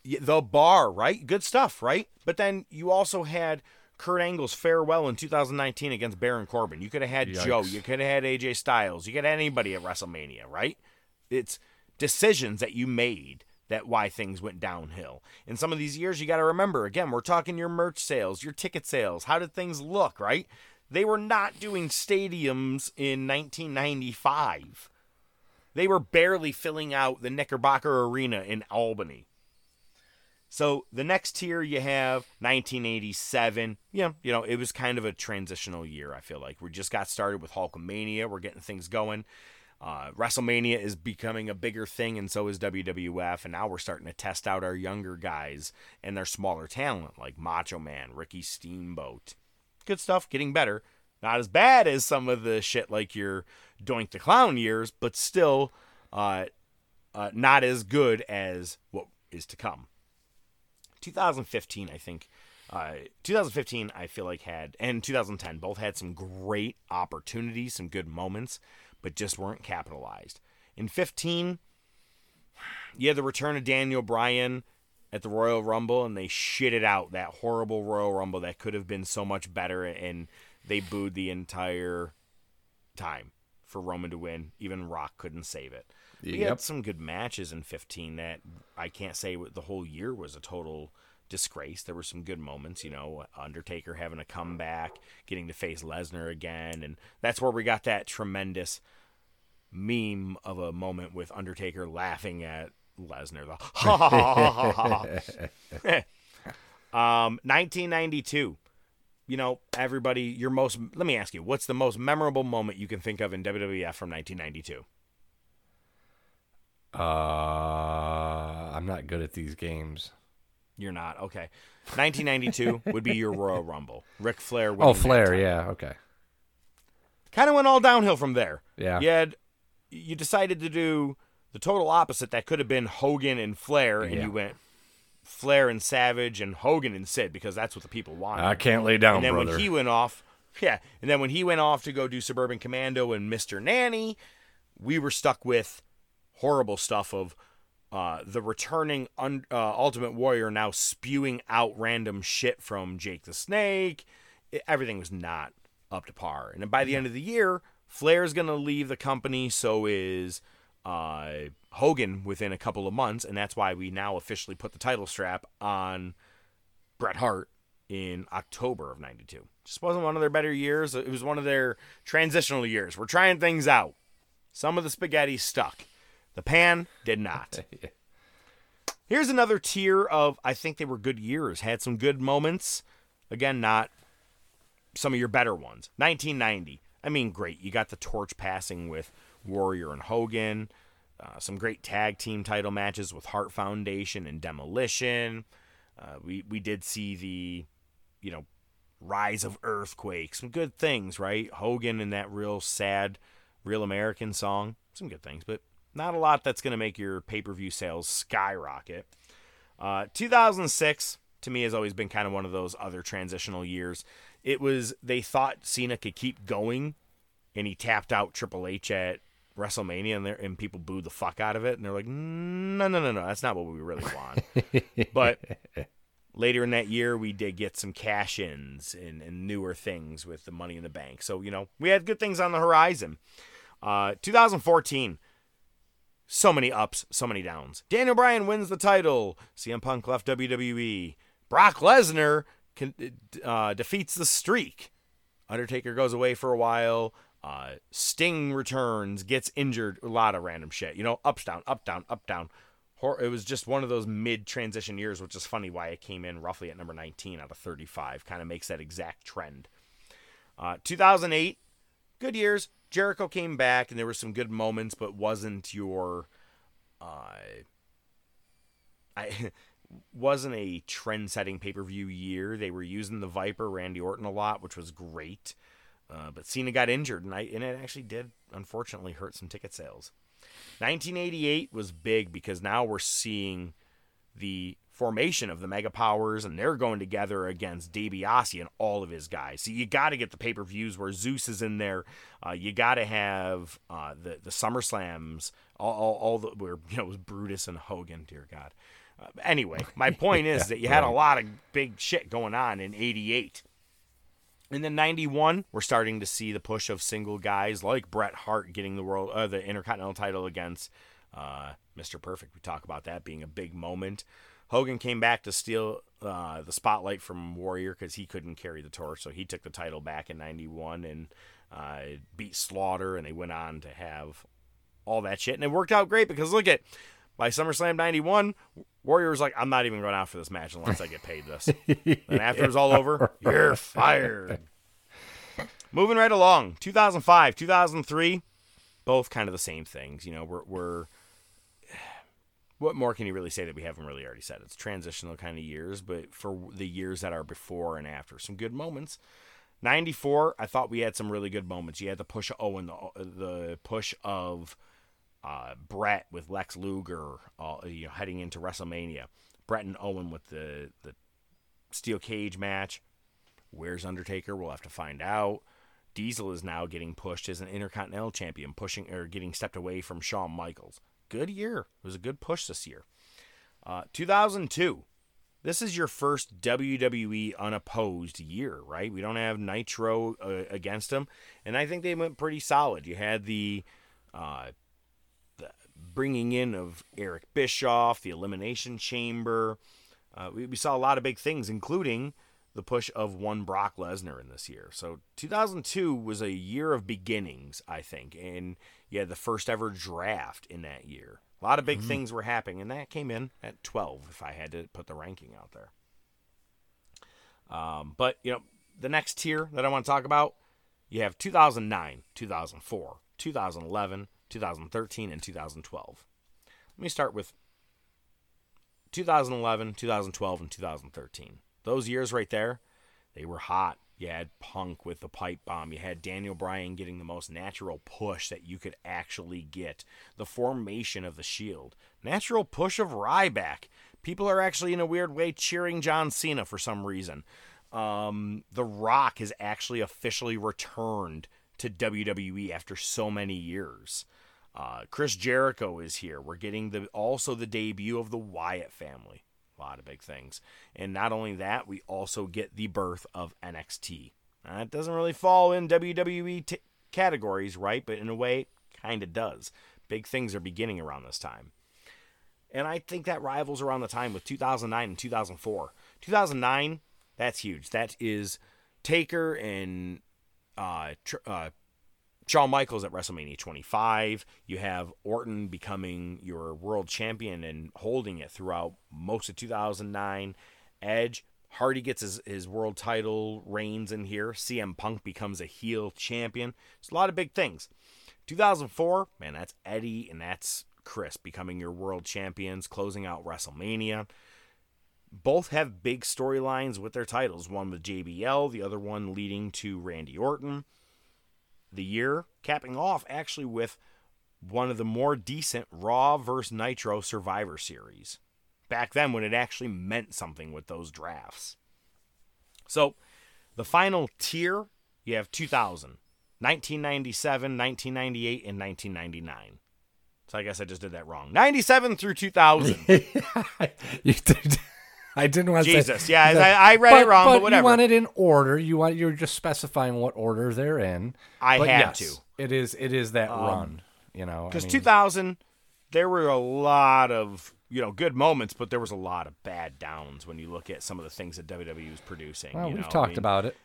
the bar, right? Good stuff, right? But then you also had Kurt Angle's farewell in 2019 against Baron Corbin. You could have had Joe. You could have had AJ Styles. You could have had anybody at WrestleMania, right? It's decisions that you made that why things went downhill. In some of these years, you got to remember again, we're talking your merch sales, your ticket sales. How did things look, right? They were not doing stadiums in 1995. They were barely filling out the Knickerbocker Arena in Albany. So the next tier you have 1987. Yeah, you know, it was kind of a transitional year, I feel like. We just got started with Hulkamania. We're getting things going. Uh, WrestleMania is becoming a bigger thing, and so is WWF. And now we're starting to test out our younger guys and their smaller talent, like Macho Man, Ricky Steamboat. Good stuff, getting better. Not as bad as some of the shit like your Doink the Clown years, but still uh, uh, not as good as what is to come. 2015, I think, Uh, 2015, I feel like had, and 2010 both had some great opportunities, some good moments, but just weren't capitalized. In 15, you had the return of Daniel Bryan at the Royal Rumble, and they shitted out that horrible Royal Rumble that could have been so much better, and they booed the entire time for Roman to win. Even Rock couldn't save it. We Yep. had some good matches in 15 that I can't say the whole year was a total disgrace. There were some good moments, you know, Undertaker having a comeback, getting to face Lesnar again, and that's where we got that tremendous meme of a moment with Undertaker laughing at Lesnar. The ha ha ha ha ha. <laughs> um, 1992. You know, everybody, your most. Let me ask you, what's the most memorable moment you can think of in WWF from 1992? Uh, I'm not good at these games. You're not okay. 1992 <laughs> would be your Royal Rumble. Ric Flair. Oh, Flair. Yeah. Okay. kind of went all downhill from there. Yeah. You had you decided to do the total opposite. That could have been Hogan and Flair, and Yeah. you went Flair and Savage and Hogan and Sid because that's what the people wanted. I can't lay down, And then brother. when he went off, yeah, and then when he went off to go do Suburban Commando and Mr. Nanny, we were stuck with horrible stuff of uh, the returning un- uh, Ultimate Warrior now spewing out random shit from Jake the Snake. It- everything was not up to par. And then by the end of the year, Flair's going to leave the company. So is uh, Hogan within a couple of months. And that's why we now officially put the title strap on Bret Hart in October of 92. Just wasn't one of their better years. It was one of their transitional years. We're trying things out. Some of the spaghetti stuck. The pan did not. <laughs> Here's another tier of I think they were good years, had some good moments. Again, not some of your better ones. 1990. I mean, great. You got the torch passing with Warrior and Hogan. Uh, some great tag team title matches with Hart Foundation and Demolition. Uh, we we did see the, you know, rise of Earthquake. Some good things, right? Hogan and that real sad, real American song. Some good things, but not a lot that's going to make your pay per view sales skyrocket. Uh, 2006 to me has always been kind of one of those other transitional years. It was they thought Cena could keep going, and he tapped out Triple H at WrestleMania, and, there, and people booed the fuck out of it, and they're like, no, no, no, no, that's not what we really want. <laughs> but later in that year, we did get some cash ins and, and newer things with the Money in the Bank. So you know, we had good things on the horizon. Uh, 2014 so many ups, so many downs. Daniel Bryan wins the title. CM Punk left WWE. Brock Lesnar can, uh, defeats the streak. Undertaker goes away for a while. Uh, Sting returns, gets injured. A lot of random shit. You know, ups, down, up, down, up, down. It was just one of those mid transition years, which is funny why it came in roughly at number 19 out of 35. Kind of makes that exact trend. Uh, 2008, good years. Jericho came back, and there were some good moments, but wasn't your, uh, I <laughs> wasn't a trend-setting pay-per-view year. They were using the Viper, Randy Orton a lot, which was great. Uh, but Cena got injured, and I and it actually did unfortunately hurt some ticket sales. 1988 was big because now we're seeing the formation of the Mega Powers, and they're going together against DiBiase and all of his guys. So you got to get the pay per views where Zeus is in there. Uh, you got to have uh, the the SummerSlams, all, all, all the where you know it was Brutus and Hogan. Dear God. Uh, anyway, <laughs> my point is that you had a lot of big shit going on in '88. And then 91, we're starting to see the push of single guys like Bret Hart getting the world uh, the Intercontinental title against uh, Mr. Perfect. We talk about that being a big moment. Hogan came back to steal uh, the spotlight from Warrior because he couldn't carry the torch, so he took the title back in 91 and uh, beat Slaughter, and they went on to have all that shit. And it worked out great because look at by SummerSlam 91, Warrior was like, I'm not even going out for this match unless I get paid this. <laughs> and after it was all over, <laughs> you're fired. Moving right along, 2005, 2003, both kind of the same things. You know, we're, we're <sighs> what more can you really say that we haven't really already said? It's transitional kind of years, but for the years that are before and after, some good moments. 94, I thought we had some really good moments. You had the push of Owen, the, uh, the push of uh, Bret with Lex Luger, uh, you know, heading into WrestleMania. Bret and Owen with the the steel cage match. Where's Undertaker? We'll have to find out. Diesel is now getting pushed as an Intercontinental Champion, pushing or getting stepped away from Shawn Michaels. Good year. It was a good push this year. Uh, 2002. This is your first WWE unopposed year, right? We don't have Nitro uh, against them, and I think they went pretty solid. You had the, uh, bringing in of Eric Bischoff, the Elimination Chamber. Uh, we, we saw a lot of big things, including the push of one Brock Lesnar in this year. So 2002 was a year of beginnings, I think, and you had the first ever draft in that year. A lot of big Mhm. things were happening, and that came in at 12 if I had to put the ranking out there. Um, but, you know, the next tier that I want to talk about, you have 2009, 2004, 2011, 2013, and 2012. Let me start with 2011, 2012, and 2013. Those years right there, they were hot. You had Punk with the pipe bomb. You had Daniel Bryan getting the most natural push that you could actually get. The formation of the Shield. Natural push of Ryback. People are actually, in a weird way, cheering John Cena for some reason. Um, the Rock has actually officially returned to WWE after so many years. Uh, Chris Jericho is here. We're getting the also the debut of the Wyatt family. A lot of big things. And not only that, we also get the birth of NXT. It doesn't really fall in WWE t- categories, right? But in a way, kind of does. Big things are beginning around this time. And I think that rivals around the time with 2009 and 2004. 2009, that's huge. That is Taker and uh, tr- uh, Shawn Michaels at WrestleMania 25. You have Orton becoming your world champion and holding it throughout most of 2009. Edge, Hardy gets his, his world title reigns in here. CM Punk becomes a heel champion. It's a lot of big things. 2004, man, that's Eddie and that's Chris becoming your world champions, closing out WrestleMania. Both have big storylines with their titles, one with JBL, the other one leading to Randy Orton the year, capping off actually with one of the more decent Raw vs. Nitro Survivor Series. Back then, when it actually meant something with those drafts. So, the final tier, you have 2000, 1997, 1998, and 1999. So, I guess I just did that wrong. 97 through 2000. <laughs> You did- I didn't want to Jesus, yeah, I- I read it wrong, but whatever. You want it in order. You want you're just specifying what order they're in. I But had yes, to. It is it is that Um, run. You know, I Because mean, 2000, there were a lot of you know good moments, but there was a lot of bad downs when you look at some of the things that WWE was producing. Well, you we've know? I talked mean, about it.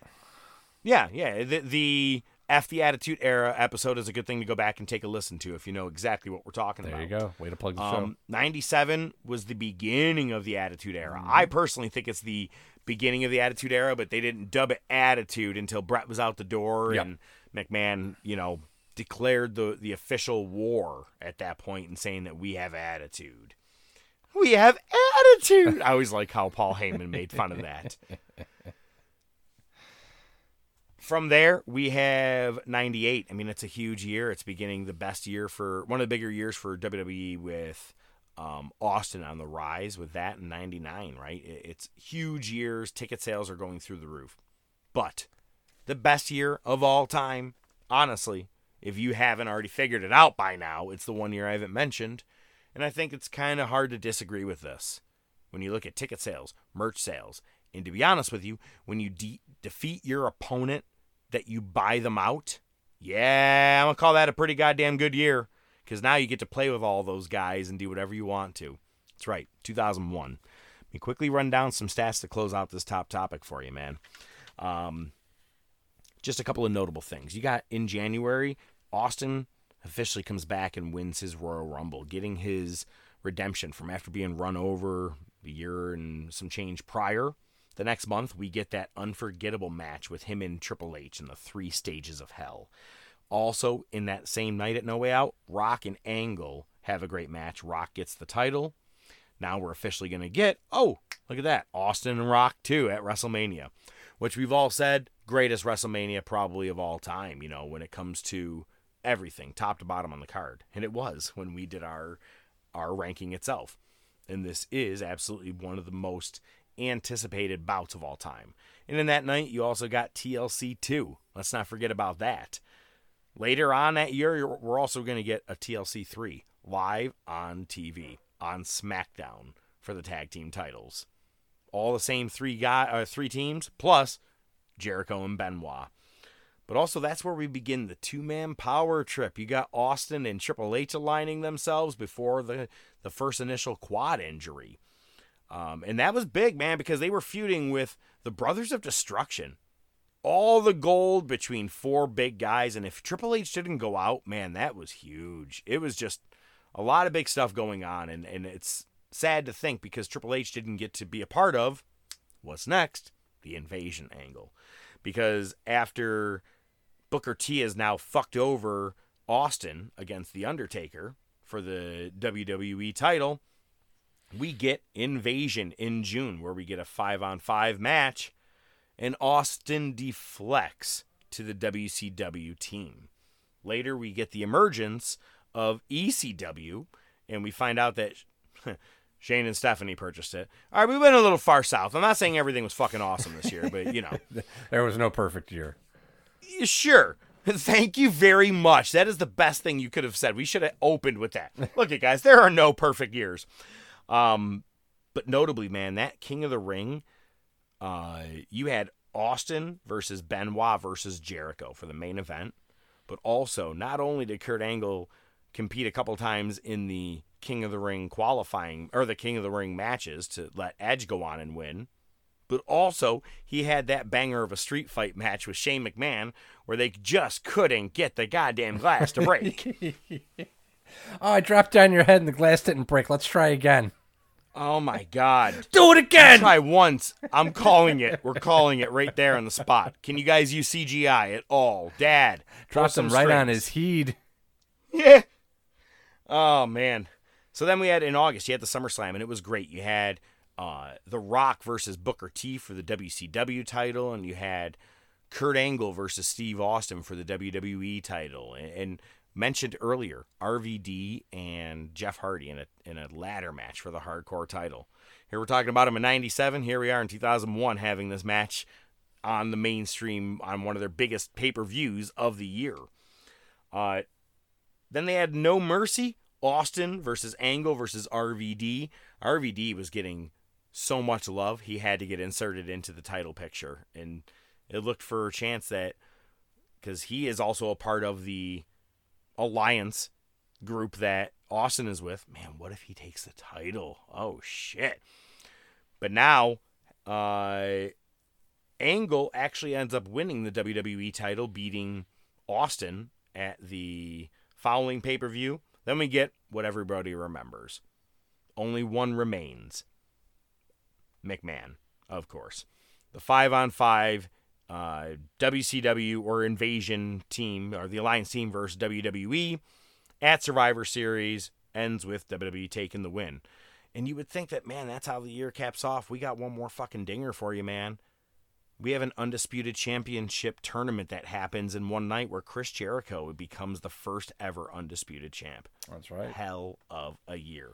Yeah, yeah. The, the F the Attitude Era episode is a good thing to go back and take a listen to if you know exactly what we're talking There about. There you go. Way to plug the Um, 97 was the beginning of the Attitude Era. I personally think it's the beginning of the Attitude Era, but they didn't dub it Attitude until Bret was out the door Yep. and McMahon, you know, declared the, the official war at that point and saying that we have attitude. We have attitude. I always like how Paul Heyman made fun of that. <laughs> From there, we have 98. I mean, it's a huge year. It's beginning the best year for one of the bigger years for WWE with um, Austin on the rise with that in 99, right? It's huge years. Ticket sales are going through the roof. But the best year of all time, honestly, if you haven't already figured it out by now, it's the one year I haven't mentioned. And I think it's kind of hard to disagree with this. When you look at ticket sales, merch sales, and to be honest with you, when you de- defeat your opponent, that you buy them out, yeah, I'm going to call that a pretty goddamn good year because now you get to play with all those guys and do whatever you want to. That's right, 2001. Let me quickly run down some stats to close out this top topic for you, man. Um, just a couple of notable things. You got in January, Austin officially comes back and wins his Royal Rumble, getting his redemption from after being run over the year and some change prior. The next month, we get that unforgettable match with him and Triple H in the three stages of hell. Also, in that same night at No Way Out, Rock and Angle have a great match. Rock gets the title. Now we're officially going to get, oh, look at that, Austin and Rock too at WrestleMania, which we've all said greatest WrestleMania probably of all time, you know, when it comes to everything, top to bottom on the card. And it was when we did our our ranking itself. And this is absolutely one of the most anticipated bouts of all time. And in that night, you also got TLC 2. Let's not forget about that. Later on that year, we're also going to get a TLC 3 live on TV on SmackDown for the tag team titles. All the same three guy, uh, three teams plus Jericho and Benoit. But also, that's where we begin the two man power trip. You got Austin and Triple H aligning themselves before the, the first initial quad injury. Um, and that was big, man, because they were feuding with the Brothers of Destruction. All the gold between four big guys. And if Triple H didn't go out, man, that was huge. It was just a lot of big stuff going on. And, and it's sad to think because Triple H didn't get to be a part of what's next the invasion angle. Because after Booker T has now fucked over Austin against The Undertaker for the WWE title, we get Invasion in June, where we get a five on five match, and Austin deflects to the WCW team. Later, we get the emergence of ECW, and we find out that <laughs> Shane and Stephanie purchased it. All right, we went a little far south. I'm not saying everything was fucking awesome this year, but you know, <laughs> there was no perfect year. Sure. Thank you very much. That is the best thing you could have said. We should have opened with that. Look at guys, there are no perfect years. Um, but notably, man, that King of the Ring, uh, you had Austin versus Benoit versus Jericho for the main event, but also not only did Kurt Angle compete a couple times in the King of the Ring qualifying or the King of the Ring matches to let Edge go on and win, but also he had that banger of a street fight match with Shane McMahon where they just couldn't get the goddamn glass to break. <laughs> oh, I dropped down your head and the glass didn't break. Let's try again. Oh my god. <laughs> Do it again. Try once. I'm calling it. We're calling it right there on the spot. Can you guys use CGI at all? Dad. Dropped him right on his heed. Yeah. Oh man. So then we had in August, you had the SummerSlam, and it was great. You had uh, The Rock versus Booker T for the WCW title, and you had Kurt Angle versus Steve Austin for the WWE title. And, and mentioned earlier, RVD and Jeff Hardy in a in a ladder match for the hardcore title. Here we're talking about him in '97. Here we are in 2001 having this match on the mainstream on one of their biggest pay per views of the year. Uh, then they had No Mercy, Austin versus Angle versus RVD. RVD was getting so much love, he had to get inserted into the title picture. And it looked for a chance that, because he is also a part of the alliance group that Austin is with. Man, what if he takes the title? Oh, shit. But now, uh, Angle actually ends up winning the WWE title, beating Austin at the following pay per view. Then we get what everybody remembers. Only one remains McMahon, of course. The five on five uh, WCW or Invasion team, or the Alliance team versus WWE at Survivor Series ends with WWE taking the win. And you would think that, man, that's how the year caps off. We got one more fucking dinger for you, man. We have an undisputed championship tournament that happens in one night where Chris Jericho becomes the first ever undisputed champ. That's right. Hell of a year.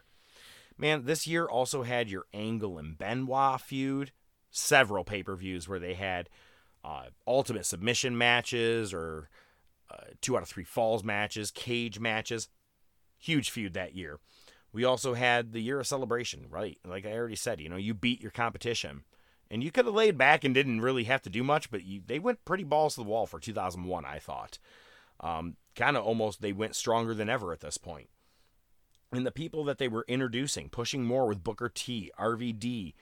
Man, this year also had your Angle and Benoit feud, several pay per views where they had uh, ultimate submission matches or uh, two out of three falls matches, cage matches. Huge feud that year. We also had the year of celebration, right? Like I already said, you know, you beat your competition. And you could have laid back and didn't really have to do much, but you, they went pretty balls to the wall for 2001, I thought. Um, kind of almost they went stronger than ever at this point. And the people that they were introducing, pushing more with Booker T, RVD.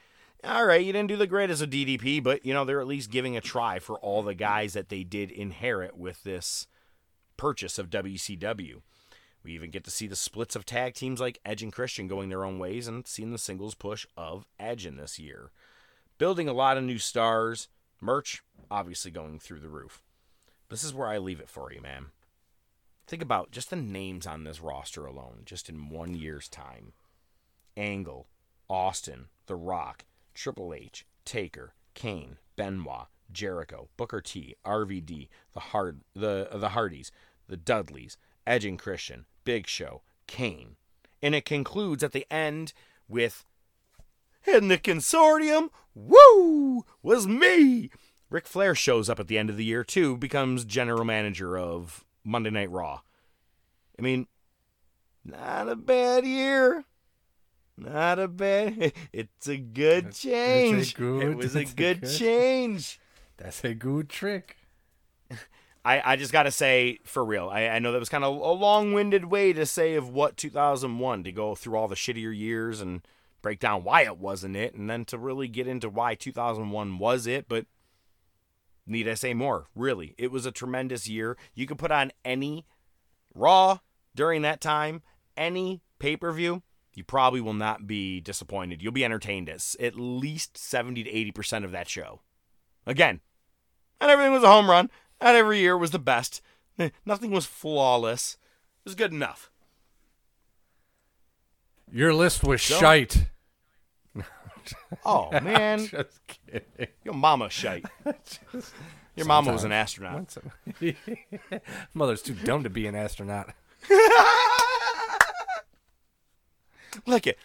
All right, you didn't do the greatest of DDP, but you know they're at least giving a try for all the guys that they did inherit with this purchase of WCW. We even get to see the splits of tag teams like Edge and Christian going their own ways and seeing the singles push of Edge in this year building a lot of new stars, merch obviously going through the roof. This is where I leave it for you, man. Think about just the names on this roster alone, just in one year's time Angle, Austin, The Rock, Triple H, Taker, Kane, Benoit, Jericho, Booker T, RVD, the Hard, the the Hardys, the Dudleys, Edge and Christian, Big Show, Kane, and it concludes at the end with and the consortium, woo, was me. Ric Flair shows up at the end of the year too, becomes general manager of Monday Night Raw. I mean, not a bad year. Not a bad. <laughs> It's a good change. good- it was a it's a good, good- change. <laughs> That's a good trick. <laughs> I, I just got to say, for real, I, I know that was kind of a long winded way to say of what 2001 to go through all the shittier years and break down why it wasn't it, and then to really get into why 2001 was it. But need I say more? Really, it was a tremendous year. You could put on any Raw during that time, any pay per view. You probably will not be disappointed. You'll be entertained as at least 70 to 80% of that show. Again, not everything was a home run. Not every year was the best. Eh, Nothing was flawless. It was good enough. Your list was So- shite. <laughs> Oh man, <laughs> Just kidding. your mama shite. <laughs> Your mama was an astronaut. Mother's too dumb to be an astronaut. Look it.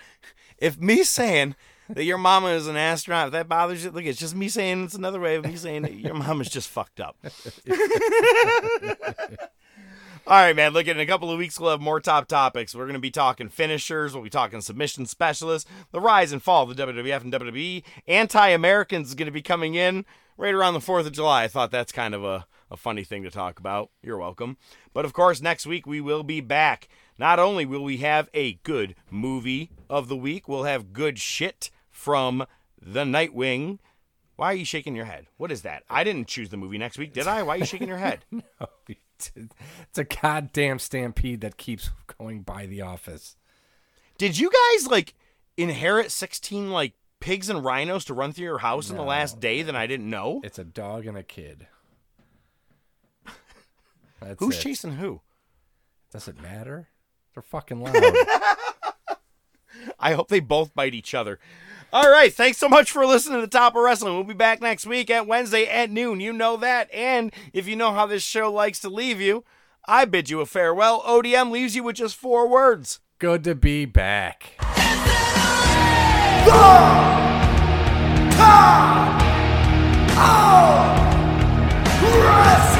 If me saying that your mama is an astronaut, if that bothers you, look, it's just me saying it's another way of me saying that your mama's just fucked up. <laughs> All right, man. Look, in a couple of weeks, we'll have more top topics. We're going to be talking finishers. We'll be talking submission specialists, the rise and fall of the WWF and WWE. Anti Americans is going to be coming in right around the 4th of July. I thought that's kind of a, a funny thing to talk about. You're welcome. But of course, next week we will be back. Not only will we have a good movie of the week, we'll have good shit from the Nightwing. Why are you shaking your head? What is that? I didn't choose the movie next week, did I? Why are you shaking your head? <laughs> no, it's a goddamn stampede that keeps going by the office. Did you guys like inherit 16 like pigs and rhinos to run through your house in the last day that I didn't know? It's a dog and a kid. <laughs> That's Who's it. chasing who? Does it matter? They're fucking loud. <laughs> I hope they both bite each other. All right, thanks so much for listening to Top of Wrestling. We'll be back next week at Wednesday at noon. You know that. And if you know how this show likes to leave you, I bid you a farewell. ODM leaves you with just four words. Good to be back. The Top of Wrestling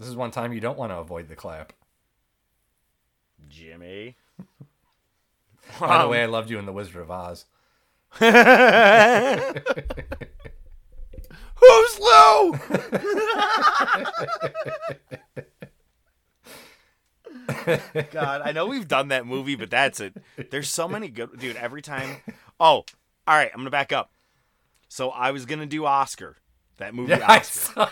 This is one time you don't want to avoid the clap. Jimmy. By the way, I um, loved you in The Wizard of Oz. <laughs> Who's Lou? <laughs> God, I know we've done that movie, but that's it. There's so many good, dude. Every time. Oh, all right. I'm gonna back up. So I was gonna do Oscar, that movie <laughs> Yeah, Oscar.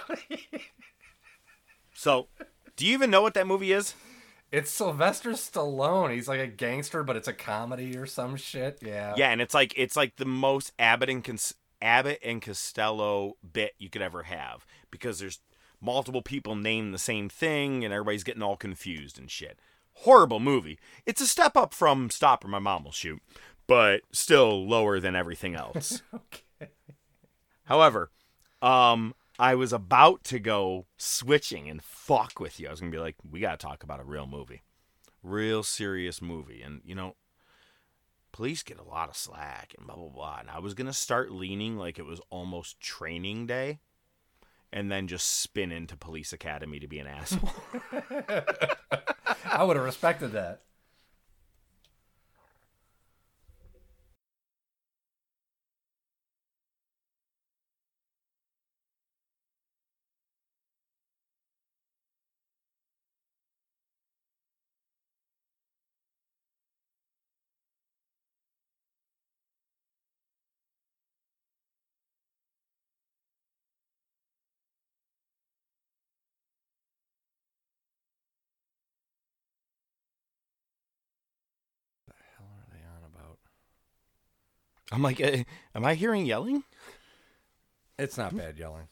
So, do you even know what that movie is? It's Sylvester Stallone. He's like a gangster, but it's a comedy or some shit. Yeah. Yeah, and it's like it's like the most Abbott and Cons- Abbott and Costello bit you could ever have because there's multiple people named the same thing and everybody's getting all confused and shit. Horrible movie. It's a step up from Stop or My Mom Will Shoot, but still lower than everything else. <laughs> okay. However, um, I was about to go switching and fuck with you. I was gonna be like, we gotta talk about a real movie, real serious movie, and you know, police get a lot of slack and blah blah blah. And I was gonna start leaning like it was almost training day, and then just spin into Police Academy to be an asshole. <laughs> I would have respected that. I'm like, eh, am I hearing yelling? It's not bad yelling.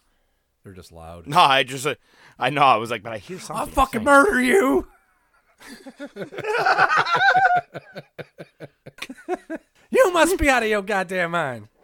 They're just loud. No, I just, uh, I know. I was like, but I hear something. I'll fucking murder you. <laughs> you must be out of your goddamn mind.